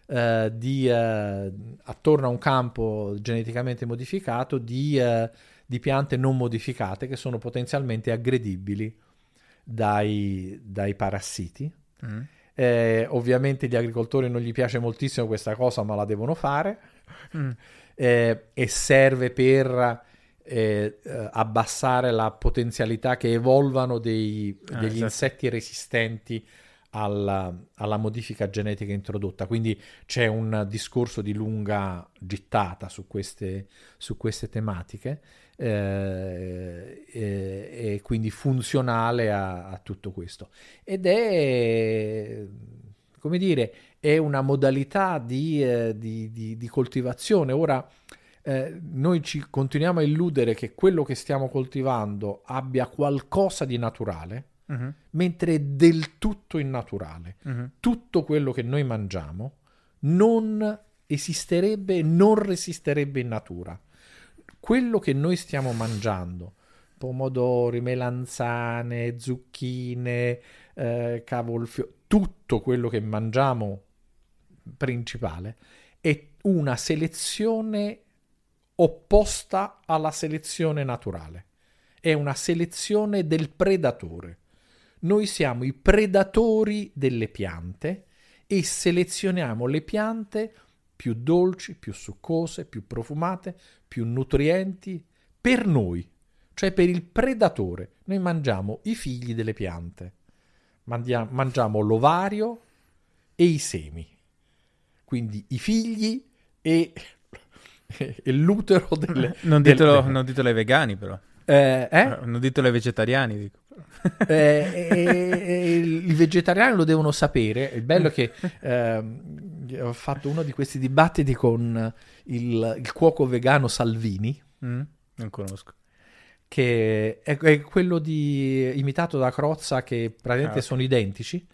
eh, di, eh, attorno a un campo geneticamente modificato di, eh, di, piante non modificate che sono potenzialmente aggredibili dai, dai parassiti. Mm eh, ovviamente gli agricoltori non gli piace moltissimo questa cosa, ma la devono fare. Mm. Eh, e serve per eh, eh, abbassare la potenzialità che evolvano dei, Ah, degli esatto. insetti resistenti alla, alla modifica genetica introdotta. Quindi c'è un discorso di lunga gittata su queste, su queste tematiche eh, e, e quindi funzionale a, a tutto questo. Ed è, come dire, è una modalità di, eh, di- di- di coltivazione. Ora, eh, noi ci continuiamo a illudere che quello che stiamo coltivando abbia qualcosa di naturale, Mhm, mentre è del tutto innaturale. mhm. Tutto quello che noi mangiamo non esisterebbe, non resisterebbe in natura. Quello che noi stiamo mangiando, pomodori, melanzane, zucchine, eh, cavolfiore, tutto quello che mangiamo principale è una selezione opposta alla selezione naturale. È una selezione del predatore. Noi siamo i predatori delle piante e selezioniamo le piante più dolci, più succose, più profumate, più nutrienti per noi, cioè per il predatore. Noi mangiamo i figli delle piante, Mandia- mangiamo l'ovario e i semi, quindi i figli e, e l'utero delle... *laughs* Non ditelo, del- non ditelo ai vegani, però. Eh, eh? Non ditelo ai vegetariani, dico. Eh, i vegetariani lo devono sapere. Il bello è che *laughs* ehm, ho fatto uno di questi dibattiti con il, il cuoco vegano Salvini, Mm? Non conosco. che è, è quello di, imitato da Crozza, che praticamente Ah, sono identici.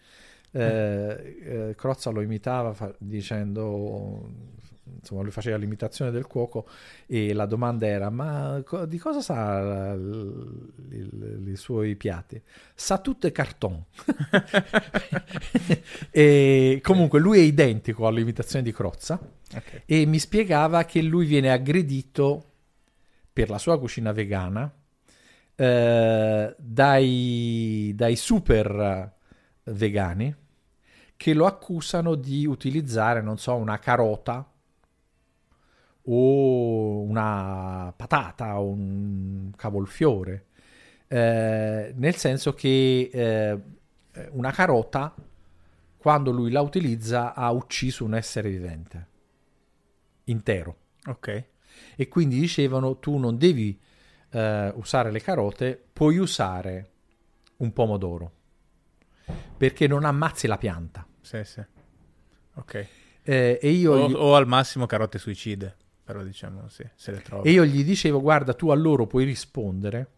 Eh, eh, Crozza lo imitava fa- dicendo, insomma, lui faceva l'imitazione del cuoco e la domanda era: Ma co- di cosa sa i suoi piatti? Sa tutto e carton. *laughs* *laughs* e comunque lui è identico all'imitazione di Crozza Ok. e mi spiegava che lui viene aggredito per la sua cucina vegana eh, dai, dai super vegani che lo accusano di utilizzare, non so, una carota o una patata o un cavolfiore. Eh, nel senso che eh, una carota, quando lui la utilizza, ha ucciso un essere vivente intero. Ok. E quindi dicevano: tu non devi eh, usare le carote, puoi usare un pomodoro perché non ammazzi la pianta. Sì, sì. Ok. Eh, e, io O, o al massimo carote suicide. Però diciamo, sì, se le trovo. e io gli dicevo: guarda, tu a loro puoi rispondere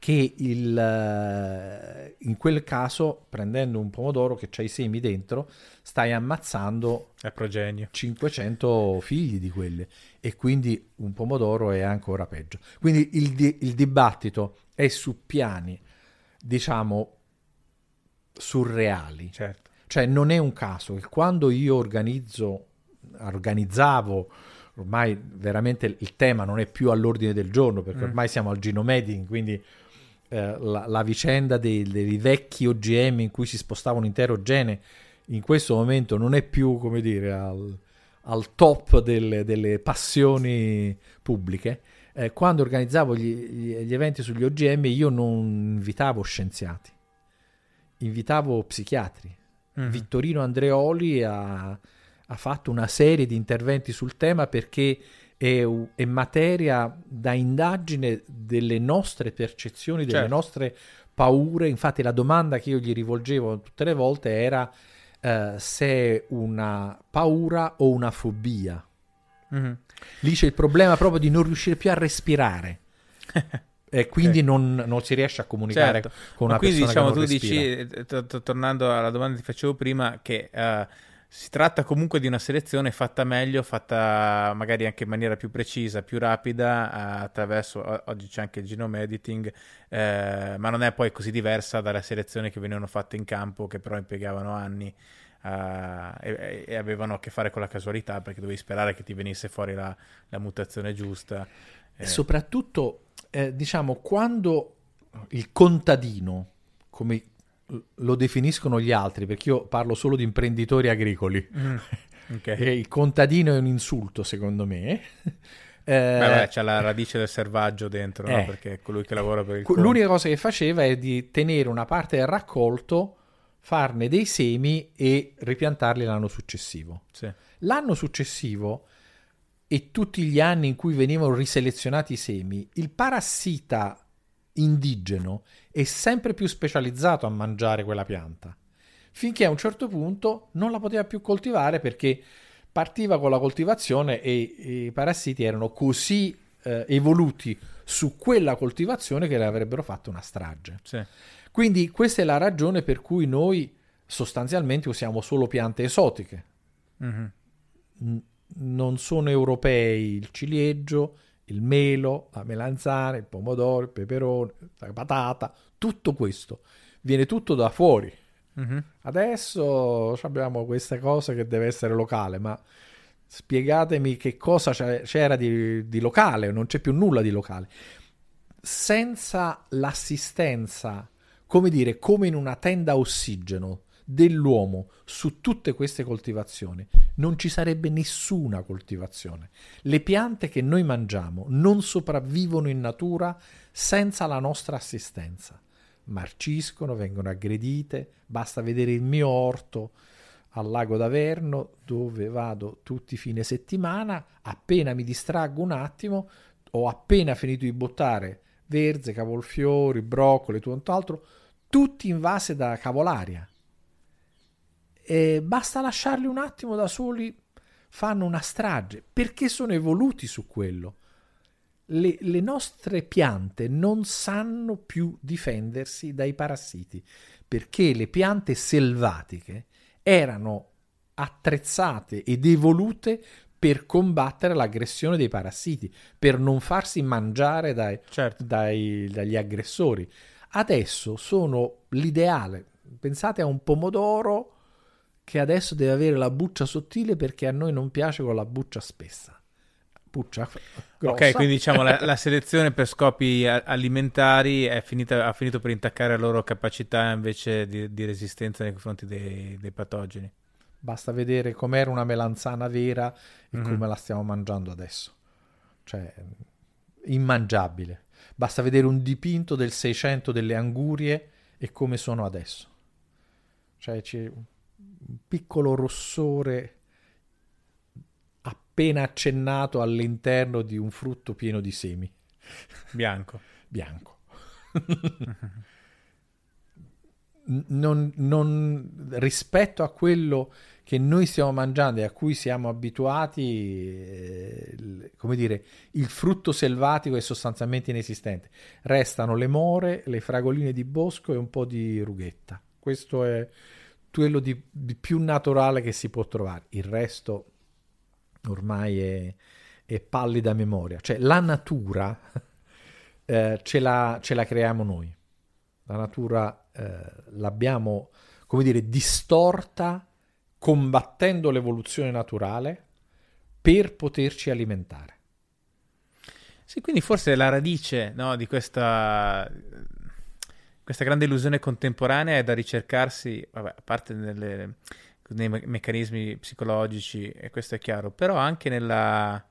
che il, eh, in quel caso, prendendo un pomodoro che ha i semi dentro, stai ammazzando È progenio. 500 figli di quelle e quindi un pomodoro è ancora peggio. Quindi il, di- il dibattito è su piani, diciamo, surreali. Certo. Cioè non è un caso che quando io organizzo, organizzavo, ormai veramente il tema non è più all'ordine del giorno perché Mm. ormai siamo al genome editing, quindi eh, la, la vicenda dei, dei vecchi OGM in cui si spostava un intero gene in questo momento non è più, come dire, al, al top delle, delle passioni pubbliche. Eh, quando organizzavo gli, gli- eventi sugli OGM io non invitavo scienziati, invitavo psichiatri. Mhm. Vittorino Andreoli ha, ha fatto una serie di interventi sul tema perché è, è materia da indagine delle nostre percezioni, delle Certo. nostre paure. Infatti la domanda che io gli rivolgevo tutte le volte era eh, se è una paura o una fobia. Mhm. Lì c'è il problema proprio di non riuscire più a respirare. *laughs* E quindi Ok. non, non si riesce a comunicare Certo. con una quindi persona diciamo tu respira. dici, eh, to- to- tornando alla domanda che ti facevo prima, che eh, si tratta comunque di una selezione fatta meglio, fatta magari anche in maniera più precisa, più rapida, attraverso, oggi c'è anche il genome editing, eh, ma non è poi così diversa dalla selezione che venivano fatte in campo, che però impiegavano anni. eh, e, e avevano a che fare con la casualità perché dovevi sperare che ti venisse fuori la, la mutazione giusta. E Eh, soprattutto, eh, diciamo, quando il contadino, come lo definiscono gli altri, perché io parlo solo di imprenditori agricoli, mm, *laughs* ok. e il contadino è un insulto secondo me, Eh, Beh, c'è la radice del selvaggio dentro, eh, no? perché è colui che lavora per il conto. L'unica cosa che faceva è di tenere una parte del raccolto, farne dei semi e ripiantarli l'anno successivo. Sì. L'anno successivo e tutti gli anni in cui venivano riselezionati i semi, il parassita indigeno è sempre più specializzato a mangiare quella pianta, finché a un certo punto non la poteva più coltivare perché partiva con la coltivazione e i parassiti erano così eh, evoluti su quella coltivazione che le avrebbero fatto una strage. Sì. Quindi questa è la ragione per cui noi sostanzialmente usiamo solo piante esotiche. Mm-hmm. N- non sono europei il ciliegio, il melo, la melanzana, il pomodoro, il peperone, la patata, tutto questo viene tutto da fuori. Mm-hmm. Adesso abbiamo questa cosa che deve essere locale, ma spiegatemi che cosa c'era di, di locale, non c'è più nulla di locale. Senza l'assistenza, come dire, come in una tenda a ossigeno dell'uomo su tutte queste coltivazioni, non ci sarebbe nessuna coltivazione. Le piante che noi mangiamo non sopravvivono in natura senza la nostra assistenza marciscono, vengono aggredite. Basta vedere il mio orto al lago d'Averno dove vado tutti i fine settimana, appena mi distraggo un attimo, ho appena finito di buttare verze, cavolfiori, broccoli e tutto altro, tutti invase da cavolaria. E basta lasciarli un attimo da soli, fanno una strage, perché sono evoluti su quello le, le, nostre piante non sanno più difendersi dai parassiti perché le piante selvatiche erano attrezzate ed evolute per combattere l'aggressione dei parassiti, per non farsi mangiare dai, certo. dai, dagli aggressori. Adesso sono l'ideale. Pensate a un pomodoro che adesso deve avere la buccia sottile perché a noi non piace con la buccia spessa puccia grossa. Ok, quindi diciamo la, la selezione per scopi alimentari finita, ha finito per intaccare la loro capacità invece di, di resistenza nei confronti dei, dei, patogeni. Basta vedere com'era una melanzana vera e mm-hmm. come la stiamo mangiando adesso. Cioè, immangiabile. Basta vedere un dipinto del 600 delle angurie e come sono adesso. Cioè, un piccolo rossore appena accennato all'interno di un frutto pieno di semi. Bianco. *laughs* Bianco. non, non, rispetto a quello che noi stiamo mangiando e a cui siamo abituati, eh, come dire, il frutto selvatico è sostanzialmente inesistente. Restano le more, le fragoline di bosco e un po' di rughetta. Questo è quello di, di più naturale che si può trovare. Il resto ormai è, è pallida memoria. Cioè la natura *laughs* eh, ce, la, ce, la, creiamo noi. La natura eh, l'abbiamo, come dire, distorta combattendo l'evoluzione naturale per poterci alimentare. Sì, quindi forse la radice no, di questa, questa grande illusione contemporanea è da ricercarsi, vabbè, a parte nelle, nei me- meccanismi psicologici, e questo è chiaro, però anche nella,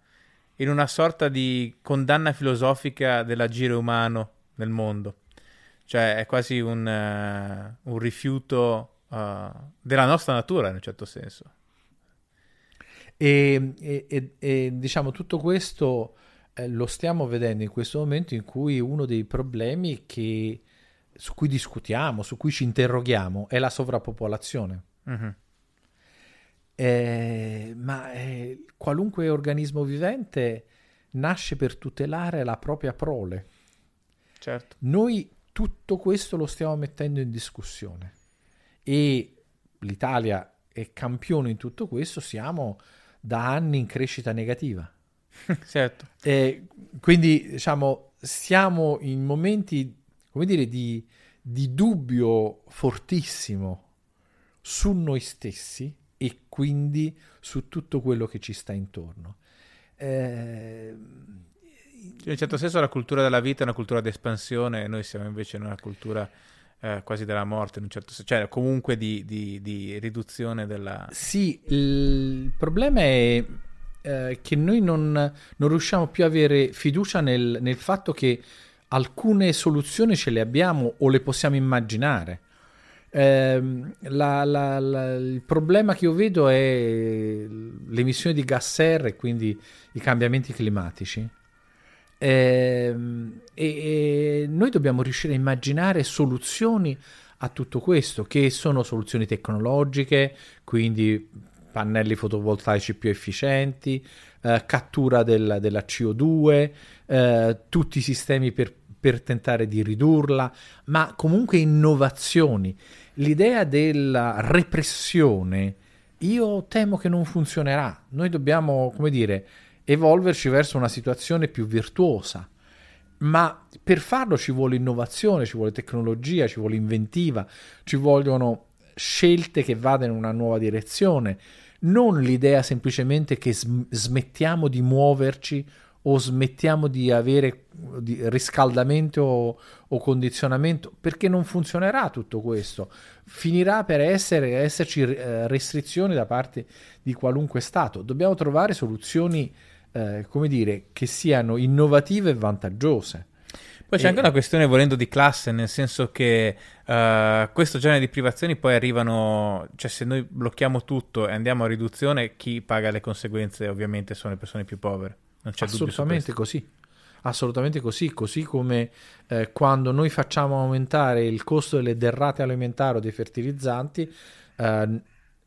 in una sorta di condanna filosofica dell'agire umano nel mondo. Cioè è quasi un, uh, un rifiuto uh, della nostra natura in un certo senso. E, e, e diciamo tutto questo eh, lo stiamo vedendo in questo momento in cui uno dei problemi che, su cui discutiamo, su cui ci interroghiamo è la sovrappopolazione. Mm-hmm. Eh, ma eh, qualunque organismo vivente nasce per tutelare la propria prole. Certo. Noi tutto questo lo stiamo mettendo in discussione e l'Italia è campione in tutto questo, siamo da anni in crescita negativa. *laughs* certo. Eh, quindi diciamo siamo in momenti, come dire, di, di dubbio fortissimo su noi stessi e quindi su tutto quello che ci sta intorno. Eh, in un certo senso la cultura della vita è una cultura di espansione e noi siamo invece in una cultura eh, quasi della morte, in un certo senso, cioè comunque di, di, di riduzione della... Sì, il problema è eh, che noi non, non, riusciamo più a avere fiducia nel, nel fatto che alcune soluzioni ce le abbiamo o le possiamo immaginare. Eh, la, la, la, il problema che io vedo è l'emissione di gas serra e quindi i cambiamenti climatici. Eh, e, e, noi dobbiamo riuscire a immaginare soluzioni a tutto questo, che sono soluzioni tecnologiche, quindi pannelli fotovoltaici più efficienti, eh, cattura del, della CO2, eh, tutti i sistemi per, per tentare di ridurla, ma comunque innovazioni. L'idea della repressione, io temo che non funzionerà. Noi dobbiamo, come dire, evolverci verso una situazione più virtuosa. Ma per farlo ci vuole innovazione, ci vuole tecnologia, ci vuole inventiva, ci vogliono scelte che vadano in una nuova direzione, non l'idea semplicemente che smettiamo di muoverci o smettiamo di avere riscaldamento o, o, condizionamento, perché non funzionerà tutto questo. Finirà per essere, esserci eh, restrizioni da parte di qualunque Stato. Dobbiamo trovare soluzioni eh, come dire, che siano innovative e vantaggiose. Poi c'è e... anche una questione volendo di classe, nel senso che uh, questo genere di privazioni poi arrivano, cioè se noi blocchiamo tutto e andiamo a riduzione, chi paga le conseguenze ovviamente sono le persone più povere. Non c'è Assolutamente così. Assolutamente così, così come eh, quando noi facciamo aumentare il costo delle derrate alimentari o dei fertilizzanti, eh,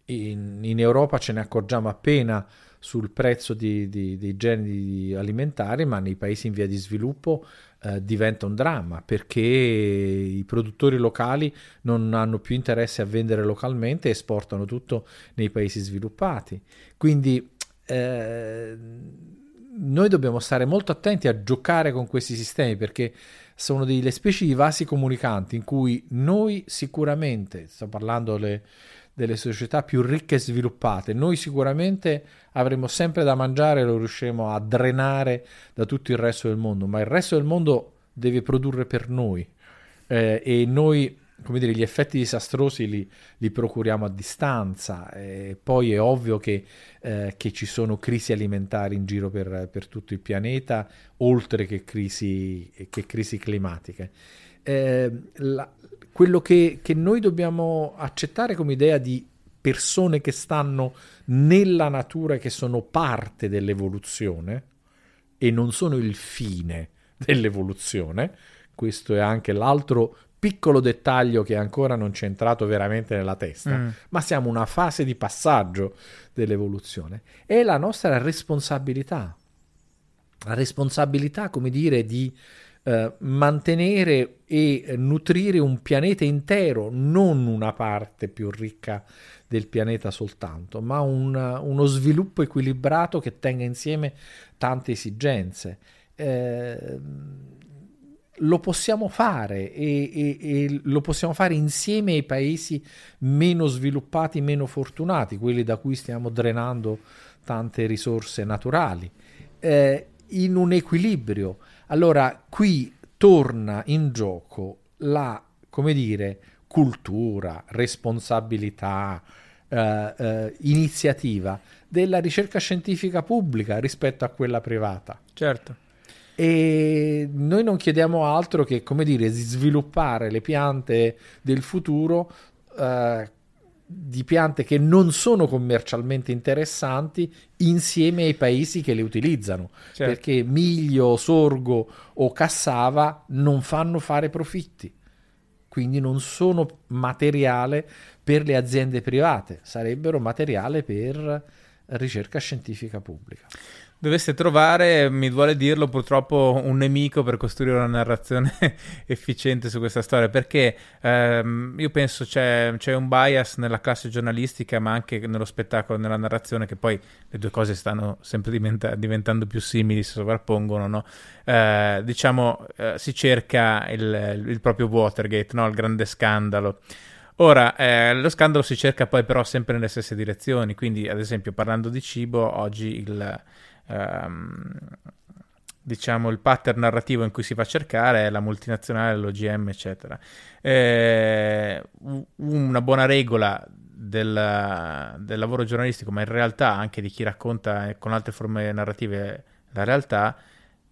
in, in Europa ce ne accorgiamo appena sul prezzo di, di, dei generi alimentari, ma nei paesi in via di sviluppo eh, diventa un dramma perché i produttori locali non hanno più interesse a vendere localmente e esportano tutto nei paesi sviluppati. Quindi eh, noi dobbiamo stare molto attenti a giocare con questi sistemi perché sono delle specie di vasi comunicanti in cui noi sicuramente, sto parlando le delle società più ricche e sviluppate. Noi sicuramente avremo sempre da mangiare lo riusciremo a drenare da tutto il resto del mondo, ma il resto del mondo deve produrre per noi eh, e noi come dire, gli effetti disastrosi li, li procuriamo a distanza. E poi è ovvio che, eh, che, ci sono crisi alimentari in giro per, per tutto il pianeta, oltre che crisi, che crisi climatiche. Eh, la, quello che, che noi dobbiamo accettare come idea di persone che stanno nella natura e che sono parte dell'evoluzione e non sono il fine dell'evoluzione. Questo è anche l'altro piccolo dettaglio che ancora non c'è entrato veramente nella testa, mm. ma siamo una fase di passaggio dell'evoluzione. È la nostra responsabilità. La responsabilità, come dire, di eh, mantenere e nutrire un pianeta intero, non una parte più ricca del pianeta soltanto, ma un, uno sviluppo equilibrato che tenga insieme tante esigenze. Eh, lo possiamo fare e, e, e, lo possiamo fare insieme ai paesi meno sviluppati, meno fortunati, quelli da cui stiamo drenando tante risorse naturali, eh, in un equilibrio. Allora qui torna in gioco la, come dire, cultura, responsabilità, eh, eh, iniziativa della ricerca scientifica pubblica rispetto a quella privata. Certo. E noi non chiediamo altro che, come dire, sviluppare le piante del futuro eh, di piante che non sono commercialmente interessanti insieme ai paesi che le utilizzano. Certo. perché miglio, sorgo o cassava non fanno fare profitti. Quindi non sono materiale per le aziende private sarebbero materiale per ricerca scientifica pubblica dovesse trovare, mi vuole dirlo purtroppo, un nemico per costruire una narrazione *laughs* efficiente su questa storia, perché ehm, io penso c'è, c'è, un bias nella classe giornalistica, ma anche nello spettacolo, nella narrazione, che poi le due cose stanno sempre diventa, diventando più simili, si sovrappongono, no? eh, diciamo, eh, si cerca il, il proprio Watergate, no? il grande scandalo. Ora, eh, lo scandalo si cerca poi però sempre nelle stesse direzioni, quindi ad esempio parlando di cibo, oggi il, ehm, diciamo il pattern narrativo in cui si fa cercare è la multinazionale, l'OGM, eccetera. Eh, una buona regola del, del, lavoro giornalistico, ma in realtà anche di chi racconta con altre forme narrative la realtà,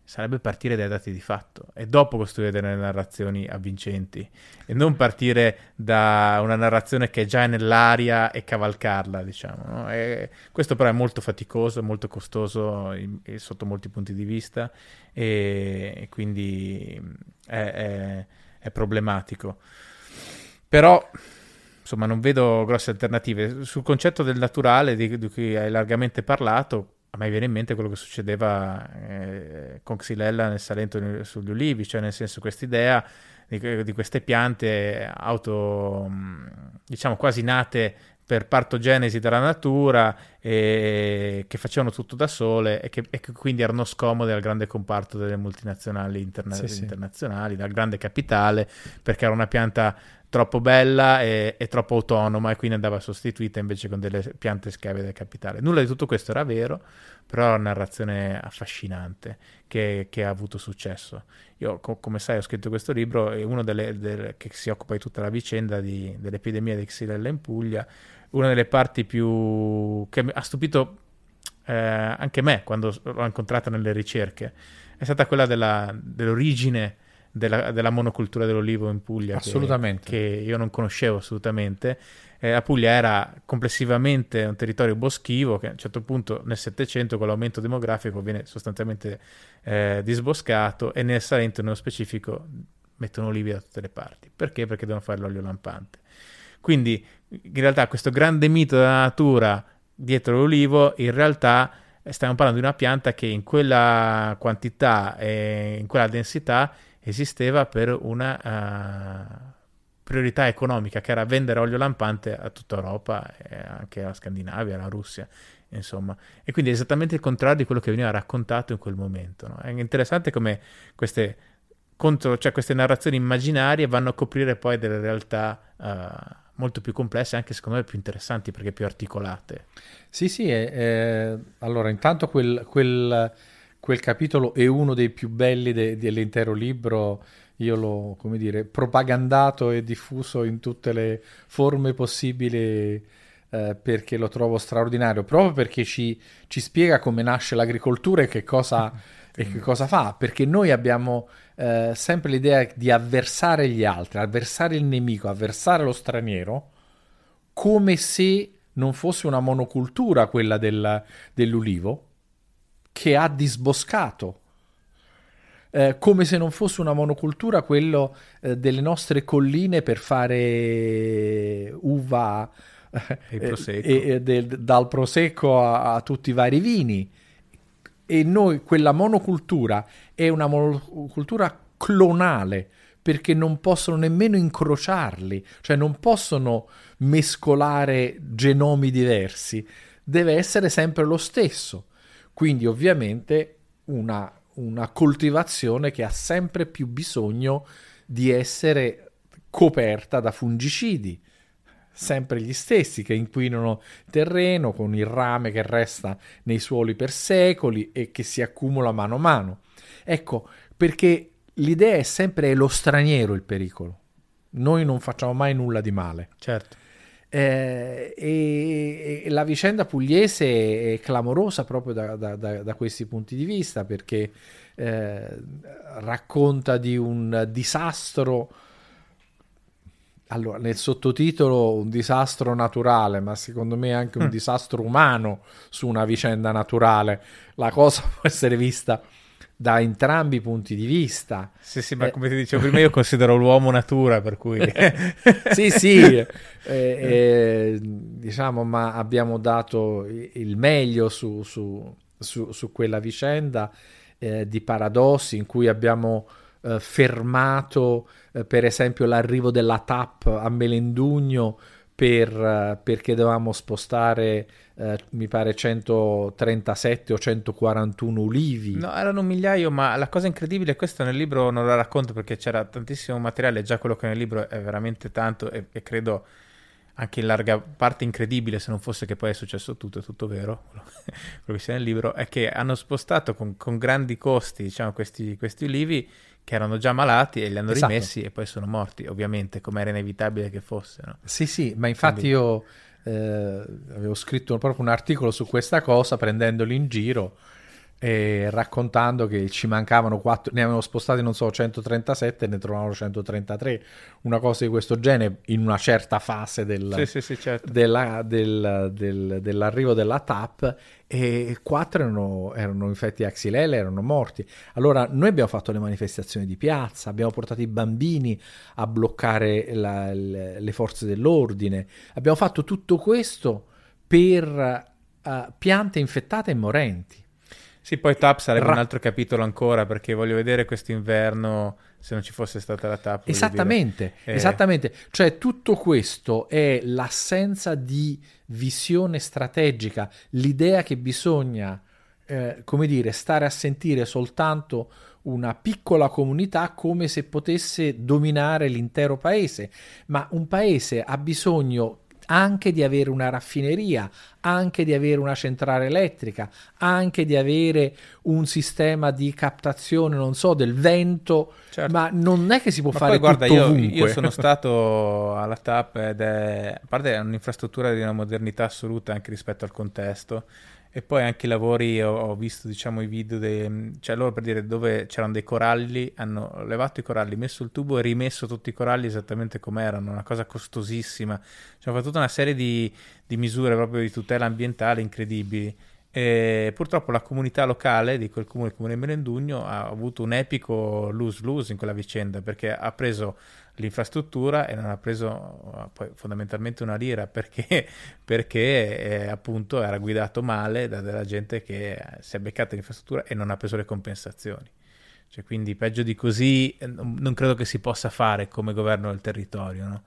sarebbe partire dai dati di fatto e dopo costruire delle narrazioni avvincenti e non partire da una narrazione che è già nell'aria e cavalcarla, diciamo. No? E questo però è molto faticoso, molto costoso in, sotto molti punti di vista e, e quindi è, è, è problematico. Però insomma non vedo grosse alternative. Sul concetto del naturale di, di cui hai largamente parlato, a me viene in mente quello che succedeva eh, con Xylella nel Salento sugli ulivi, cioè nel senso quest'idea di, di queste piante auto, diciamo quasi nate per partogenesi dalla natura e che facevano tutto da sole e che, e che, quindi erano scomode al grande comparto delle multinazionali interna- sì, internazionali, sì. dal grande capitale, perché era una pianta troppo bella e, e, troppo autonoma e quindi andava sostituita invece con delle piante schiave del capitale. Nulla di tutto questo era vero, però è una narrazione affascinante che, che ha avuto successo. Io, co- come sai, ho scritto questo libro e uno delle, delle, che si occupa di tutta la vicenda di, dell'epidemia di Xylella in Puglia, una delle parti più che ha stupito eh, anche me quando l'ho incontrata nelle ricerche, è stata quella della, dell'origine della, della, monocultura dell'olivo in Puglia. Assolutamente. Che, che io non conoscevo assolutamente. Eh, la Puglia era complessivamente un territorio boschivo che a un certo punto nel Settecento con l'aumento demografico viene sostanzialmente eh, disboscato e nel Salento nello specifico mettono olivi da tutte le parti. Perché? Perché devono fare l'olio lampante. Quindi in realtà questo grande mito della natura dietro l'olivo in realtà stiamo parlando di una pianta che in quella quantità e in quella densità esisteva per una uh, priorità economica che era vendere olio lampante a tutta Europa anche alla Scandinavia, alla Russia, insomma. E quindi è esattamente il contrario di quello che veniva raccontato in quel momento. No? È interessante come queste, contro, cioè queste narrazioni immaginarie vanno a coprire poi delle realtà uh, molto più complesse, anche secondo me più interessanti perché più articolate. Sì, sì, è... allora intanto quel, quel quel capitolo è uno dei più belli de- dell'intero libro. Io l'ho, come dire, propagandato e diffuso in tutte le forme possibili eh, perché lo trovo straordinario, proprio perché ci, ci spiega come nasce l'agricoltura e che cosa, *laughs* e che cosa fa. Perché noi abbiamo eh, sempre l'idea di avversare gli altri, avversare il nemico, avversare lo straniero, come se non fosse una monocultura quella del, dell'ulivo che ha disboscato. Eh, come se non fosse una monocultura quello eh, delle nostre colline per fare uva eh, prosecco. e, del, dal prosecco a, a, tutti i vari vini. E noi, quella monocultura è una monocultura clonale perché non possono nemmeno incrociarli, cioè non possono mescolare genomi diversi, deve essere sempre lo stesso. Quindi ovviamente una, una coltivazione che ha sempre più bisogno di essere coperta da fungicidi, sempre gli stessi che inquinano il terreno con il rame che resta nei suoli per secoli e che si accumula mano a mano. Ecco, perché l'idea è sempre lo straniero il pericolo. Noi non facciamo mai nulla di male. Certo. Eh, e, e, la vicenda pugliese è clamorosa proprio da, da, da, da questi punti di vista perché eh, racconta di un disastro. Allora, nel sottotitolo un disastro naturale, ma secondo me anche un mm. disastro umano su una vicenda naturale. La cosa *laughs* può essere vista da entrambi i punti di vista. Sì, sì, ma eh, come ti dicevo prima, io considero l'uomo natura, per cui... *laughs* sì, sì, *laughs* eh, eh, diciamo, ma abbiamo dato il meglio su, su, su, su quella vicenda eh, di paradossi in cui abbiamo eh, fermato, eh, per esempio, l'arrivo della TAP a Melendugno per, perché dovevamo spostare eh, mi pare 137 o 141 ulivi. No, erano un migliaio, ma la cosa incredibile, questo nel libro non la racconto perché c'era tantissimo materiale, già quello che nel libro è veramente tanto e, e credo anche in larga parte incredibile se non fosse che poi è successo tutto, è tutto vero, *laughs* quello che c'è nel libro, è che hanno spostato con, con grandi costi diciamo, questi, questi ulivi che erano già malati e li hanno esatto. rimessi e poi sono morti, ovviamente, come era inevitabile che fossero. Sì, sì, ma infatti Quindi... io eh, avevo scritto proprio un articolo su questa cosa prendendoli in giro e raccontando che ci mancavano 4, ne avevano spostati non so 137 e ne trovavano 133, una cosa di questo genere in una certa fase del, sì, sì, sì, certo. della, del, del, dell'arrivo della TAP e 4 erano, erano infetti a xylella, erano morti. Allora noi abbiamo fatto le manifestazioni di piazza, abbiamo portato i bambini a bloccare la, le, le forze dell'ordine, abbiamo fatto tutto questo per uh, piante infettate e morenti. Sì, poi TAP sarebbe Ra- un altro capitolo ancora perché voglio vedere quest'inverno se non ci fosse stata la TAP. Esattamente, eh... esattamente. Cioè tutto questo è l'assenza di visione strategica, l'idea che bisogna, eh, come dire, stare a sentire soltanto una piccola comunità come se potesse dominare l'intero paese, ma un paese ha bisogno anche di avere una raffineria, anche di avere una centrale elettrica, anche di avere un sistema di captazione, non so, del vento, certo. ma non è che si può ma fare poi, guarda, io, io, sono *laughs* stato alla TAP ed è, a parte è un'infrastruttura di una modernità assoluta anche rispetto al contesto, e poi anche i lavori, ho, ho visto diciamo i video, dei, cioè loro per dire dove c'erano dei coralli, hanno levato i coralli, messo il tubo e rimesso tutti i coralli esattamente come erano, una cosa costosissima. Cioè, hanno fatto tutta una serie di, di misure proprio di tutela ambientale incredibili. E purtroppo la comunità locale di quel comune, il comune di Merendugno, ha avuto un epico lose-lose in quella vicenda perché ha preso l'infrastruttura e non ha preso poi fondamentalmente una lira perché, *laughs* perché eh, appunto era guidato male da della gente che si è beccata l'infrastruttura e non ha preso le compensazioni. Cioè, quindi peggio di così non credo che si possa fare come governo del territorio. No?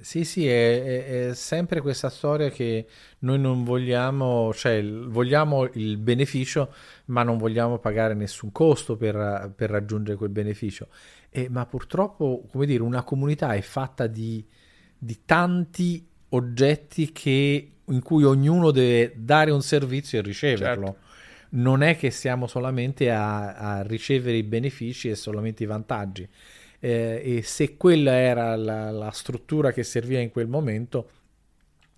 Sì, sì, è, è, è, sempre questa storia che noi non vogliamo, cioè vogliamo il beneficio, ma non vogliamo pagare nessun costo per, per raggiungere quel beneficio. E, ma purtroppo, come dire, una comunità è fatta di, di tanti oggetti che, in cui ognuno deve dare un servizio e riceverlo. Certo. Non è che siamo solamente a, a ricevere i benefici e solamente i vantaggi. Eh, e se quella era la, la, struttura che serviva in quel momento,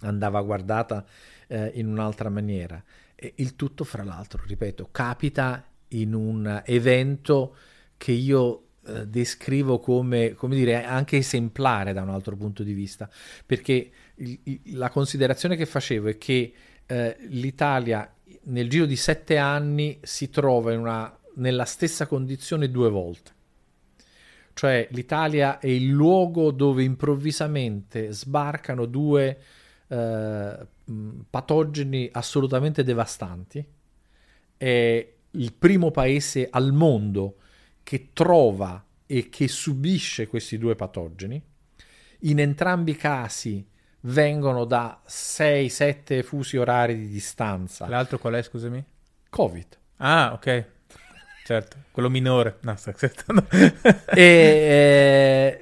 andava guardata eh, in un'altra maniera. E il tutto, fra l'altro, ripeto, capita in un evento che io eh, descrivo come, come dire, anche esemplare da un altro punto di vista, perché il, il, la considerazione che facevo è che eh, l'Italia nel giro di sette anni si trova una, nella stessa condizione due volte. Cioè l'Italia è il luogo dove improvvisamente sbarcano due eh, patogeni assolutamente devastanti. È il primo paese al mondo che trova e che subisce questi due patogeni. In entrambi i casi vengono da 6-7 fusi orari di distanza. L'altro qual è, scusami? Covid. Ah, ok. Certo, quello minore. No, sto accettando. e eh,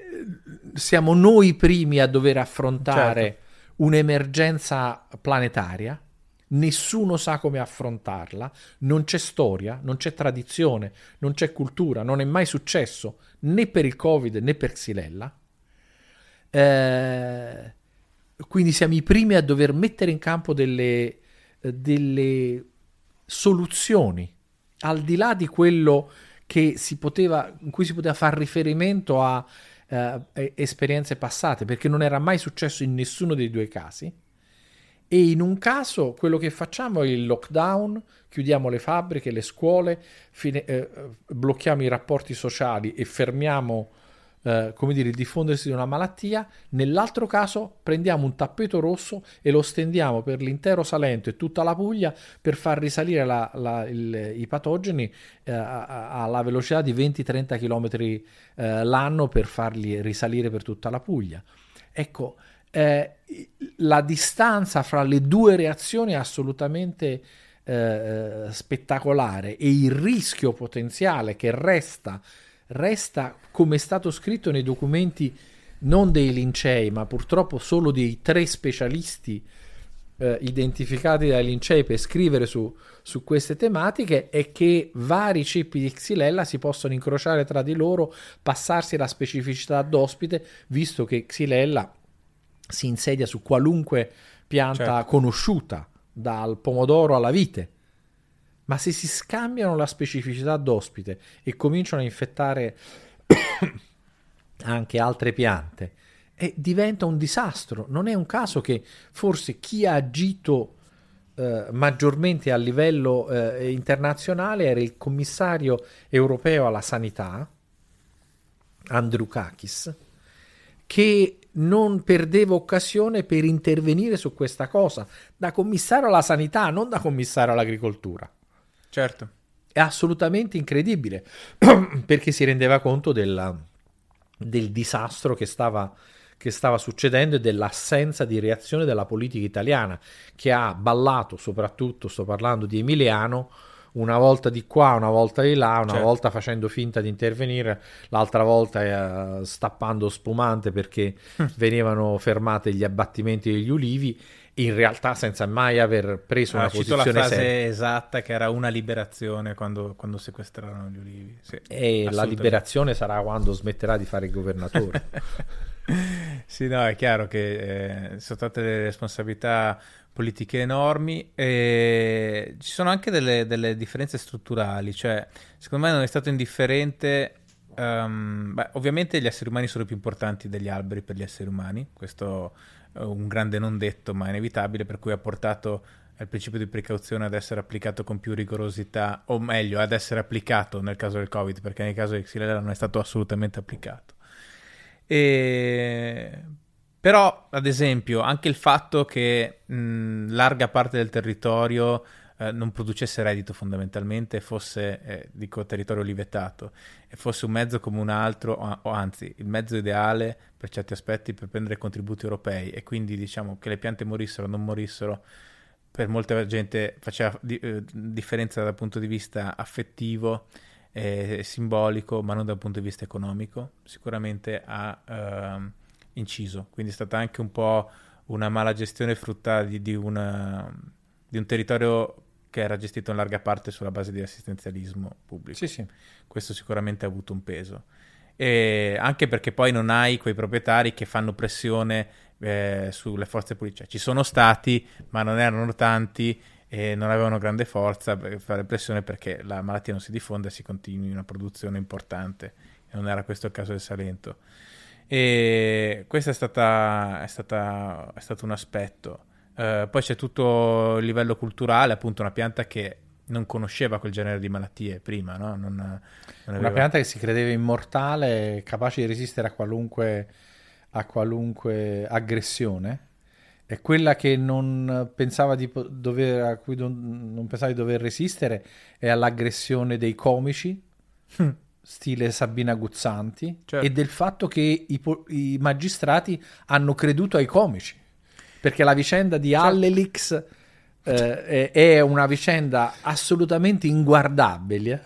siamo noi i primi a dover affrontare certo. un'emergenza planetaria nessuno sa come affrontarla, non c'è storia, non c'è tradizione, non c'è cultura, non è mai successo né per il Covid né per Xylella. Eh, quindi siamo i primi a dover mettere in campo delle, delle soluzioni, al di là di quello che si poteva, in cui si poteva fare riferimento a eh, esperienze passate, perché non era mai successo in nessuno dei due casi e in un caso quello che facciamo è il lockdown, chiudiamo le fabbriche, le scuole, fine, eh, blocchiamo i rapporti sociali e fermiamo eh, come dire, il diffondersi di una malattia. Nell'altro caso prendiamo un tappeto rosso e lo stendiamo per l'intero Salento e tutta la Puglia per far risalire la, la, il, i patogeni eh, alla velocità di 20-30 km eh, l'anno per farli risalire per tutta la Puglia. Ecco, eh, la distanza fra le due reazioni è assolutamente eh, spettacolare e il rischio potenziale che resta, resta come è stato scritto nei documenti non dei lincei, ma purtroppo solo dei tre specialisti eh, identificati dai lincei per scrivere su, su, queste tematiche, è che vari ceppi di Xylella si possono incrociare tra di loro, passarsi la specificità d'ospite, visto che Xylella si insedia su qualunque pianta Certo. conosciuta, dal pomodoro alla vite. Ma se si scambiano la specificità d'ospite e cominciano a infettare *coughs* anche altre piante, e diventa un disastro. Non è un caso che forse chi ha agito eh, maggiormente a livello eh, internazionale era il commissario europeo alla sanità, Andrew Kakis, che non perdeva occasione per intervenire su questa cosa, da commissario alla sanità, non da commissario all'agricoltura. Certo. È assolutamente incredibile, *clears throat* perché si rendeva conto della- del disastro che stava, che stava succedendo e dell'assenza di reazione della politica italiana, che ha ballato, soprattutto sto parlando di Emiliano, una volta di qua, una volta di là, una Certo. volta facendo finta di intervenire, l'altra volta eh, stappando spumante perché venivano fermate gli abbattimenti degli ulivi, in realtà senza mai aver preso Ah, una cito la posizione frase seria. esatta che era una liberazione quando, quando sequestrarono gli ulivi. Sì. E la liberazione sarà quando smetterà di fare il governatore. *laughs* Sì, no, è chiaro che eh, sono state delle responsabilità politiche enormi e ci sono anche delle, delle differenze strutturali, cioè secondo me non è stato indifferente, ehm, beh, ovviamente gli esseri umani sono più importanti degli alberi per gli esseri umani, questo è un grande non detto ma inevitabile, per cui ha portato il principio di precauzione ad essere applicato con più rigorosità, o meglio, ad essere applicato nel caso del Covid, perché nel caso di Xylella non è stato assolutamente applicato. E... Però, ad esempio, anche il fatto che mh, larga parte del territorio eh, non producesse reddito fondamentalmente, fosse, eh, dico, territorio olivetato, e fosse un mezzo come un altro, o, o anzi, il mezzo ideale per certi aspetti per prendere contributi europei, e quindi diciamo che le piante morissero o non morissero, per molta gente faceva di- eh, differenza dal punto di vista affettivo e simbolico, ma non dal punto di vista economico, sicuramente ha ehm, inciso. Quindi è stata anche un po' una mala gestione frutta di, di una- di un territorio che era gestito in larga parte sulla base di assistenzialismo pubblico. sì, sì. Questo sicuramente ha avuto un peso. E anche perché poi non hai quei proprietari che fanno pressione eh, sulle forze politiche. Cioè, ci sono stati, ma non erano tanti e non avevano grande forza per fare pressione perché la malattia non si diffonde e si continui una produzione importante. E non era questo il caso del Salento. E questo è, stata, è, stata, è stato un aspetto. Eh, poi c'è tutto il livello culturale, appunto una pianta che non conosceva quel genere di malattie prima, no? Non, non Una aveva- pianta che si credeva immortale, capace di resistere a qualunque, a qualunque aggressione. È quella che non pensava di dover, a cui non, non pensava di dover resistere è all'aggressione dei comici, stile Sabina Guzzanti, Certo. e del fatto che i, po- i magistrati hanno creduto ai comici. Perché la vicenda di Certo. Allelix eh, è, è una vicenda assolutamente inguardabile.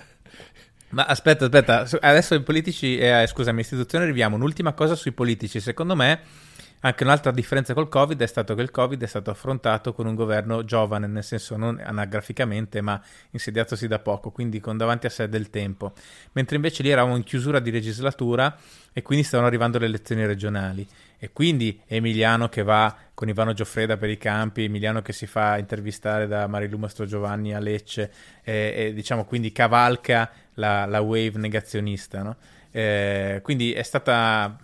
Ma aspetta, aspetta, adesso i politici, eh, scusami, istituzione arriviamo. Un'ultima cosa sui politici. Secondo me, anche un'altra differenza col Covid è stato che il Covid è stato affrontato con un governo giovane, nel senso non anagraficamente, ma insediatosi da poco, quindi con davanti a sé del tempo. Mentre invece lì eravamo in chiusura di legislatura e quindi stavano arrivando le elezioni regionali. E quindi Emiliano che va con Ivano Gioffreda per i campi, Emiliano che si fa intervistare da Marilu Mastro Giovanni a Lecce, e, e, diciamo quindi cavalca la, la wave negazionista. No? Eh, quindi è stata,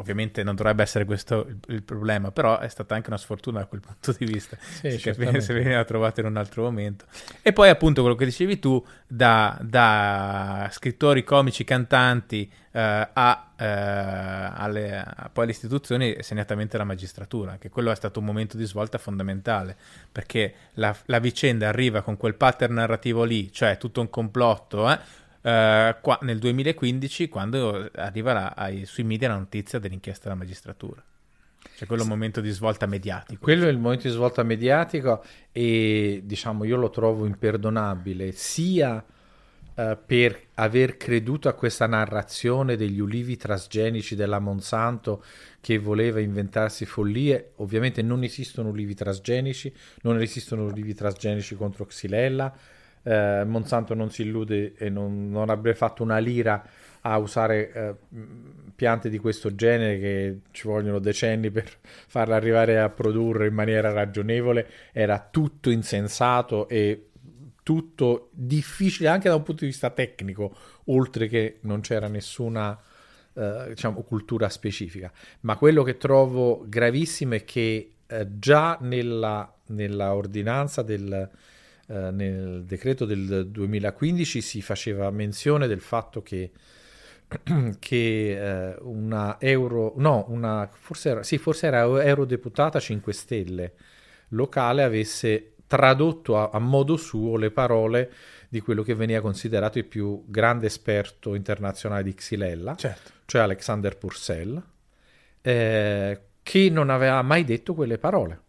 ovviamente non dovrebbe essere questo il, il problema, però è stata anche una sfortuna da quel punto di vista. Sì, se veniva trovato in un altro momento. E poi appunto quello che dicevi tu, da, da scrittori, comici, cantanti eh, a, eh, alle, a- poi alle istituzioni segnatamente alla magistratura, che quello è stato un momento di svolta fondamentale, perché la, la vicenda arriva con quel pattern narrativo lì, cioè tutto un complotto, eh, eh, qua, nel 2015 quando arriva ai- sui media la notizia dell'inchiesta della magistratura. Cioè quello è un momento di svolta mediatico. Quello è il momento di svolta mediatico e diciamo io lo trovo imperdonabile sia eh, per aver creduto a questa narrazione degli ulivi trasgenici della Monsanto che voleva inventarsi follie. Ovviamente non esistono ulivi trasgenici, non esistono ulivi trasgenici contro Xylella. Eh, Monsanto non si illude e non, non avrebbe fatto una lira a usare eh, piante di questo genere che ci vogliono decenni per *laughs* farle arrivare a produrre in maniera ragionevole era tutto insensato e tutto difficile anche da un punto di vista tecnico, oltre che non c'era nessuna eh, diciamo, cultura specifica. Ma quello che trovo gravissimo è che eh, già nella, nella ordinanza del, eh, nel decreto del 2015 si faceva menzione del fatto che *clears throat* che eh, una euro, no, una, forse era, sì, forse era eurodeputata 5 Stelle locale avesse tradotto a, a, modo suo le parole di quello che veniva considerato il più grande esperto internazionale di Xylella, certo. cioè Alexander Purcell, eh, che non aveva mai detto quelle parole.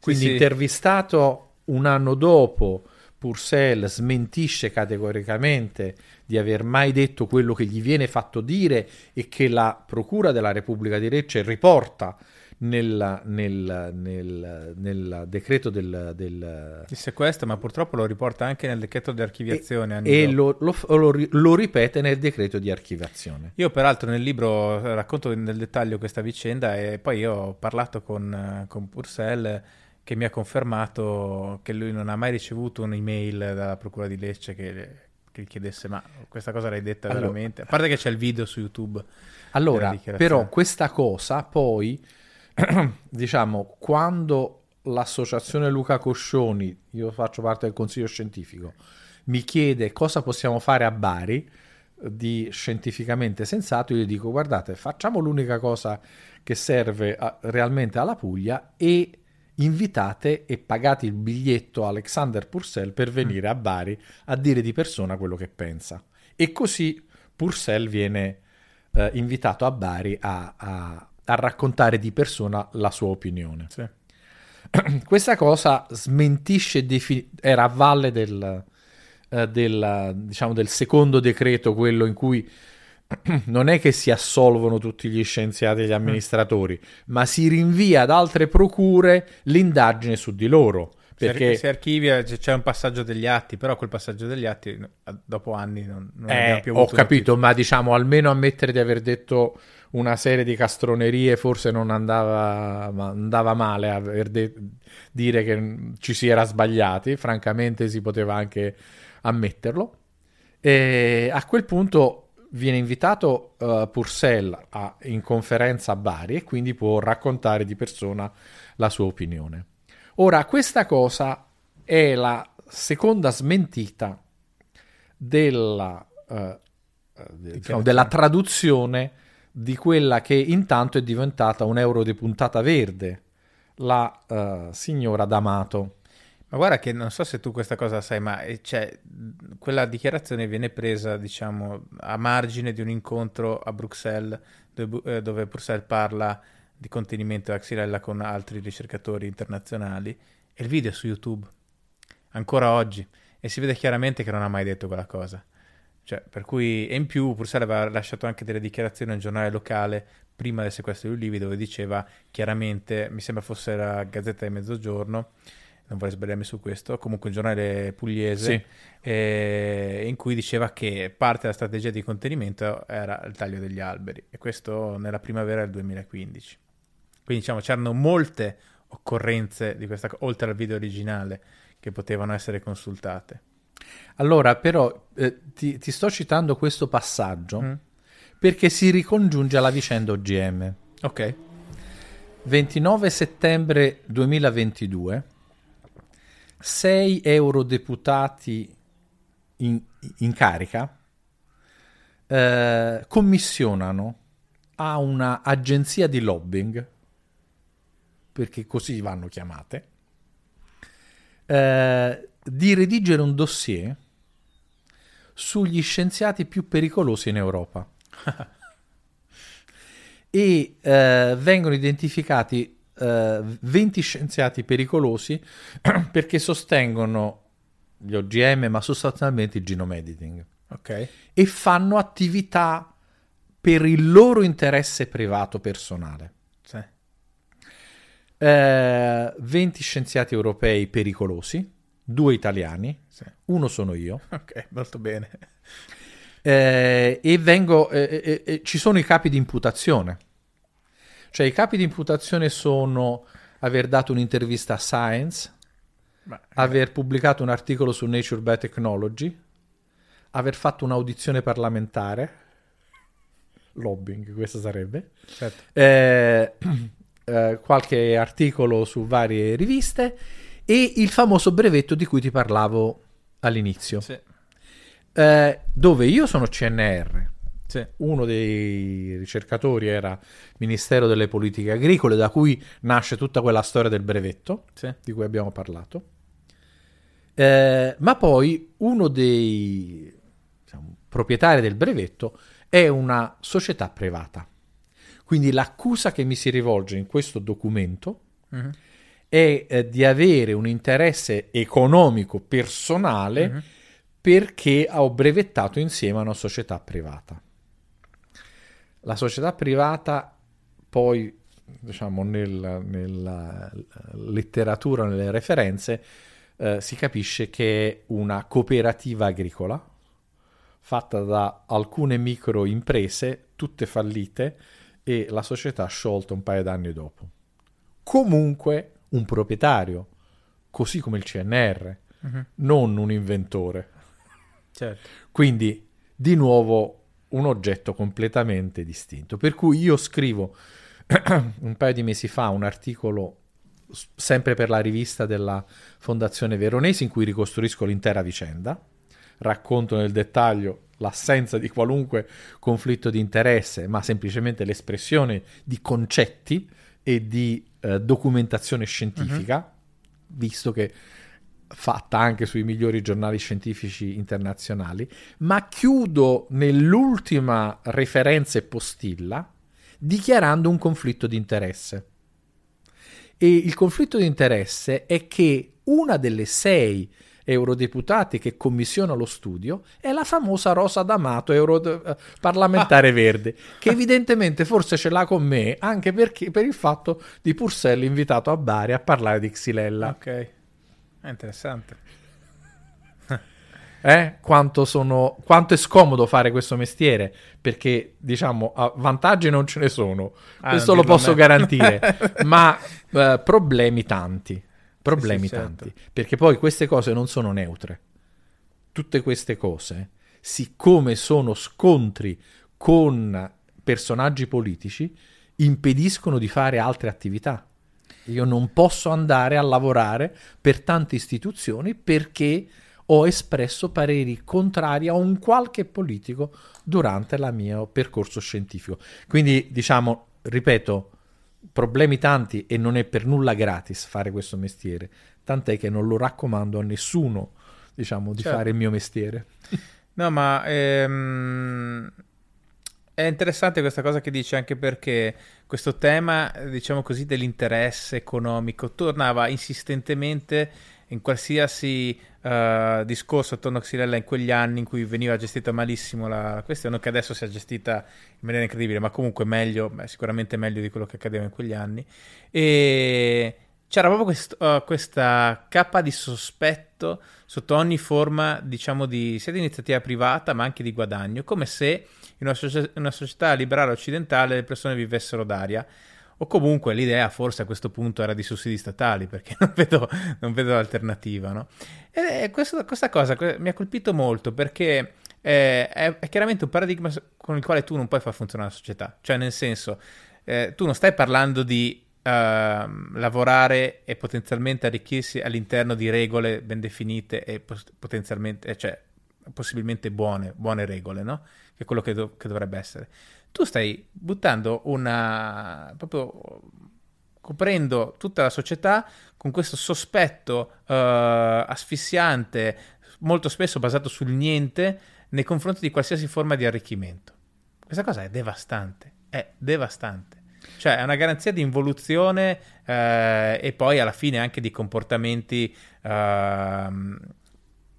Quindi sì, intervistato un anno dopo, Purcell smentisce categoricamente di aver mai detto quello che gli viene fatto dire e che la Procura della Repubblica di Lecce riporta nel, nel, nel, nel decreto del, del... Il sequestro, ma purtroppo lo riporta anche nel decreto di archiviazione. E, e lo, lo, lo, lo, ripete nel decreto di archiviazione. Io peraltro nel libro racconto nel dettaglio questa vicenda e poi io ho parlato con, con Purcell che mi ha confermato che lui non ha mai ricevuto un'email dalla Procura di Lecce che, che gli chiedesse ma questa cosa l'hai detta allora, veramente? A parte che c'è il video su YouTube. Allora, però questa cosa poi *clears throat* diciamo, quando l'associazione Luca Coscioni, io faccio parte del consiglio scientifico, mi chiede cosa possiamo fare a Bari di scientificamente sensato, io gli dico guardate, facciamo l'unica cosa che serve a, realmente alla Puglia e invitate e pagate il biglietto a Alexander Purcell per mm. venire a Bari a dire di persona quello che pensa. E così Purcell viene eh, invitato a Bari a, a a raccontare di persona la sua opinione. Sì. *clears throat* Questa cosa smentisce, defin- era a valle del, eh, del, diciamo, del secondo decreto, quello in cui *clears throat* non è che si assolvono tutti gli scienziati e gli amministratori, mm. ma si rinvia ad altre procure l'indagine su di loro. Perché si archivia, c'è un passaggio degli atti, però quel passaggio degli atti dopo anni non, non eh, più. Ho capito, ma diciamo almeno ammettere di aver detto una serie di castronerie forse non andava, andava male a de- dire che ci si era sbagliati, francamente si poteva anche ammetterlo. E a quel punto viene invitato uh, Purcell a, in conferenza a Bari e quindi può raccontare di persona la sua opinione. Ora, questa cosa è la seconda smentita della, uh, diciamo, della traduzione di quella che intanto è diventata un euro di puntata verde, la uh, signora D'Amato. Ma guarda che non so se tu questa cosa sai, ma cioè, quella dichiarazione viene presa, diciamo, a margine di un incontro a Bruxelles, dove, dove Bruxelles parla di contenimento a Xylella con altri ricercatori internazionali e il video è su YouTube ancora oggi e si vede chiaramente che non ha mai detto quella cosa. Cioè, per cui, e in più Purcell aveva lasciato anche delle dichiarazioni a un giornale locale prima del sequestro di Ulivi dove diceva chiaramente, mi sembra fosse la Gazzetta di Mezzogiorno, non vorrei sbagliarmi su questo, comunque un giornale pugliese, sì. eh, in cui diceva che parte della strategia di contenimento era il taglio degli alberi, e questo nella primavera del 2015. Quindi diciamo c'erano molte occorrenze di questa oltre al video originale che potevano essere consultate. Allora, però, eh, ti, ti, sto citando questo passaggio mm. perché si ricongiunge alla vicenda OGM. Ok. 29 settembre 2022, sei eurodeputati in, in carica eh, commissionano a una agenzia di lobbying perché così vanno chiamate, eh, di redigere un dossier sugli scienziati più pericolosi in Europa. *laughs* e eh, vengono identificati eh, 20 scienziati pericolosi *clears throat* perché sostengono gli OGM, ma sostanzialmente il genome editing. Okay. E fanno attività per il loro interesse privato personale eh, 20 scienziati europei pericolosi, due italiani, sì. uno sono io. Ok, molto bene. Eh, e vengo, eh, eh, ci sono i capi di imputazione. Cioè i capi di imputazione sono aver dato un'intervista a Science, Beh, aver pubblicato un articolo su Nature Biotechnology, aver fatto un'audizione parlamentare, lobbying questo sarebbe, certo. eh, *clears throat* eh, qualche articolo su varie riviste e il famoso brevetto di cui ti parlavo all'inizio, sì. eh, dove io sono CNR, sì. uno dei ricercatori era Ministero delle Politiche Agricole, da cui nasce tutta quella storia del brevetto sì. di cui abbiamo parlato. Eh, ma poi uno dei diciamo, proprietari del brevetto è una società privata. Quindi l'accusa che mi si rivolge in questo documento uh-huh. è eh, di avere un interesse economico personale uh-huh. perché ho brevettato insieme a una società privata. La società privata poi, diciamo, nel, nella letteratura, nelle referenze, eh, si capisce che è una cooperativa agricola fatta da alcune micro imprese, tutte fallite, e la società sciolta un paio d'anni dopo. Comunque un proprietario, così come il CNR, uh-huh. Mhm. non un inventore. Certo. Quindi, di nuovo, un oggetto completamente distinto. Per cui io scrivo *clears throat* un paio di mesi fa un articolo sempre per la rivista della Fondazione Veronesi in cui ricostruisco l'intera vicenda, racconto nel dettaglio l'assenza di qualunque conflitto di interesse, ma semplicemente l'espressione di concetti e di eh, documentazione scientifica, uh-huh. visto che fatta anche sui migliori giornali scientifici internazionali, ma chiudo nell'ultima referenza e postilla dichiarando un conflitto di interesse. E il conflitto di interesse è che una delle sei eurodeputati che commissiona lo studio è la famosa Rosa D'Amato, europarlamentare ah. verde, che *laughs* evidentemente forse ce l'ha con me anche perché, per il fatto di Purcell invitato a Bari a parlare di Xylella. Ok. È interessante. *laughs* Eh? Quanto, sono, quanto, è scomodo fare questo mestiere perché diciamo vantaggi non ce ne sono ah, questo lo posso garantire *laughs* ma eh, problemi tanti problemi sì, sì, tanti certo. perché poi queste cose non sono neutre tutte queste cose siccome sono scontri con personaggi politici impediscono di fare altre attività io non posso andare a lavorare per tante istituzioni perché ho espresso pareri contrari a un qualche politico durante il mio percorso scientifico. Quindi, diciamo, ripeto, problemi tanti e non è per nulla gratis fare questo mestiere, tant'è che non lo raccomando a nessuno, diciamo, di certo. fare il mio mestiere. No, ma ehm, è interessante questa cosa che dici anche perché questo tema, diciamo così, dell'interesse economico tornava insistentemente in qualsiasi uh, discorso attorno a Xylella in quegli anni in cui veniva gestita malissimo la, questione, che adesso sia gestita in maniera incredibile, ma comunque meglio, beh, sicuramente meglio di quello che accadeva in quegli anni. E c'era proprio quest, uh, questa cappa di sospetto sotto ogni forma, diciamo, di, sia di iniziativa privata ma anche di guadagno, come se in una, socia- una società liberale occidentale le persone vivessero d'aria o comunque l'idea forse a questo punto era di sussidi statali perché *laughs* non vedo, non vedo l'alternativa. No? E questo, questa cosa mi ha colpito molto perché eh, è, è, chiaramente un paradigma con il quale tu non puoi far funzionare la società, cioè nel senso eh, tu non stai parlando di uh, lavorare e potenzialmente arricchirsi all'interno di regole ben definite e potenzialmente, cioè possibilmente buone, buone regole, no? Che è quello che, do- che dovrebbe essere tu stai buttando una... proprio coprendo tutta la società con questo sospetto uh, asfissiante, molto spesso basato sul niente, nei confronti di qualsiasi forma di arricchimento. Questa cosa è devastante, è devastante. Cioè è una garanzia di involuzione eh, e poi alla fine anche di comportamenti eh,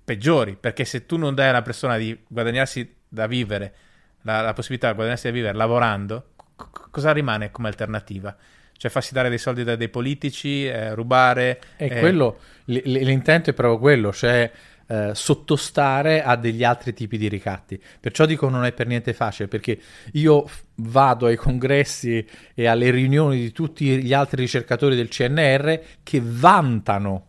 peggiori, perché se tu non dai alla persona di guadagnarsi da vivere la, la possibilità di guadagnarsi da vivere lavorando, c- cosa rimane come alternativa? Cioè farsi dare dei soldi da dei politici, eh, rubare... E eh... quello, l- l'intento è proprio quello, cioè eh, sottostare a degli altri tipi di ricatti. Perciò dico non è per niente facile, perché io vado ai congressi e alle riunioni di tutti gli altri ricercatori del CNR che vantano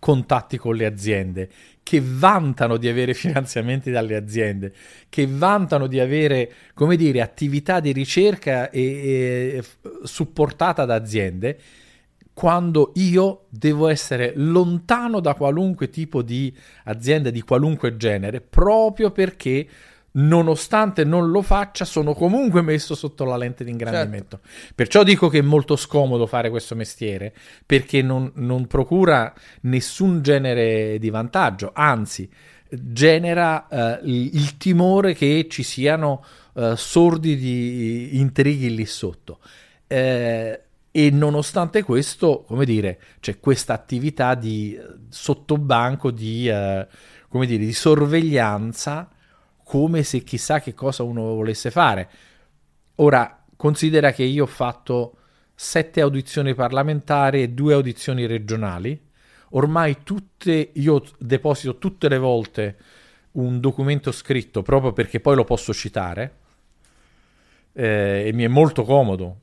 contatti con le aziende, che vantano di avere *laughs* finanziamenti dalle aziende, che vantano di avere, come dire, attività di ricerca e, e supportata da aziende quando io devo essere lontano da qualunque tipo di azienda di qualunque genere, proprio perché nonostante non lo faccia, sono comunque messo sotto la lente di ingrandimento. Certo. Perciò dico che è molto scomodo fare questo mestiere, perché non, non procura nessun genere di vantaggio, anzi genera uh, il, timore che ci siano uh, sordi di intrighi lì sotto. Eh, e nonostante questo, come dire, c'è questa attività di eh, sottobanco di, eh, come dire, di sorveglianza come se chissà che cosa uno volesse fare. Ora, considera che io ho fatto sette audizioni parlamentari e due audizioni regionali. Ormai tutte, io deposito tutte le volte un documento scritto proprio perché poi lo posso citare eh, e mi è molto comodo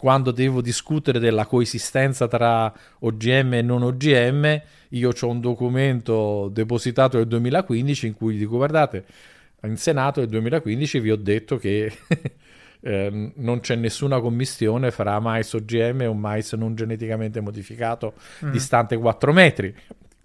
quando devo discutere della coesistenza tra OGM e non OGM, io ho un documento depositato nel 2015 in cui dico guardate, in Senato nel 2015 vi ho detto che *laughs* eh, non c'è nessuna commistione fra mais OGM e un mais non geneticamente modificato mm. distante 4 metri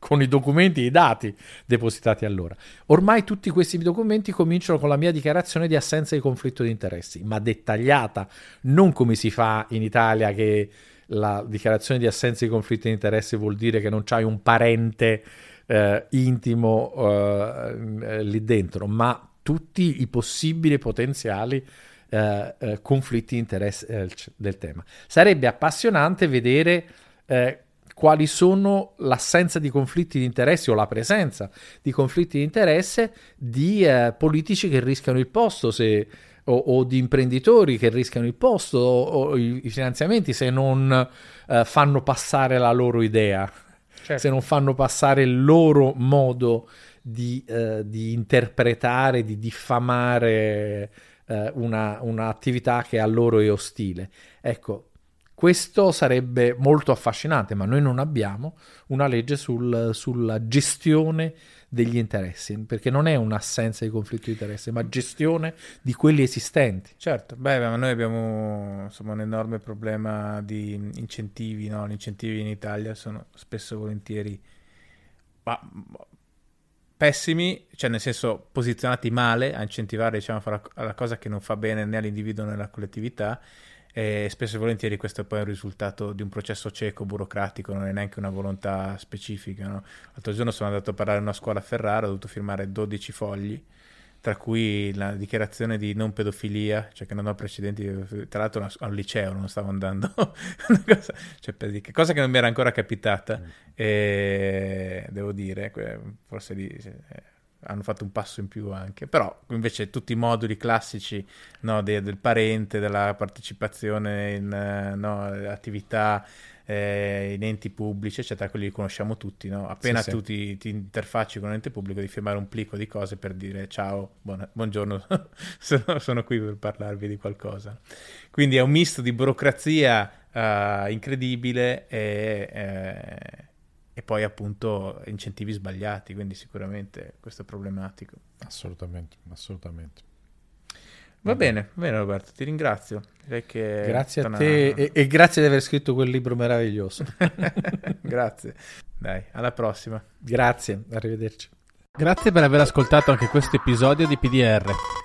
con i documenti e i dati depositati allora. Ormai tutti questi documenti cominciano con la mia dichiarazione di assenza di conflitto di interessi, ma dettagliata, non come si fa in Italia che la dichiarazione di assenza di conflitto di interessi vuol dire che non c'hai un parente eh, intimo eh, lì dentro, ma tutti i possibili potenziali eh, eh conflitti di interesse eh, del tema. Sarebbe appassionante vedere eh, quali sono l'assenza di conflitti di interesse o la presenza di conflitti di interesse di eh, politici che rischiano il posto se, o, o, di imprenditori che rischiano il posto o, o i, i, finanziamenti se non eh, fanno passare la loro idea, certo. se non fanno passare il loro modo di, eh, di interpretare, di diffamare eh, una, un'attività che a loro è ostile. Ecco, questo sarebbe molto affascinante, ma noi non abbiamo una legge sul, sulla gestione degli interessi, perché non è un'assenza di conflitto di interesse, ma gestione di quelli esistenti. Certo, beh, ma noi abbiamo insomma, un enorme problema di incentivi, no? gli incentivi in Italia sono spesso e volentieri ma, pessimi, cioè nel senso posizionati male a incentivare diciamo, a fare la cosa che non fa bene né all'individuo né alla collettività e spesso e volentieri questo è poi un risultato di un processo cieco, burocratico, non è neanche una volontà specifica. No? L'altro giorno sono andato a parlare in una scuola a Ferrara, ho dovuto firmare 12 fogli, tra cui la dichiarazione di non pedofilia, cioè che non ho precedenti, tra l'altro a un liceo non stavo andando, *laughs* cosa, cioè, cosa, che non mi era ancora capitata, mm. e devo dire, forse di... Eh, hanno fatto un passo in più anche, però invece tutti i moduli classici no, de, del parente, della partecipazione in uh, no, attività eh, in enti pubblici, eccetera, quelli li conosciamo tutti, no? appena sì, tu sì. Ti, ti, interfacci con un ente pubblico di firmare un plico di cose per dire ciao, buona, buongiorno, *laughs* sono, sono, qui per parlarvi di qualcosa. Quindi è un misto di burocrazia uh, incredibile e... Eh, e poi appunto incentivi sbagliati, quindi sicuramente questo è problematico. Assolutamente, assolutamente. Va bene, va bene Roberto, ti ringrazio. grazie a te una... e, e, grazie di aver scritto quel libro meraviglioso. *laughs* grazie. Dai, alla prossima. Grazie, arrivederci. Grazie per aver ascoltato anche questo episodio di PDR.